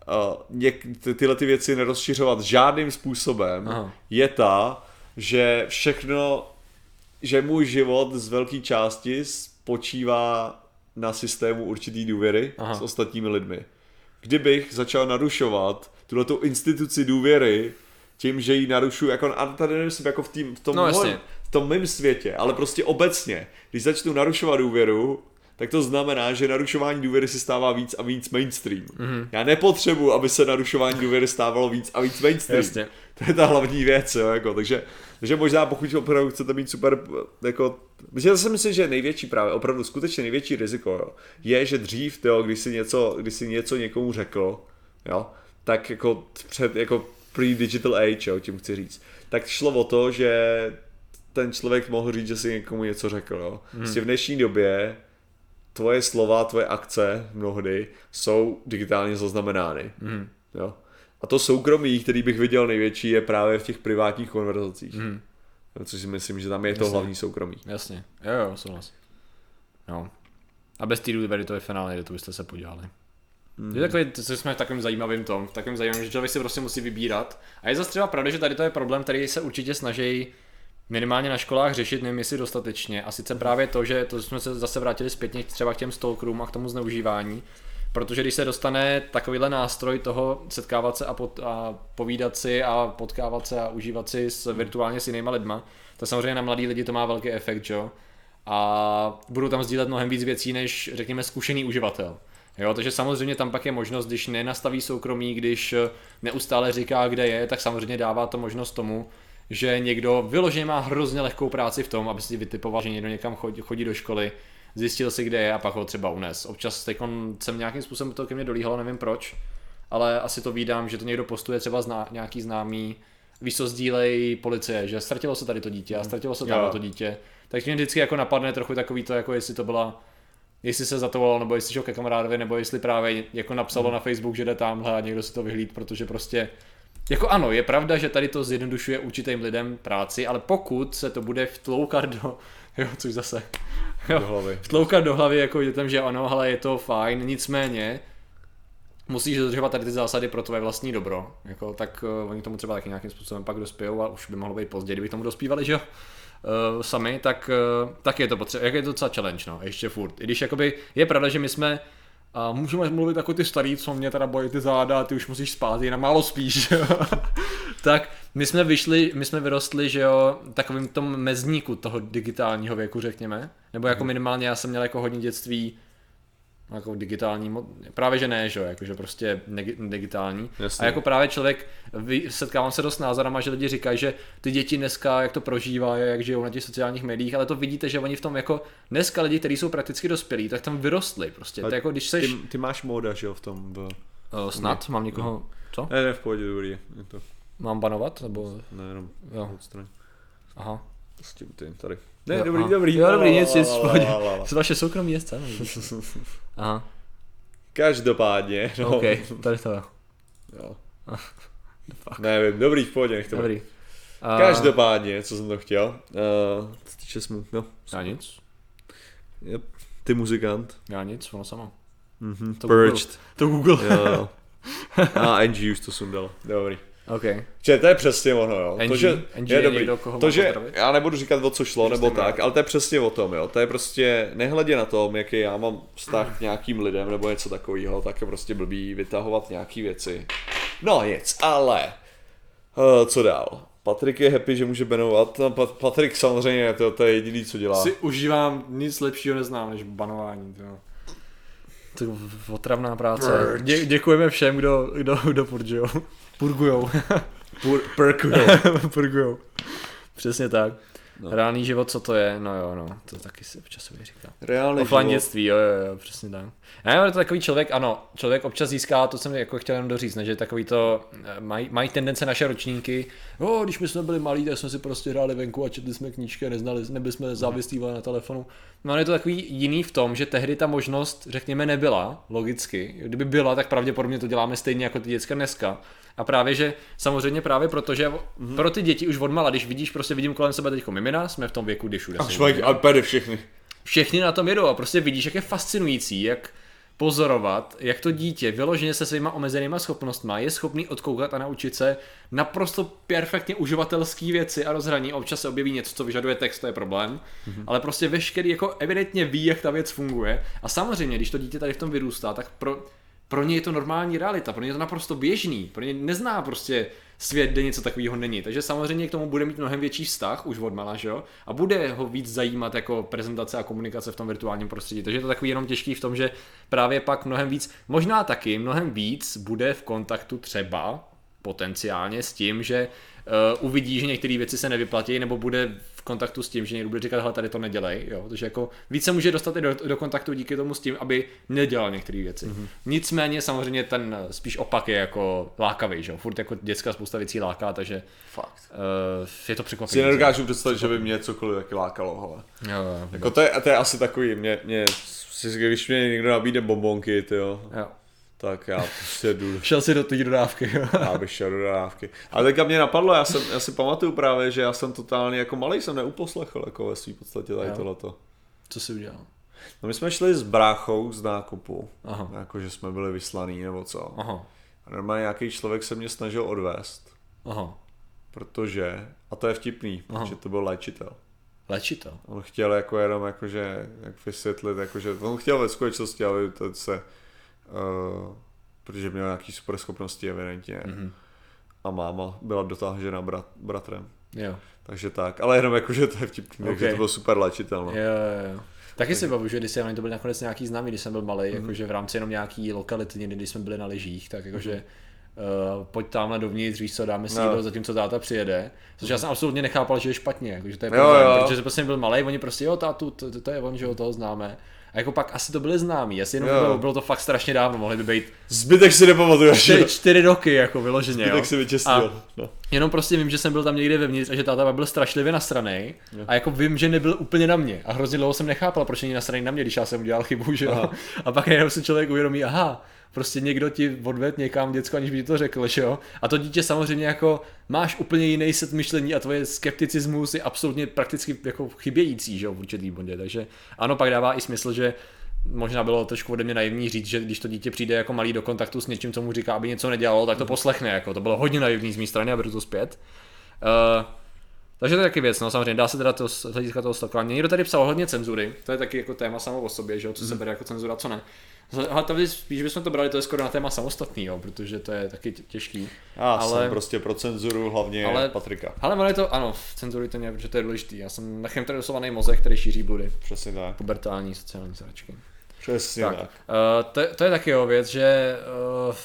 uh, něk, ty, tyhle ty věci nerozšiřovat žádným způsobem Aha. je ta, že všechno, že můj život z velké části spočívá na systému určitý důvěry Aha. s ostatními lidmi. Kdybych začal narušovat tuhletu instituci důvěry tím, že ji narušuju, jako, a tady nemyslím jako v, tým, v tom, No, jasně. v tom mém světě, ale prostě obecně, když začnu narušovat důvěru, tak to znamená, že narušování důvěry se stává víc a víc mainstream. Mhm. Mm-hmm. Já nepotřebuji, aby se narušování důvěry stávalo víc a víc mainstream. Jasně. To je ta hlavní věc, jo, jako, takže, takže možná pokud opravdu chcete mít super, jako, já si myslím, že největší právě, opravdu skutečně největší riziko, jo, je, že dřív, jo, když si něco, když si něco někomu řekl, jo, tak jako před, jako pre-digital age, jo, tím chci říct, tak šlo o to, že ten člověk mohl říct, že si někomu něco řekl, jo. Hmm. Prostě v dnešní době tvoje slova, tvoje akce mnohdy jsou digitálně zaznamenány. Mhm. Jo. A to soukromí, který bych viděl největší, je právě v těch privátních konverzacích. Jo, Což si myslím, že tam je to Jasně. hlavní soukromí. Jasně, jo, jo, souhlas. No. A bez té důvěry to je finálně, kde to byste se podělali. Mm. Je takový, co jsme v takovém zajímavém tom, v takovém zajímavém, že člověk si prostě musí vybírat. A je zase třeba pravda, že tady to je problém, který se určitě snaží minimálně na školách řešit, nevím jestli dostatečně. A sice právě to, že to jsme se zase vrátili zpětně třeba k těm stalkerům a k tomu zneužívání. Protože když se dostane takovýhle nástroj toho setkávat se a, pot, a povídat si a potkávat se a užívat si s, virtuálně s jinýma lidma, tak samozřejmě na mladý lidi to má velký efekt, jo. A budou tam sdílet mnohem víc věcí než, řekněme, zkušený uživatel. Jo, takže samozřejmě tam pak je možnost, když nenastaví soukromí, když neustále říká, kde je, tak samozřejmě dává to možnost tomu, že někdo vyloženě má hrozně lehkou práci v tom, aby si vytipoval, že někdo někam chodí, chodí do školy, zjistil si, kde je a pak ho třeba unes. Občas teď jsem nějakým způsobem to ke mně dolíhalo, nevím proč, ale asi to vídám, že to někdo postuje třeba zná, nějaký známý, víš co sdílej policie, že ztratilo se tady to dítě a ztratilo se tady to dítě. Tak mě vždycky jako napadne trochu takový to, jako jestli to byla jestli se zatovalo, nebo jestli šel ke kamarádovi, nebo jestli právě jako napsalo Hmm. na Facebook, že jde tamhle a někdo si to vyhlíd, protože prostě jako ano, je pravda, že tady to zjednodušuje určitým lidem práci, ale pokud se to bude vtloukat do, *laughs* jo, což zase, jo, Do hlavy. vtloukat do hlavy jako dětem, že ano, ale je to fajn, nicméně musíš dodržovat tady ty zásady pro tvoje vlastní dobro, jako, tak uh, oni tomu třeba taky nějakým způsobem pak dospějou a už by mohlo být pozdě, kdyby tomu dospívali, že jo, uh, sami, tak, uh, tak je to potřeba, jak je to docela challenge, no, ještě furt. I když jakoby je pravda, že my jsme a můžeme mluvit jako ty starý, co mě teda bojí ty záda, ty už musíš spát, jinak málo spíš, *laughs* tak my jsme vyšli, my jsme vyrostli, že jo, takovým tom mezníku toho digitálního věku, řekněme. Nebo jako minimálně já jsem měl jako hodně dětství jako digitální, právě že ne, že jo, jakože prostě digitální. Jasně. A jako právě člověk, setkávám se dost s názorama, že lidi říkají, že ty děti dneska, jak to prožívají, jak žijou na těch sociálních médiích, ale to vidíte, že oni v tom jako dneska lidi, kteří jsou prakticky dospělí, tak tam vyrostli prostě. To jako když seš... Ty, ty máš móda, že jo, v tom. V... Uh, snad, mám někoho... Co? Ne, ne, v pohodě, dobrý. Je to, Mám banovat? Nebo... ne, jenom Jo. odstraň. Aha. S tím ty, tady. Ne, Jo, dobrý, aha. dobrý. Jo, dobrý, nic, nic. Jsou vaše soukromí je scéna. *laughs* Aha, Každopádně, no. OK, tady to jo. Jo. Nevím, dobrý, v pohodě, nech to. Dobrý. A... Každopádně, co jsem to chtěl, uh, co týče smut, no. Já nic. Yep. Ty muzikant. Já nic, ono samo. Mhm. To Purged. To Google. Jo, jo. *laughs* A NG už to sundal. Dobrý. OK. Že to je přesně ono, jo. NG? to, že, NG je je dobrý. někdo, koho to, že, já nebudu říkat, o co šlo, nebo tak, ale to je přesně o tom, jo. To je prostě, nehledě na tom, jaký já mám vztah k nějakým lidem, nebo něco takového, tak je prostě blbý vytahovat nějaký věci. No nic, ale, uh, co dál? Patrik je happy, že může banovat. No, Pat- Patrik samozřejmě, to, to je jediný, co dělá. Si užívám, nic lepšího neznám než banování. To. To je otravná práce. Dě, děkujeme všem, kdo, kdo, kdo purgujou. Purgujou. *laughs* Pur, perkujou. *laughs* Purgujou. Přesně tak. No. Reálný život, co to je? No jo, no, to taky si občas říká. Reálný život. dětství, jo, jo, jo, přesně tak. Já nevím, to takový člověk, ano, člověk občas získá, to jsem jako chtěl jenom doříct, ne, že takový to, eh, mají, mají tendence naše ročníky, jo, když my jsme byli malí, tak jsme si prostě hráli venku a četli jsme knížky neznali, nebyli jsme závislí na telefonu. No ale je to takový jiný v tom, že tehdy ta možnost, řekněme, nebyla, logicky. Kdyby byla, tak pravděpodobně to děláme stejně jako ty děcka dneska. A právě, že samozřejmě právě proto, že mm-hmm. pro ty děti už odmala, když vidíš, prostě vidím kolem sebe teď mimina, jsme v tom věku, kdy všude A člověk, a pede všechny. všichni na tom jedou a prostě vidíš, jak je fascinující, jak pozorovat, jak to dítě vyloženě se svýma omezenýma schopnostma je schopný odkoukat a naučit se naprosto perfektně uživatelský věci a rozhraní. Občas se objeví něco, co vyžaduje text, to je problém, mm-hmm. ale prostě veškerý jako evidentně ví, jak ta věc funguje. A samozřejmě, když to dítě tady v tom vyrůstá, tak pro pro ně je to normální realita, pro ně je to naprosto běžný, pro ně nezná prostě svět, kde něco takového není. Takže samozřejmě k tomu bude mít mnohem větší vztah už od mala, že jo? A bude ho víc zajímat jako prezentace a komunikace v tom virtuálním prostředí. Takže je to takový jenom těžký v tom, že právě pak mnohem víc, možná taky mnohem víc bude v kontaktu třeba potenciálně s tím, že uh, uvidí, že některé věci se nevyplatí, nebo bude v kontaktu s tím, že někdo bude říkat, hele, tady to nedělej, jo, takže jako víc se může dostat i do, do kontaktu díky tomu s tím, aby nedělal některé věci. Mm-hmm. Nicméně samozřejmě ten spíš opak je jako lákavý, že jo, furt jako dětská spousta věcí láká, takže Fakt. uh, je to překvapení. Si nedokážu představit, že by mě cokoliv taky lákalo, hele. Jo, jo, Jako to je, to je asi takový, mě, mě, když mě někdo nabídne bonbonky, ty jo, jo. Tak já prostě jdu, *laughs* Šel si do té dodávky, *laughs* já bych šel do dodávky. Ale teďka mě napadlo, já, jsem, já si pamatuju právě, že já jsem totálně jako malý jsem neuposlechl jako ve svý podstatě tady tohleto. Co jsi udělal? No my jsme šli s bráchou z nákupu, Aha. jako že jsme byli vyslaný nebo co. Aha, A normálně nějaký člověk se mě snažil odvést, aha. protože, a to je vtipný, Aha. protože to byl léčitel. Léčitel. On chtěl jako jenom jakože, jak vysvětlit, jakože, on chtěl ve skutečnosti, aby to se, uh, protože měl nějaký super schopnosti evidentně. Mhm. A máma byla dotážena brat, bratrem. Jo. Takže tak, ale jenom jakože to je vtipný, okay. takže Ok. to bylo super léčitel. No. Jo, jo, jo. Taky si bavu, že když jsem, to byli nakonec nějaký známý, když jsem byl malý, Mhm. jakože v rámci jenom nějaký lokality, někdy, když jsme byli na lyžích, tak jakože Uh, pojď tamhle dovnitř, víš co, dáme si No. jídlo, zatímco táta přijede. Což já jsem absolutně nechápal, že je špatně, jako, že to je Jo, problém, jo. protože jsem prostě byl malý, oni prostě, jo, tátu, to, to, to, je on, že jo, toho známe. A jako pak asi to byli známí, asi jenom Jo. bylo, bylo, to fakt strašně dávno, mohli by být Zbytek si nepamatuješ. čtyři, čtyři roky, jako vyloženě, jo. Zbytek si vyčistil. A- No. Jenom prostě vím, že jsem byl tam někde vevnitř a že táta byl strašlivě nasranej a jako vím, že nebyl úplně na mě a hrozně dlouho jsem nechápal, proč není nasranej na mě, když já jsem udělal chybu, že jo. A pak jenom si člověk uvědomí, aha, prostě někdo ti odved někam děcko, aniž by ti to řekl, že jo. A to dítě samozřejmě jako máš úplně jiný set myšlení a tvoje skepticismus je absolutně prakticky jako chybějící, že jo, v určitý bodě. Takže ano, pak dává i smysl, že možná bylo trošku ode mě naivní říct, že když to dítě přijde jako malý do kontaktu s něčím, co mu říká, aby něco nedělalo, tak to poslechne. Jako. To bylo hodně naivní z mé strany a beru to zpět. Uh, takže to je taky věc, no samozřejmě dá se teda to z hlediska toho stalkování. Někdo tady psal hodně cenzury, to je taky jako téma samo o sobě, že jo, co se bere jako cenzura, co ne. Ale tady spíš bychom to brali, to je skoro na téma samostatný, jo, protože to je taky tě- těžký. Já Ale- jsem prostě pro cenzuru, hlavně Ale- Patrika. Ale ono je to, ano, cenzurujte mě, protože to je důležitý. Já jsem nachemtredosovaný mozek, který šíří bludy. Přesně tak. Pubertální sociální zračky. Přesně Tak. tak. Uh, to, to, je taky jo věc, že uh,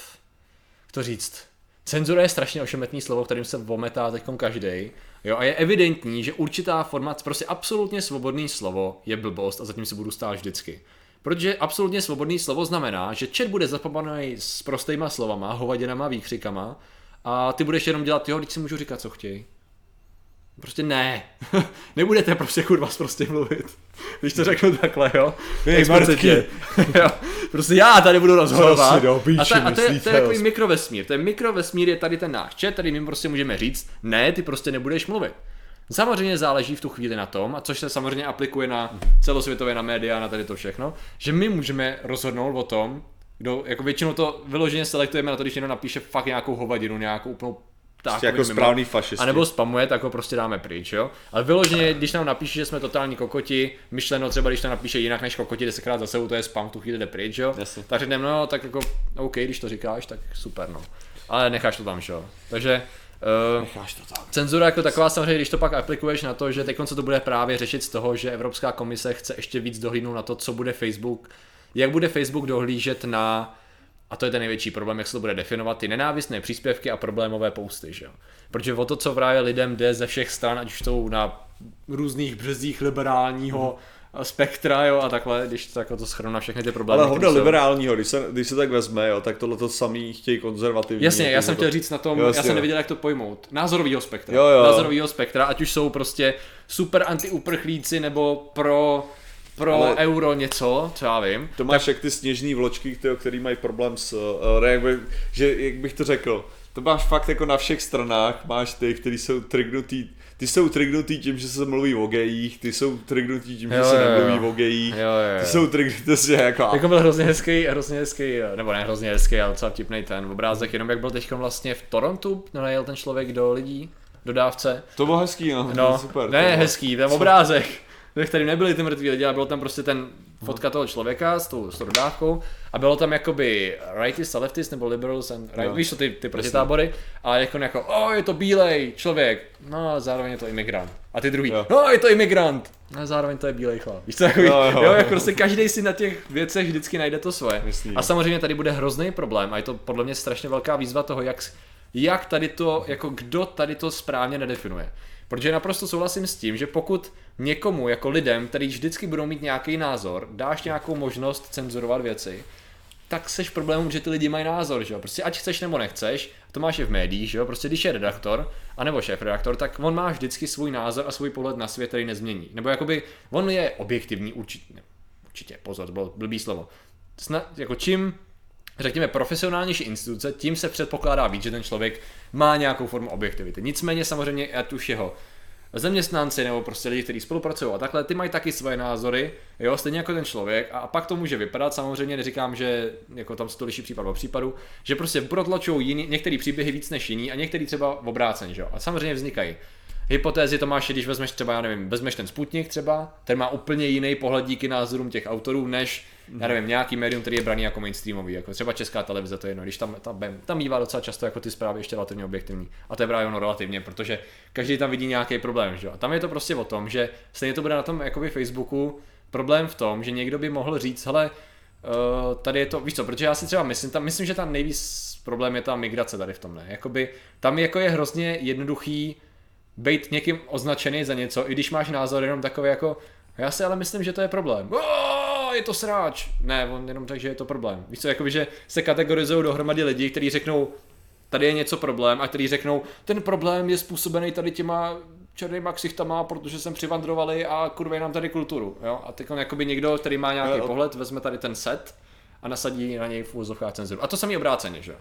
to říct. Cenzura je strašně ošemetný slovo, kterým se vometá teď každý. Jo, a je evidentní, že určitá forma, prostě absolutně svobodný slovo je blbost a zatím si budu stát vždycky. Protože absolutně svobodný slovo znamená, že chat bude zapapaný s prostýma slovama, hovadinama, výkřikama a ty budeš jenom dělat, jo, teď si můžu říkat, co chtějí. Prostě ne. *laughs* Nebudete prostě kurva prostě mluvit. Když to řeknu takhle, jo. Explicitně. *laughs* jo. Prostě já tady budu rozhodovat. do píči a, ta, a to, je, to je takový mikrovesmír. Ten mikrovesmír je tady ten náš chat, tady my prostě můžeme říct, ne, ty prostě nebudeš mluvit. Samozřejmě záleží v tu chvíli na tom, a což se samozřejmě aplikuje na celosvětově na média, na tady to všechno, že my můžeme rozhodnout o tom, kdo, jako většinou to vyloženě selektujeme na to, když někdo napíše fakt nějakou hovadinu, nějakou úplnou ptákovinu Jako mimo. správný fašisti. A nebo spamuje, tak ho prostě dáme pryč, jo. Ale vyloženě, když nám napíše, že jsme totální kokoti, myšleno třeba, když to napíše jinak než kokoti desetkrát za sebou, to je spam, tu chvíli jde pryč, jo. Jasně. Tak řekneme, no, tak jako, OK, když to říkáš, tak super, no. Ale necháš to tam, jo. Takže, uh, Necháš to tam. Cenzura jako taková samozřejmě, když to pak aplikuješ na to, že teď se to bude právě řešit z toho, že Evropská komise chce ještě víc dohlídnout na to, co bude Facebook, jak bude Facebook dohlížet na, a to je ten největší problém, jak se to bude definovat, ty nenávistné příspěvky a problémové posty, že jo. Protože o to, co právě lidem jde ze všech stran, ať už jsou na různých březích liberálního spektra, jo, a takhle, když to, jako to schrnu na všechny ty problémy. Ale jsou- liberálního, když se, když se tak vezme, jo, tak tohle to samý chtějí konzervativní. Jasně, já jako jsem to- chtěl říct na tom, Jo, já jasně, jsem nevěděl, jak to pojmout. Názorovýho spektra. Jo, jo. Názorovýho spektra, ať už jsou prostě super antiuprchlíci nebo pro, pro Ale- euro něco, co já vím. To máš jak ty sněžný vločky, který, který mají problém s, uh, jak by, že, jak bych to řekl, to máš fakt jako na všech stranách, máš ty, který jsou trignutý, ty jsou trignutý tím, že se mluví o gejích, ty jsou trignutý tím, že Jo, se jo, jo. nemluví o gejích, Jo, jo, jo. ty jsou trignutý, *laughs* jako, Jako byl hrozně hezký, hrozně hezký, nebo ne hrozně hezký, ale docela vtipný ten obrázek, jenom jak byl teď vlastně v Torontu, no najel ten člověk do lidí, do dávce. to bylo hezký, no, No, super. to ne bylo- hezký, ten obrázek. Ve kterém nebyli ty mrtví lidi, ale bylo tam prostě ten fotka toho člověka s tou, s tou dodávkou a bylo tam jakoby rightist a leftist nebo liberals and right, Jo. víš co, ty, ty protitábory a jako, jako o, je to bílej člověk, no a zároveň je to imigrant. A ty druhý, Jo. no je to imigrant, no a zároveň to je bílej chlap. Víš co, jako, jo, Jo, jo, jako prostě každý si na těch věcech vždycky najde to svoje. Jasný, a samozřejmě tady bude hrozný problém a je to podle mě strašně velká výzva toho, jak, jak tady to, jako kdo tady to správně nedefinuje. Protože naprosto souhlasím s tím, že pokud někomu, jako lidem, který vždycky budou mít nějaký názor, dáš nějakou možnost cenzurovat věci, tak seš problémem, že ty lidi mají názor, že jo? Prostě ať chceš nebo nechceš, to máš i v médiích, že jo? Prostě když je redaktor, anebo šéf redaktor, tak on má vždycky svůj názor a svůj pohled na svět, který nezmění. Nebo jakoby, on je objektivní určitě, ne, určitě, pozor, to bylo blbý slovo. Sna, jako čím řekněme, profesionálnější instituce, tím se předpokládá víc, že ten člověk má nějakou formu objektivity. Nicméně samozřejmě, ať už jeho zaměstnanci nebo prostě lidi, kteří spolupracují a takhle, ty mají taky svoje názory, jo, stejně jako ten člověk a, pak to může vypadat, samozřejmě neříkám, že jako tam se to liší případ od případu, že prostě protlačují jiný, některý příběhy víc než jiný a některý třeba v obráceně, že jo, a samozřejmě vznikají. Hypotézy to máš, když vezmeš třeba, já nevím, vezmeš ten Sputnik třeba, ten má úplně jiný pohled díky názorům těch autorů, než, já nevím, nějaký médium, který je braný jako mainstreamový, jako třeba česká televize, to je jedno, když tam, tam, tam bývá docela často jako ty zprávy ještě relativně objektivní. A to je právě ono relativně, protože každý tam vidí nějaký problém, že jo. A tam je to prostě o tom, že stejně to bude na tom jakoby Facebooku problém v tom, že někdo by mohl říct, hele, Uh, tady je to, víš co, protože já si třeba myslím, tam, myslím, že tam nejvíc problém je ta migrace tady v tomhle. Jakoby, tam jako je hrozně jednoduchý být někým označený za něco, i když máš názor jenom takový jako, já si ale myslím, že to je problém. Je to sráč. Ne, on jenom řekl, že je to problém. Víš co, jakoby, že se kategorizují dohromady lidi, kteří řeknou, tady je něco problém a kteří řeknou, ten problém je způsobený tady těma černýma ksichtama, protože jsem přivandrovali a kurvej nám tady kulturu. Jo? A teď jakoby někdo, který má nějaký Jo. pohled, vezme tady ten set a nasadí na něj v úzovkách cenzuru. A to samý obráceně, že.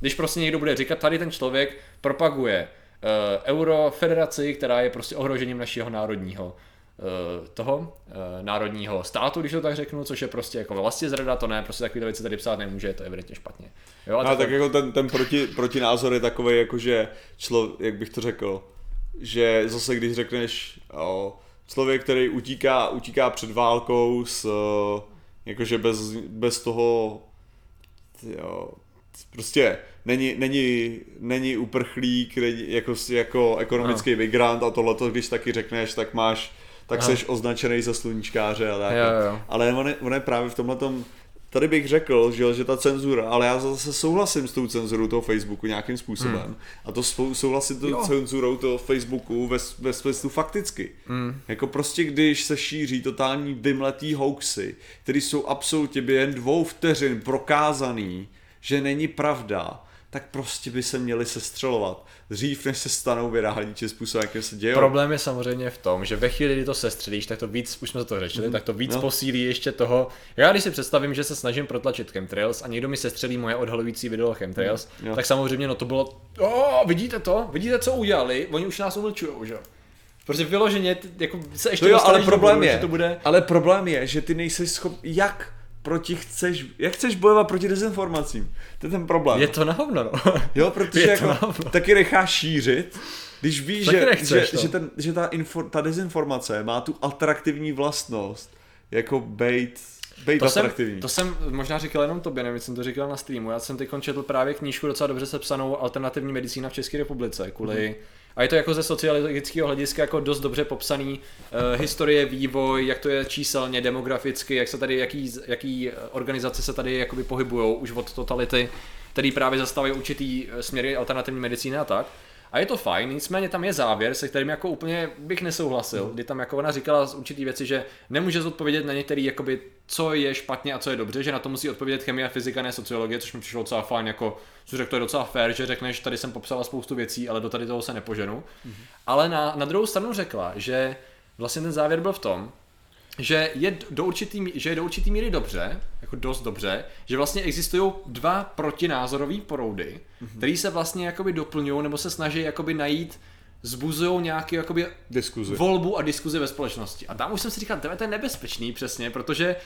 Když prostě někdo bude říkat, tady ten člověk propaguje eurofederaci, která je prostě ohrožením našeho národního uh, toho uh, národního státu, když to tak řeknu, což je prostě jako vlastně zrada, to ne, prostě takové věci tady psát nemůže, je to evidentně špatně. Jo, A takhle- tak jako ten, ten proti, protinázor je takový, jako že člo, jak bych to řekl, že zase když řekneš o, člověk, který utíká, utíká před válkou s, jakože bez, bez toho, jo, prostě není, není, není uprchlík, není, jako, jako ekonomický migrant a tohleto, když taky řekneš, tak máš, tak Aha. seš označený za sluníčkáře a tak. Jo, jo. Ale on je, on je právě v tomhle tady bych řekl, že, že ta cenzura, ale já zase souhlasím s tou cenzurou toho Facebooku nějakým způsobem. Hmm. A to spou- souhlasím s cenzurou toho Facebooku ve, ve smyslu fakticky. Hmm. Jako prostě, když se šíří totální vymletý hoaxy, které jsou absolutně během dvou vteřin prokázaný, že není pravda, tak prostě by se měli sestřelovat dřív, než se stanou virální či způsobem, jakým se dějou. Problém je samozřejmě v tom, že ve chvíli, kdy to sestřelíš, tak to víc, už jsme to řešili, tak to víc No. posílí ještě toho. Já když si představím, že se snažím protlačit chemtrails a někdo mi sestřelí moje odhalující video chemtrails, Jo. tak samozřejmě no to bylo, o, vidíte to? Vidíte, co udělali? Oni už nás umlčujou, že jo? Protože vyloženě jako se ještě To jo, ale problém bodu, je, že to bude... ale problém je, že ty nejsi schop, jak proti chceš, jak chceš bojovat proti dezinformacím? To je ten problém. Je to na hovno, no. Jo, protože *laughs* je jako, taky necháš šířit, když víš, Taky že, nechceš, že, no. že, ten, že ta, info, ta dezinformace má tu atraktivní vlastnost, jako bejt, bejt To jsem, atraktivní. to jsem možná říkal jenom tobě, nevím, jsem to říkal na streamu. Já jsem teď četl právě knížku docela dobře sepsanou Alternativní medicína v České republice, kvůli... Mm-hmm. A je to jako ze sociologického hlediska jako dost dobře popsaný uh, historie, vývoj, jak to je číselně, demograficky, jak se tady, jaký, jaký organizace se tady jakoby pohybujou už od totality, který právě zastávají určitý eh, směry alternativní medicíny a tak. A je to fajn, nicméně tam je závěr, se kterým jako úplně bych nesouhlasil, kdy tam jako ona říkala z určitý věci, že nemůže zodpovědět na některý, jakoby, co je špatně a co je dobře, že na to musí odpovědět chemie, fyzika, ne sociologie, což mi přišlo docela fajn, jako co řekl, to je docela fair, že řekneš, tady jsem popsala spoustu věcí, ale do tady toho se nepoženu. Mm-hmm. Ale na, na druhou stranu řekla, že vlastně ten závěr byl v tom, že je do určitý, že je do určitý míry dobře, jako dost dobře, že vlastně existují dva protinázorové proudy, mm-hmm. který se vlastně jakoby doplňují nebo se snaží jakoby najít, zbuzují nějaký jakoby Diskuzi. volbu a diskuzi ve společnosti. A tam už jsem si říkal, "Tebe, to je nebezpečný přesně, protože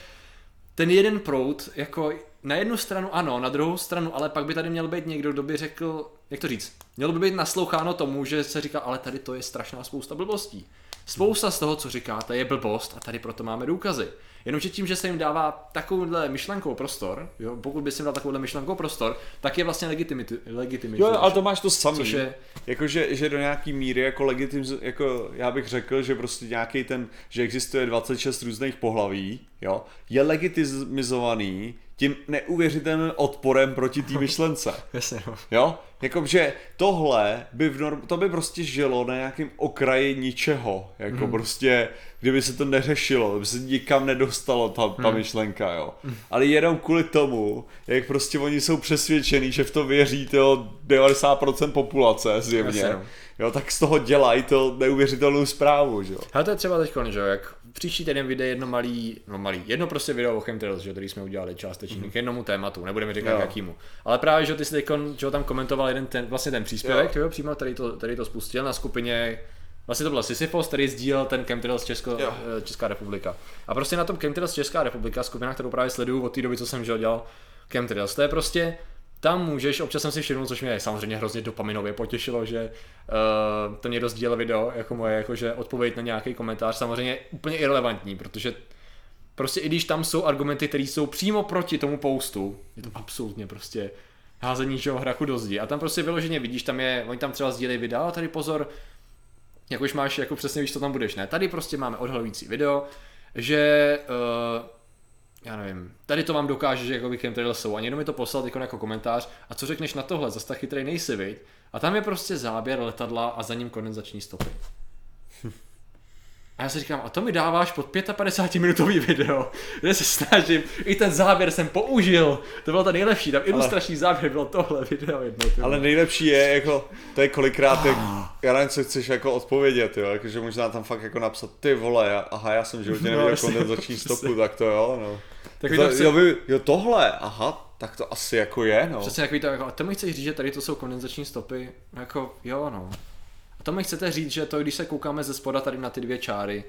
ten jeden proud, jako na jednu stranu ano, na druhou stranu, ale pak by tady měl být někdo, kdo by řekl, jak to říct, mělo by být nasloucháno tomu, že se říká, ale tady to je strašná spousta blbostí. Spousta z toho, co říkáte, je blbost a tady proto máme důkazy. Jenomže tím, že se jim dává takovouhle myšlenkou prostor, jo, pokud by se jim dal takovouhle myšlenkou prostor, tak je vlastně legitimit. Jo, ale to máš to samý. Což je- Jakože, že do nějaký míry jako legitim, jako já bych řekl, že prostě nějaký ten, že existuje 26 různých pohlaví, jo, je legitimizovaný tím neuvěřitelným odporem proti té *laughs* myšlence. Jasně, no. Jo? Jakože tohle by v norm, to by prostě žilo na nějakém okraji ničeho. Jako mm. prostě, kdyby se to neřešilo, kdyby se nikam nedostalo ta, ta Hmm. myšlenka, jo. Ale jenom kvůli tomu, jak prostě oni jsou přesvědčení, že v to věří to 90% populace zjevně. Jasně, no. Jo, tak z toho dělají to neuvěřitelnou zprávu, že jo. Ale to je třeba teď, že jo, jak příští týden vyjde jedno malý, no malý, jedno prostě video o chemtrails, že který jsme udělali částečně k jednomu tématu, nebudeme říkat Jo. jakýmu. Ale právě, že ty jsi teď, že tam komentoval jeden ten, vlastně ten příspěvek, jo. jo přímo, který to, který to spustil na skupině Vlastně to byl Sisyphos, který sdílel ten Chemtrails Česko, Jo. eh, Česká republika. A prostě na tom Chemtrails Česká republika, skupina, kterou právě sleduju od té doby, co jsem jo, dělal Chemtrails, to je prostě, tam můžeš, občas jsem si všiml, což mě samozřejmě hrozně dopaminově potěšilo, že uh, to někdo sdílel video, jako moje, jakože odpověď na nějaký komentář, samozřejmě úplně irrelevantní, protože prostě i když tam jsou argumenty, které jsou přímo proti tomu postu, je to absolutně prostě házení že jo, hrachu do zdi. A tam prostě vyloženě vidíš, tam je, oni tam třeba sdílejí videa, a tady pozor, jak už máš, jako přesně víš, co tam budeš, ne? Tady prostě máme odhalující video, že uh, já nevím, tady to vám dokáže, že jakoby chemtrails jsou a někdo mi to poslal jako, jako komentář a co řekneš na tohle, zase tak chytrý nejsi, viď? A tam je prostě záběr letadla a za ním kondenzační stopy. A já si říkám, a to mi dáváš pod 55 minutový video, kde se snažím, i ten záběr jsem použil, to bylo to nejlepší, tam ilustrační záběr bylo tohle video jedno. ty Ale nejlepší je, jako, to je kolikrát, jak, já nevím, co chceš jako odpovědět, jo, jakože možná tam fakt jako napsat, ty vole, já, aha, já jsem v životě *laughs* No, neviděl jasně, kondenzační *laughs* přesně. stopu, tak to jo, no. Tak to, to chce- jo, vy, jo, tohle, aha, tak to asi jako je, no. Přesně jak víte, jako, a to mi chceš říct, že tady to jsou kondenzační stopy, jako jo no. A to mi chcete říct, že to, když se koukáme ze spoda tady na ty dvě čáry,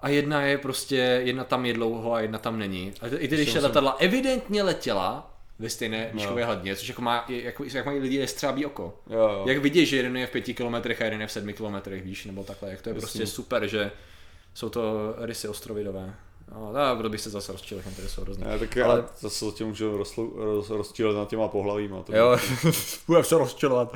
a jedna je prostě, jedna tam je dlouho a jedna tam není. A i když ta letadla evidentně letěla ve stejné No. výškové hladině, což jako má, jako, jak mají lidi jestřábí oko. Jo, jo. Jak vidíš, že jeden je v pěti kilometrech a jeden je v sedmi kilometrech, víš, nebo takhle, jak to je Jasně. prostě super, že jsou to rysy ostrovidové. No, no, proto bych se zase rozčil, které jsou hrozné. Ne, tak Ale- zase zatím můžu rozlu, roz, rozčílet nad těma pohlavíma. To Jo, *laughs* budeme se rozčilovat.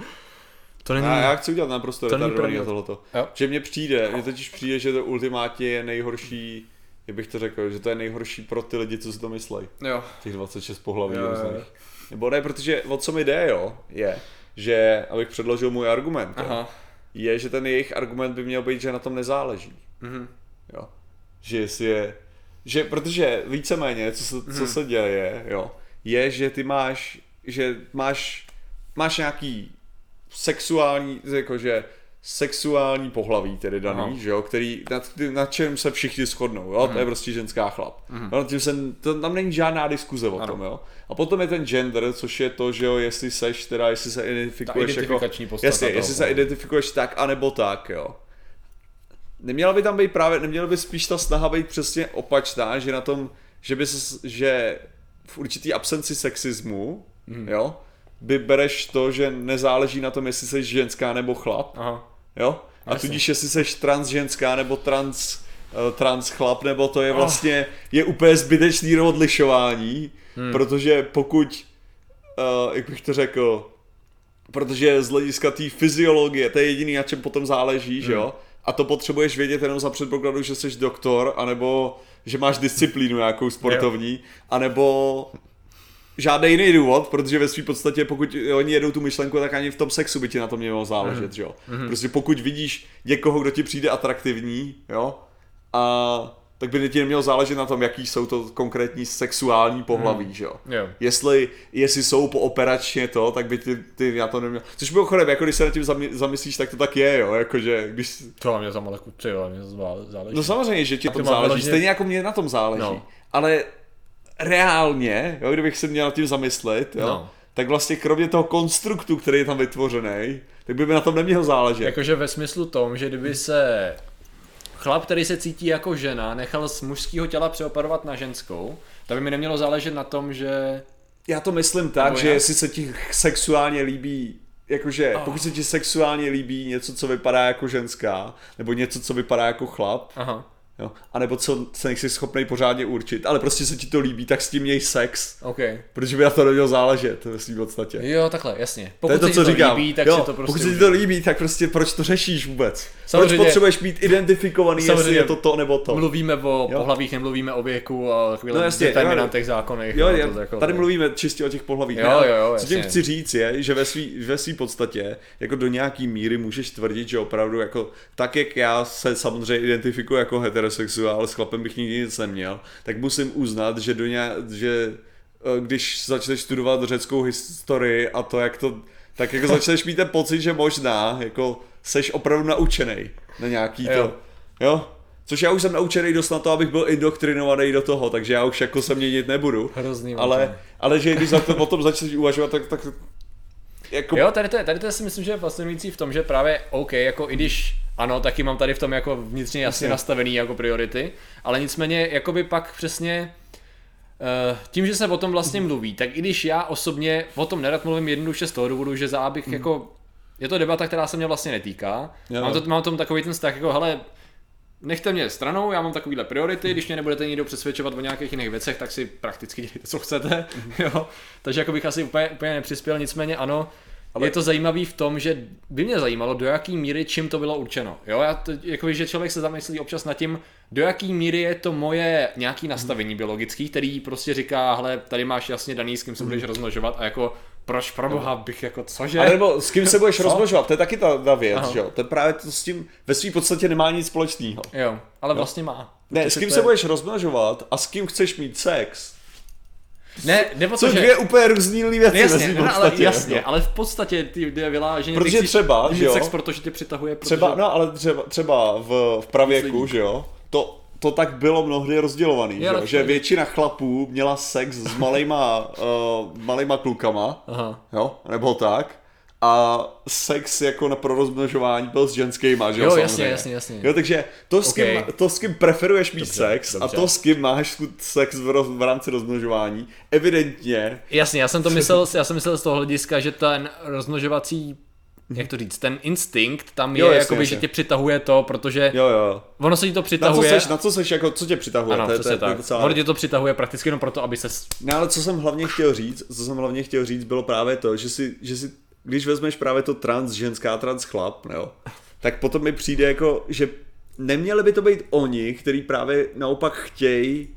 To není... já, já chci udělat naprosto To retardovaný na tohleto. Jo. Že mně přijde, mně totiž přijde, že to ultimátně je nejhorší, jak bych to řekl, že to je nejhorší pro ty lidi, co si to myslej. Jo. Těch 26 pohlaví Jo, jo, jo. různých. Nebo ne, protože o co mi jde, jo, je, že, abych předložil můj argument, jo, Aha. je, že ten jejich argument by měl být, že na tom nezáleží. Mhm. Jo. Že jestli je, že protože víceméně, co se, Mhm. co se děje, jo, je, že ty máš, že máš, máš nějaký sexuální, jakože sexuální pohlaví tedy daný, Aha. že jo, který, nad, nad čem se všichni shodnou, jo, to je prostě ženská chlap. No, nad tím se, to, tam není žádná diskuze o Ano. tom, jo. A potom je ten gender, což je to, že jo, jestli seš, teda, jestli se identifikuješ jako, toho, jestli se no. identifikuješ tak, anebo tak, jo. Neměla by tam být právě, neměla by spíš ta snaha být přesně opačná, že na tom, že by se, že v určitý absenci sexismu, Mhm. jo, by bereš to, že nezáleží na tom, jestli jsi ženská nebo chlap, Aha. jo, a Jasně. tudíž jestli jsi trans ženská nebo trans, eh, trans chlap, nebo to je Oh. vlastně, je úplně zbytečný odlišování, Hmm. protože pokud, uh, jak bych to řekl, protože z hlediska té fyziologie, to je jediný, na čem potom záleží, že Hmm. jo? A to potřebuješ vědět jenom za předpokladu, že jsi doktor, anebo že máš disciplínu nějakou sportovní, anebo žádný jiný důvod, protože ve své podstatě, pokud oni jedou tu myšlenku, tak ani v tom sexu by ti na tom mělo záležet, že jo? Prostě pokud vidíš někoho, kdo ti přijde atraktivní, jo? A tak by ti nemělo záležet na tom, jaký jsou to konkrétní sexuální pohlaví, že jo? Jo. Jestli, jestli jsou pooperačně to, tak by ty, ty na to neměl. Což bylo chodem, jako když se nad tím zamy- zamyslíš, tak to tak je, jo, jakože když... To mě za moleku, ty jo, mě zá- záleží. No samozřejmě, že ti na to tom záleží, stejně jako mě na tom záleží, No. ale reálně, jo, kdybych se měl nad tím zamyslet, jo, No. tak vlastně kromě toho konstruktu, který je tam vytvořený, tak by mi na tom neměl záležet. Jakože ve smyslu tom, že kdyby se chlap, který se cítí jako žena, nechal z mužského těla přeoperovat na ženskou, tak by mi nemělo záležet na tom, že... Já to myslím tak, Nebo že jak? jestli se ti sexuálně líbí jakože pokud se ti sexuálně líbí něco, co vypadá jako ženská, nebo něco, co vypadá jako chlap, Aha. Jo, anebo co se nejsi schopný pořádně určit, ale prostě se ti to líbí, tak s tím měj sex, OK. protože by na to nemělo záležet ve svým podstatě. Jo, takhle, jasně. To je Pokud to, se co ti to říkám. líbí, tak jo, si to prostě pokud se ti to líbí, tak prostě proč to řešíš vůbec? Samozřejmě- proč potřebuješ mít identifikovaný, jestli je to to nebo to? Mluvíme o Jo. pohlavích, nemluvíme o věku a takových No jasně, determinantech zákonech. Jo, je, to jako- tady mluvíme čistě o těch pohlavích. Jo, jo, jo, Co tím chci říct je, že ve svý, ve svý podstatě, jako do nějaký míry můžeš tvrdit, že opravdu jako tak, jak já se samozřejmě identifikuji jako heterosexuál, s chlapem bych nikdy nic neměl, tak musím uznat, že do nějak, že eh, když začneš studovat řeckou historii a to, jak to, tak jako *laughs* začneš mít ten pocit, že možná, jako seš opravdu naučený na nějaký Jo. to, jo? Což já už jsem naučený dost na to, abych byl indoktrinovaný do toho, takže já už jako se měnit nebudu. Hrozný. Ale, ale že když za to o tom začneš uvažovat, tak, tak jako... Jo, tady to, je- tady to si myslím, že je fascinující v tom, že právě OK, jako i když ano, taky mám tady v tom jako vnitřně jasně nastavený jako priority, ale nicméně jakoby pak přesně eh, tím, že se o tom vlastně mluví, tak i když já osobně o tom nerad mluvím jednoduše z toho důvodu, že za abych jako je to debata, která se mě vlastně netýká. Jo. Mám, to, mám tom takový ten vztah, jako hele, nechte mě stranou, já mám takovýhle priority, když mě nebudete nikdo přesvědčovat o nějakých jiných věcech, tak si prakticky dělejte, co chcete. jo. Takže jako bych asi úplně, úplně nepřispěl, nicméně ano, ale... Je to zajímavý v tom, že by mě zajímalo, do jaký míry čím to bylo určeno. Jo, já to, jako, že člověk se zamyslí občas nad tím, do jaký míry je to moje nějaký nastavení biologický, který prostě říká, hele, tady máš jasně daný, s kým se budeš rozmnožovat a jako proč pro boha bych jako cože? A nebo s kým se budeš Co? rozmnožovat, to je taky ta, ta věc, Aha. že jo? To je právě to s tím ve svým podstatě nemá nic společného. Jo, ale vlastně má. Ne, s kým se je- budeš rozmnožovat a s kým chceš mít sex, Ne, nebo jsou to, že... dvě úplně rozdílné věci Jasně, ne, ale jasně, jako. ale v podstatě ty jde vyláženě Protože ty třeba, že jo? sex, protože tě přitahuje, protože... Třeba, no ale třeba, třeba v, v pravěku, že jo, to, to tak bylo mnohdy rozdělovaný, že, že většina chlapů měla sex s malejma, uh, *laughs* malejma klukama, Aha. jo, nebo tak, a sex jako na pro rozmnožování byl s ženskýma, že jo, Jo, samozřejmě. jasně, jasně, jasně. Jo, takže to s, kým, to, s kým preferuješ mít Dobře, sex a dobře. to, s kým máš sex v, roz, v rámci rozmnožování, evidentně Jasně, já jsem to myslel, já jsem myslel z toho hlediska, že ten rozmnožovací jak to říct, ten instinkt tam je, Jo, jo, jasně, jakoby, jasně. že tě přitahuje to, protože jo, jo. ono se ti to Na co přitahuje. seš, na co seš, jako, co tě přitahuje? ano, to je, to je, to je tak. docela- Ono tě to přitahuje prakticky jenom proto, aby se No ale co jsem hlavně chtěl říct, co jsem hlavně chtěl říct, bylo právě to, že si, že si když vezmeš právě to trans ženská, trans chlap, jo, tak potom mi přijde jako, že neměli by to být oni, kteří právě naopak chtějí,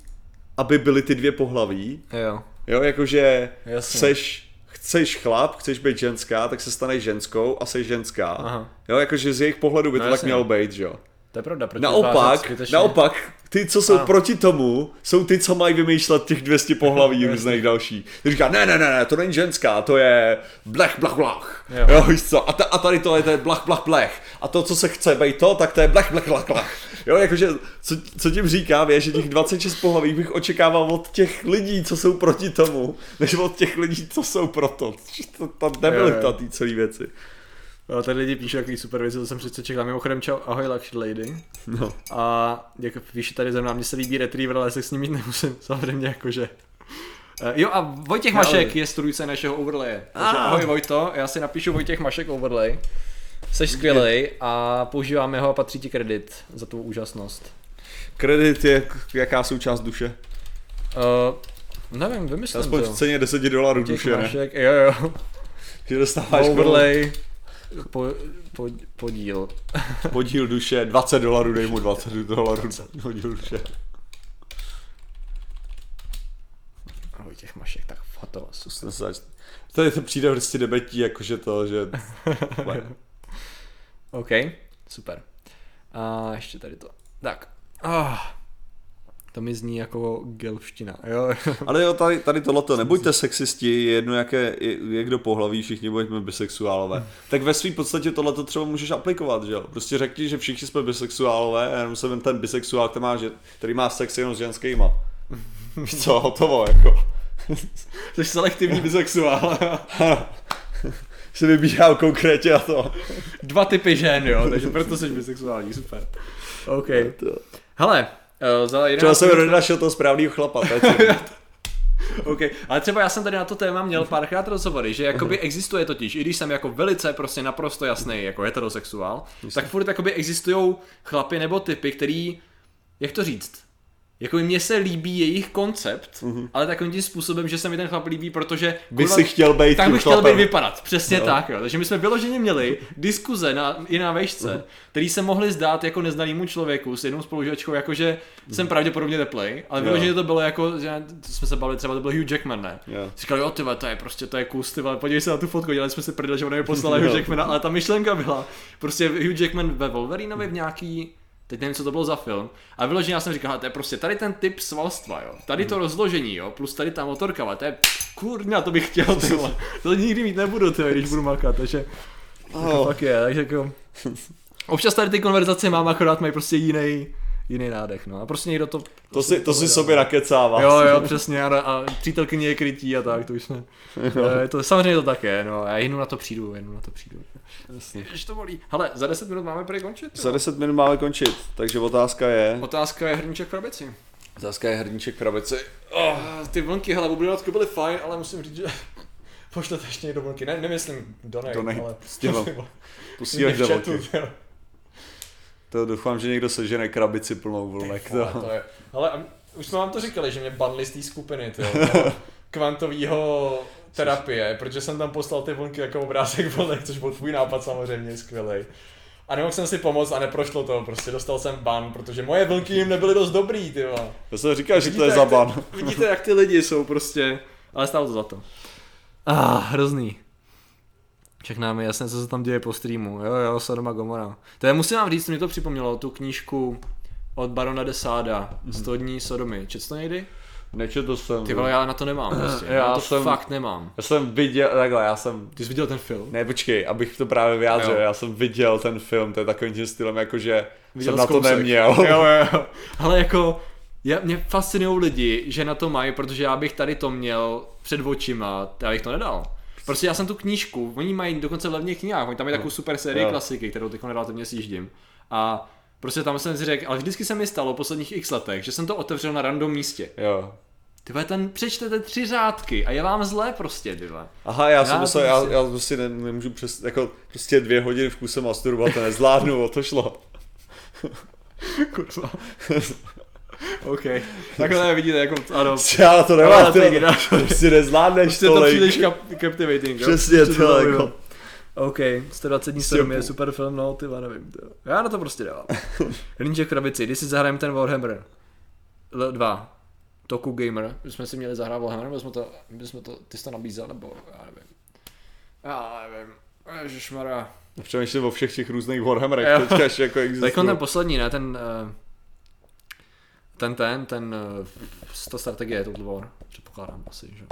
aby byly ty dvě pohlaví, Jo. jo, jakože Jasně. seš, chceš chlap, chceš být ženská, tak se staneš ženskou a seš ženská. Aha. Jo, jakože z jejich pohledu by No to tak jasně. mělo být, že jo. To je pravda, proč vytvářet Naopak, zbytečně- naopak, ty, co jsou Ano. proti tomu, jsou ty, co mají vymýšlet těch 200 pohlaví *laughs* různých další. Ty říká, ne, ne, ne, ne, to není ženská, to je blech, blach, blach. Jo. Jo, víš co, a, ta, a tady to je, to je blach, blach, blech. A to, co se chce být to, tak to je blech, blech, blach, blach. Jo, jakože, co, co tím říkám, je, že těch 26 pohlaví bych očekával od těch lidí, co jsou proti tomu, než od těch lidí, co jsou pro to. To- Ta debilita té celé věci. No, tady lidi píšou jaký super věci, to jsem přece čekal. Mimochodem, čau, ahoj Luxury Lady. No. A jak píše tady ze mnou, mně se líbí Retriever, ale se s ním mít nemusím, *laughs* samozřejmě jakože. Eh, Jo a Vojtěch Ale- Mašek je strůjce našeho overlaye. Ah. ahoj Vojto, já si napíšu Vojtěch Mašek overlay. Jsi skvělej a používáme ho a patří ti kredit za tu úžasnost. Kredit je jaká součást duše? Uh, nevím, vymyslím Aspoň to. v ceně 10 dolarů duše, ne? Mašek, jo jo. Že dostáváš Overlay, po, po, podíl. *laughs* podíl duše, 20 dolarů, dej mu 20 dolarů podíl duše. Vojtěch Mašek, tak zač- Tady to přijde prostě debetí, jakože to, že... *laughs* OK, super. A ještě tady to. Tak. Ah, to mi zní jako gelština, jo. *laughs* Ale jo, tady, tady tohleto, nebuďte sexisti, je jedno jaké, je, je kdo pohlaví, všichni buďme bisexuálové. *laughs* Tak ve svým podstatě tohleto třeba můžeš aplikovat, že jo? Prostě řekni, že všichni jsme bisexuálové, a jenom se ven ten bisexuál, který má, že, který má sex jenom s ženskýma. *laughs* Co, hotovo, jako. Jsi selektivní bisexuál. Se vybírám konkrétně a to. Dva typy žen, jo, takže proto jsi bisexuální, super. OK. Hele, za 11 Třeba jsem minut- nenašel toho správného chlapa, *laughs* okay. Ale třeba já jsem tady na to téma měl párkrát rozhovory, že jakoby existuje totiž, i když jsem jako velice prostě naprosto jasný jako heterosexuál, tak furt jakoby existují chlapy nebo typy, který, jak to říct, jako mně se líbí jejich koncept, mm-hmm. ale takovým tím způsobem, že se mi ten chlap líbí, protože... By kurva, si chtěl být Tak bych chtěl být vypadat, přesně no. tak. Jo. Takže my jsme vyloženě měli diskuze na, i na vejšce, mm-hmm. který se mohli zdát jako neznanému člověku s jednou spolužačkou, jakože mm-hmm. jsem pravděpodobně teplej, ale vyloženě to bylo jako, že jsme se bavili, třeba to byl Hugh Jackman, ne? Yeah. Říkali, jo, tyhle, to je prostě, to je kus, tyhle, podívej se na tu fotku, dělali jsme si prdel, že on je poslal *laughs* Hugh Jackmana, ale ta myšlenka byla, prostě Hugh Jackman ve Wolverinovi v nějaký Teď nevím, co to bylo za film. A vyloženě já jsem říkal, to je prostě tady ten typ svalstva, jo. Tady to rozložení, jo. Plus tady ta motorka, to je kurňa, to bych chtěl, ty *laughs* To nikdy mít nebudu, ty, když budu makat, takže... Oh. Jako fakt je, takže jako... *laughs* Občas tady ty konverzace mám, akorát mají prostě jiný, jiný nádech, no. A prostě někdo to... To si, to si sobě nakecává. Jo, jo, přesně, a, a přítelkyně je krytí a tak, to už ne. e, to, samozřejmě to tak je, no. A jednou na to přijdu, jednou na to přijdu. Jasně. Jež to bolí. Hele, za 10 minut máme prý končit. Jo? Za 10 minut máme končit, takže otázka je... Otázka je hrníček krabici. Otázka je hrníček krabici. Oh. Ty vlnky, hele, bublinácky byly fajn, ale musím říct, že *laughs* pošlete ještě někdo vlnky. Ne, nemyslím Donej, Donej ale... Stihlo. *laughs* Posílej do vlnky. To doufám, že někdo sežene krabici plnou vlnek. To. to je. Ale už jsme vám to říkali, že mě banli z té skupiny, tyjo, *laughs* kvantovýho terapie, protože jsem tam poslal ty vlnky jako obrázek vlnek, což byl tvůj nápad samozřejmě skvělý. A nemohl jsem si pomoct a neprošlo to, prostě dostal jsem ban, protože moje vlnky jim nebyly dost dobrý, ty To jsem říkal, že to je za ban. Ty, vidíte, jak ty lidi jsou prostě, ale stálo to za to. Ah, hrozný. Však nám je jasné, co se tam děje po streamu. Jo, jo, Sodoma Gomora. To je, musím vám říct, mi to připomnělo, tu knížku od Barona de Sáda, mm-hmm. 100 dní Sodomy. Četl to někdy? Nečetl jsem. Ty vole, já na to nemám prostě. Já, já to jsem, fakt nemám. Já jsem viděl, takhle, já jsem... Ty jsi viděl ten film? Ne, počkej, abych to právě vyjádřil, jo. já jsem viděl ten film, to je takovým tím stylem, jako že viděl jsem na to neměl. Jo, jo, *laughs* jo. Ale jako, já, mě fascinují lidi, že na to mají, protože já bych tady to měl před očima, já bych to nedal. Prostě já jsem tu knížku, oni mají dokonce v levných knihách, oni tam mají takovou super sérii jo. klasiky, kterou teď relativně sjíždím. A prostě tam jsem si řekl, ale vždycky se mi stalo v posledních x letech, že jsem to otevřel na random místě. Jo. Ty ten přečtete tři řádky a je vám zlé prostě, tyhle. Aha, já, já jsem myslel, já, já prostě ne, nemůžu přes, jako prostě dvě hodiny v kuse masturbovat, to nezvládnu, *laughs* o to šlo. *laughs* Kurva. *laughs* *laughs* OK. Takhle vidíte, jako, ano. *laughs* Já to nemám, to, prostě nezvládneš prostě to příliš captivating, Přesně, to jako. OK, 120 dní Storm je super film, no, ty nevím, to. Já na to prostě dávám. *laughs* V krabici, když si zahrajeme ten Warhammer 2, Toku Gamer, my jsme si měli zahrát Warhammer, nebo jsme to, my jsme to, ty jsi to nabízel, nebo já nevím. Já nevím, ježišmarja. Přemýšlím o všech těch různých Warhammerech, teďka jako existují. Tak ten poslední, ne, ten, uh, ten, ten, ten, uh, ta strategie Total War, předpokládám asi, že.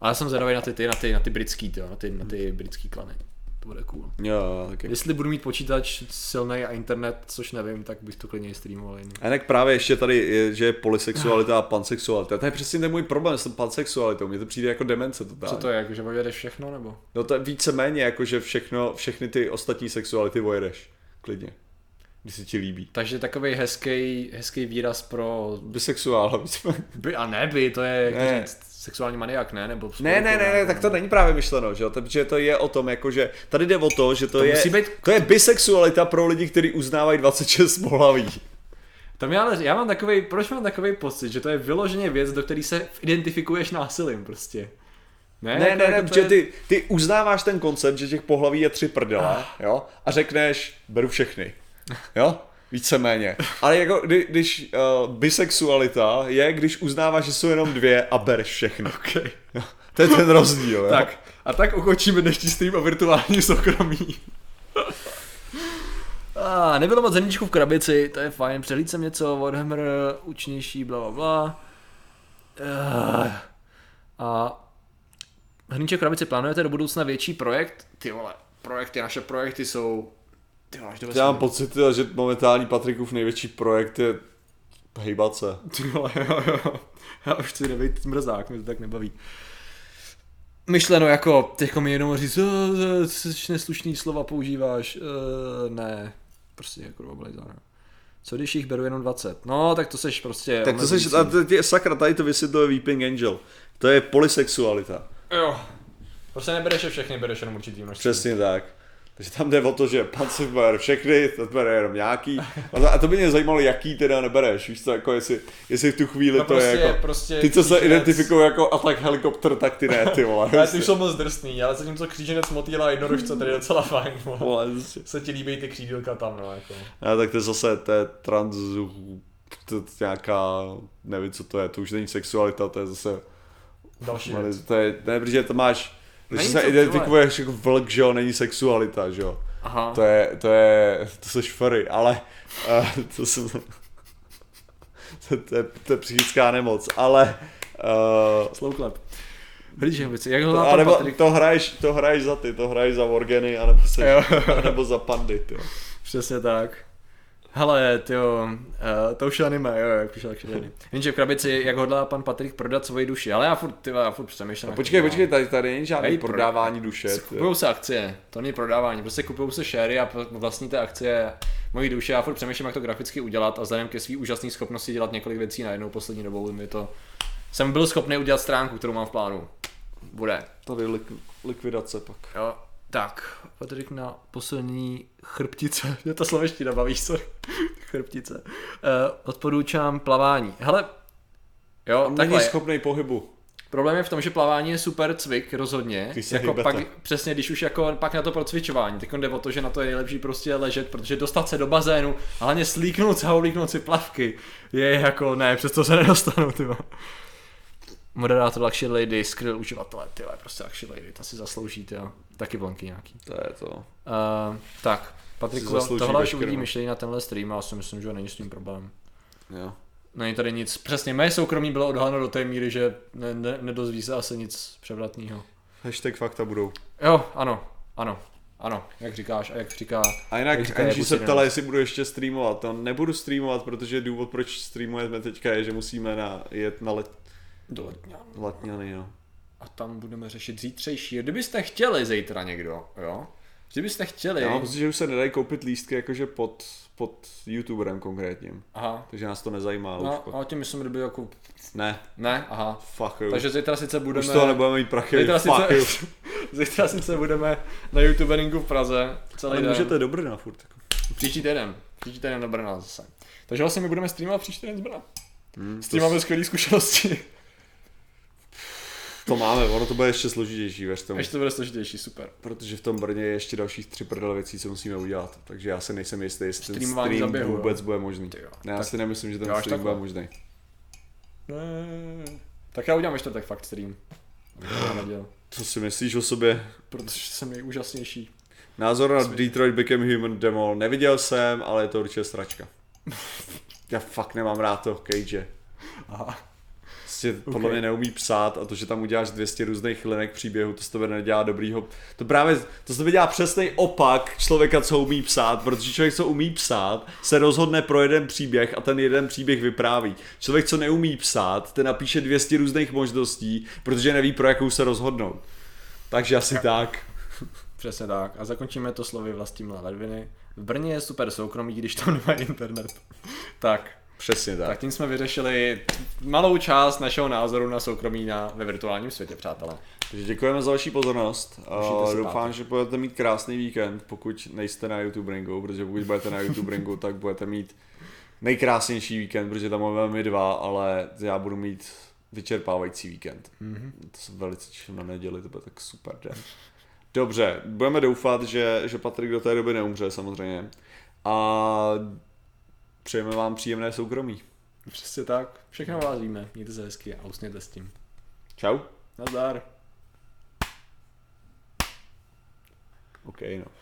Ale já jsem zvědavý na ty, ty, na ty, na ty britský, tyjo, na ty, na ty britský klany. To bude cool. Jo, taky. Jestli budu mít počítač silný a internet, což nevím, tak bych to klidně streamoval. Jiný. A jinak právě ještě tady je, že je polysexualita a pansexualita. To je přesně ten můj problém s pansexualitou. Mně to přijde jako demence totálně. Co to je, jako že vojedeš všechno nebo? No to je víceméně jako, že všechno, všechny ty ostatní sexuality vojedeš. Klidně když se ti líbí. Takže takový hezký, hezký výraz pro... Bisexuál. By, a ne by, to je, ne. říct, sexuální maniak, ne? Nebo ne, ne, ne, ne, tak to není právě myšleno, že jo? Protože to je o tom, jako že tady jde o to, že to, to je, být... to je bisexualita pro lidi, kteří uznávají 26 pohlaví. Tam já, já mám takový, proč mám takový pocit, že to je vyloženě věc, do které se identifikuješ násilím prostě. Ne, ne, jako, ne, ne jako protože je... ty, ty uznáváš ten koncept, že těch pohlaví je tři prdele, ah. jo, a řekneš, beru všechny. Jo? Víceméně. Ale jako kdy, když uh, bisexualita je, když uznáváš, že jsou jenom dvě a bereš všechny. Okay. Jo? To je ten rozdíl. Jo? Tak, a tak ukončíme dnešní stream o virtuální soukromí. ah, nebylo moc hrníčku v krabici, to je fajn, přehlíd jsem něco, Warhammer, účnější, bla, bla, bla. Uh, a hrníček v krabici plánujete do budoucna větší projekt? Ty vole, projekty, naše projekty jsou ty máš Já mám pocit, že momentální Patrikův největší projekt je hejbat se. Ty vole, *laughs* jo, jo. Já už chci nebejt mrzák, mě to tak nebaví. Myšleno jako, teďko mi jenom říct, neslušný slova používáš. Uh, ne, prostě jako globalizána. Co když jich beru jenom 20? No, tak to seš prostě... Tak to seš, a tě, sakra, tady to vysvětluje Weeping Angel, To je polysexualita. Jo. Prostě nebereš je všechny, bereš jenom určitý množství. Přesně tak. Takže tam jde o to, že pan si bere všechny, to bere jenom nějaký. A to, by mě zajímalo, jaký teda nebereš. Víš co, jako jestli, jestli v tu chvíli No to prostě, je jako... prostě Ty, co se kříženec- identifikují jako atak helikopter, tak ty ne, ty vole. *laughs* Ale ty už jsou moc drsný, ale zatímco kříženec motýla a jednorožce, tady je docela fajn. vole. Se ti líbí ty křídilka tam, no, jako. A tak to je zase, to je trans, to je nějaká, nevím co to je, to už není sexualita, to je zase, Další věc. to je, ne, protože to máš, když Není se identifikuješ jako vlk, že jo, není sexualita, že jo. Aha. To je, to je, to seš furry, ale uh, to jsem, to, to, je, to je psychická nemoc, ale uh, Slow clap. Hlídě, věci. Jak ho to, má a pan nebo Patrik? to hraješ, to hraješ za ty, to hraješ za Wargeny, anebo, seš, Jo. nebo za pandy, jo. Přesně tak. Hele, tyjo, uh, to už anime, jo, jak přišel křiveny. Jenže v krabici, jak hodlá pan Patrik prodat svoji duši, ale já furt, ty, já furt přemýšlím. A počkej, počkej, tady, tady není žádný Hej, prodávání duše. ty. Kupují se akcie, to není prodávání, prostě kupují se shary a vlastníte akcie mojí duše. Já furt přemýšlím, jak to graficky udělat a vzhledem ke své úžasné schopnosti dělat několik věcí najednou poslední dobou mi to... Jsem byl schopný udělat stránku, kterou mám v plánu. Bude. Tady lik, likvidace pak. Jo, tak, Patrik na posilnění chrbtice, *laughs* je to sloveština, bavíš se? chrbtice. Uh, odporučám plavání. Hele, jo, On není takhle, schopný pohybu. problém je v tom, že plavání je super cvik, rozhodně. Když se jako hýbete. pak, přesně, když už jako pak na to procvičování, tak jde o to, že na to je nejlepší prostě ležet, protože dostat se do bazénu a hlavně slíknout se a si plavky je jako, ne, přesto se nedostanu, ty. Moderátor Luxury Lady, skryl uživatele, ty prostě Luxury Lady, ta si zaslouží, ty jo. Taky vlnky nějaký. To je to. Uh, tak, Patriku, zaslouží tohle veškerou. uvidí myšlení na tenhle stream a já si myslím, že není s tím problém. Jo. Není tady nic, přesně, mé soukromí bylo odhaleno do té míry, že ne, ne, nedozví se asi nic převratného. Hashtag fakta budou. Jo, ano, ano, ano, jak říkáš a jak říká. A jinak Jak říká Angie se ptala, jestli budu ještě streamovat. To nebudu streamovat, protože důvod, proč streamujeme teďka je, že musíme na, jet na let, Do Letňan. letňany, no. A tam budeme řešit zítřejší. Kdybyste chtěli zítra někdo, jo? Kdybyste chtěli. Já mám pocit, že už se nedají koupit lístky jakože pod, pod youtuberem konkrétním. Aha. Takže nás to nezajímá, ale už No, pak. ale tím myslím, kdyby jako... Ne, Ne, aha. fuck you. Takže zítra sice budeme... Už toho nebudeme mít prachy, Zítra fuck you. sice, *laughs* zítra sice budeme na youtuberingu v Praze celý Ale den. můžete do Brna furt. Jako. Příští týden. Příští týden do Brna zase. Takže vlastně my budeme streamovat příští týden z Brna. Hmm, S to, tím máme skvělé zkušenosti. To máme, ono to bude ještě složitější, věř tomu. Ještě to bude složitější, super. Protože v tom Brně je ještě dalších tři prdele věcí, co musíme udělat. Takže já se nejsem jistý, jestli ten stream zaběhu, jo. vůbec bude možný. Ty jo. Ne, já si nemyslím, že ten Jo, stream bude takhle. možný. Ne. Tak já udělám ještě tak fakt stream. *gasps* Co si myslíš o sobě? Protože jsem nejúžasnější. Názor na Detroit Become Human demo neviděl jsem, ale je to určitě sračka. *laughs* Já fakt nemám rád to Cage. Aha. Prostě podle Ok. mě neumí psát a to, že tam uděláš 200 různých linek příběhu, to z tebe nedělá dobrýho. To právě, to z tebe dělá přesný opak člověka, co umí psát, protože člověk, co umí psát, se rozhodne pro jeden příběh a ten jeden příběh vypráví. Člověk, co neumí psát, ten napíše 200 různých možností, protože neví, pro jakou se rozhodnout. Takže asi tak. Přesně tak. A zakončíme to slovy Vlastimila Ledviny. V Brně je super soukromí, když tam nemá internet. tak, Přesně tak. tak tím jsme vyřešili malou část našeho názoru na soukromí na, ve virtuálním světě, přátelé. Takže děkujeme za vaši pozornost. Uh, doufám, že budete mít krásný víkend, pokud nejste na YouTube Ringu, protože pokud budete na YouTube Ringu, tak budete mít nejkrásnější víkend, protože tam máme my dva, ale já budu mít vyčerpávající víkend. Mm-hmm. To se velice těším na neděli, to bude tak super den. Dobře, budeme doufat, že, že Patrik do té doby neumře samozřejmě. A přejeme vám příjemné soukromí. Přesně tak. Všechno vás víme. Mějte se hezky a usněte s tím. Čau. Nazdar. OK, no.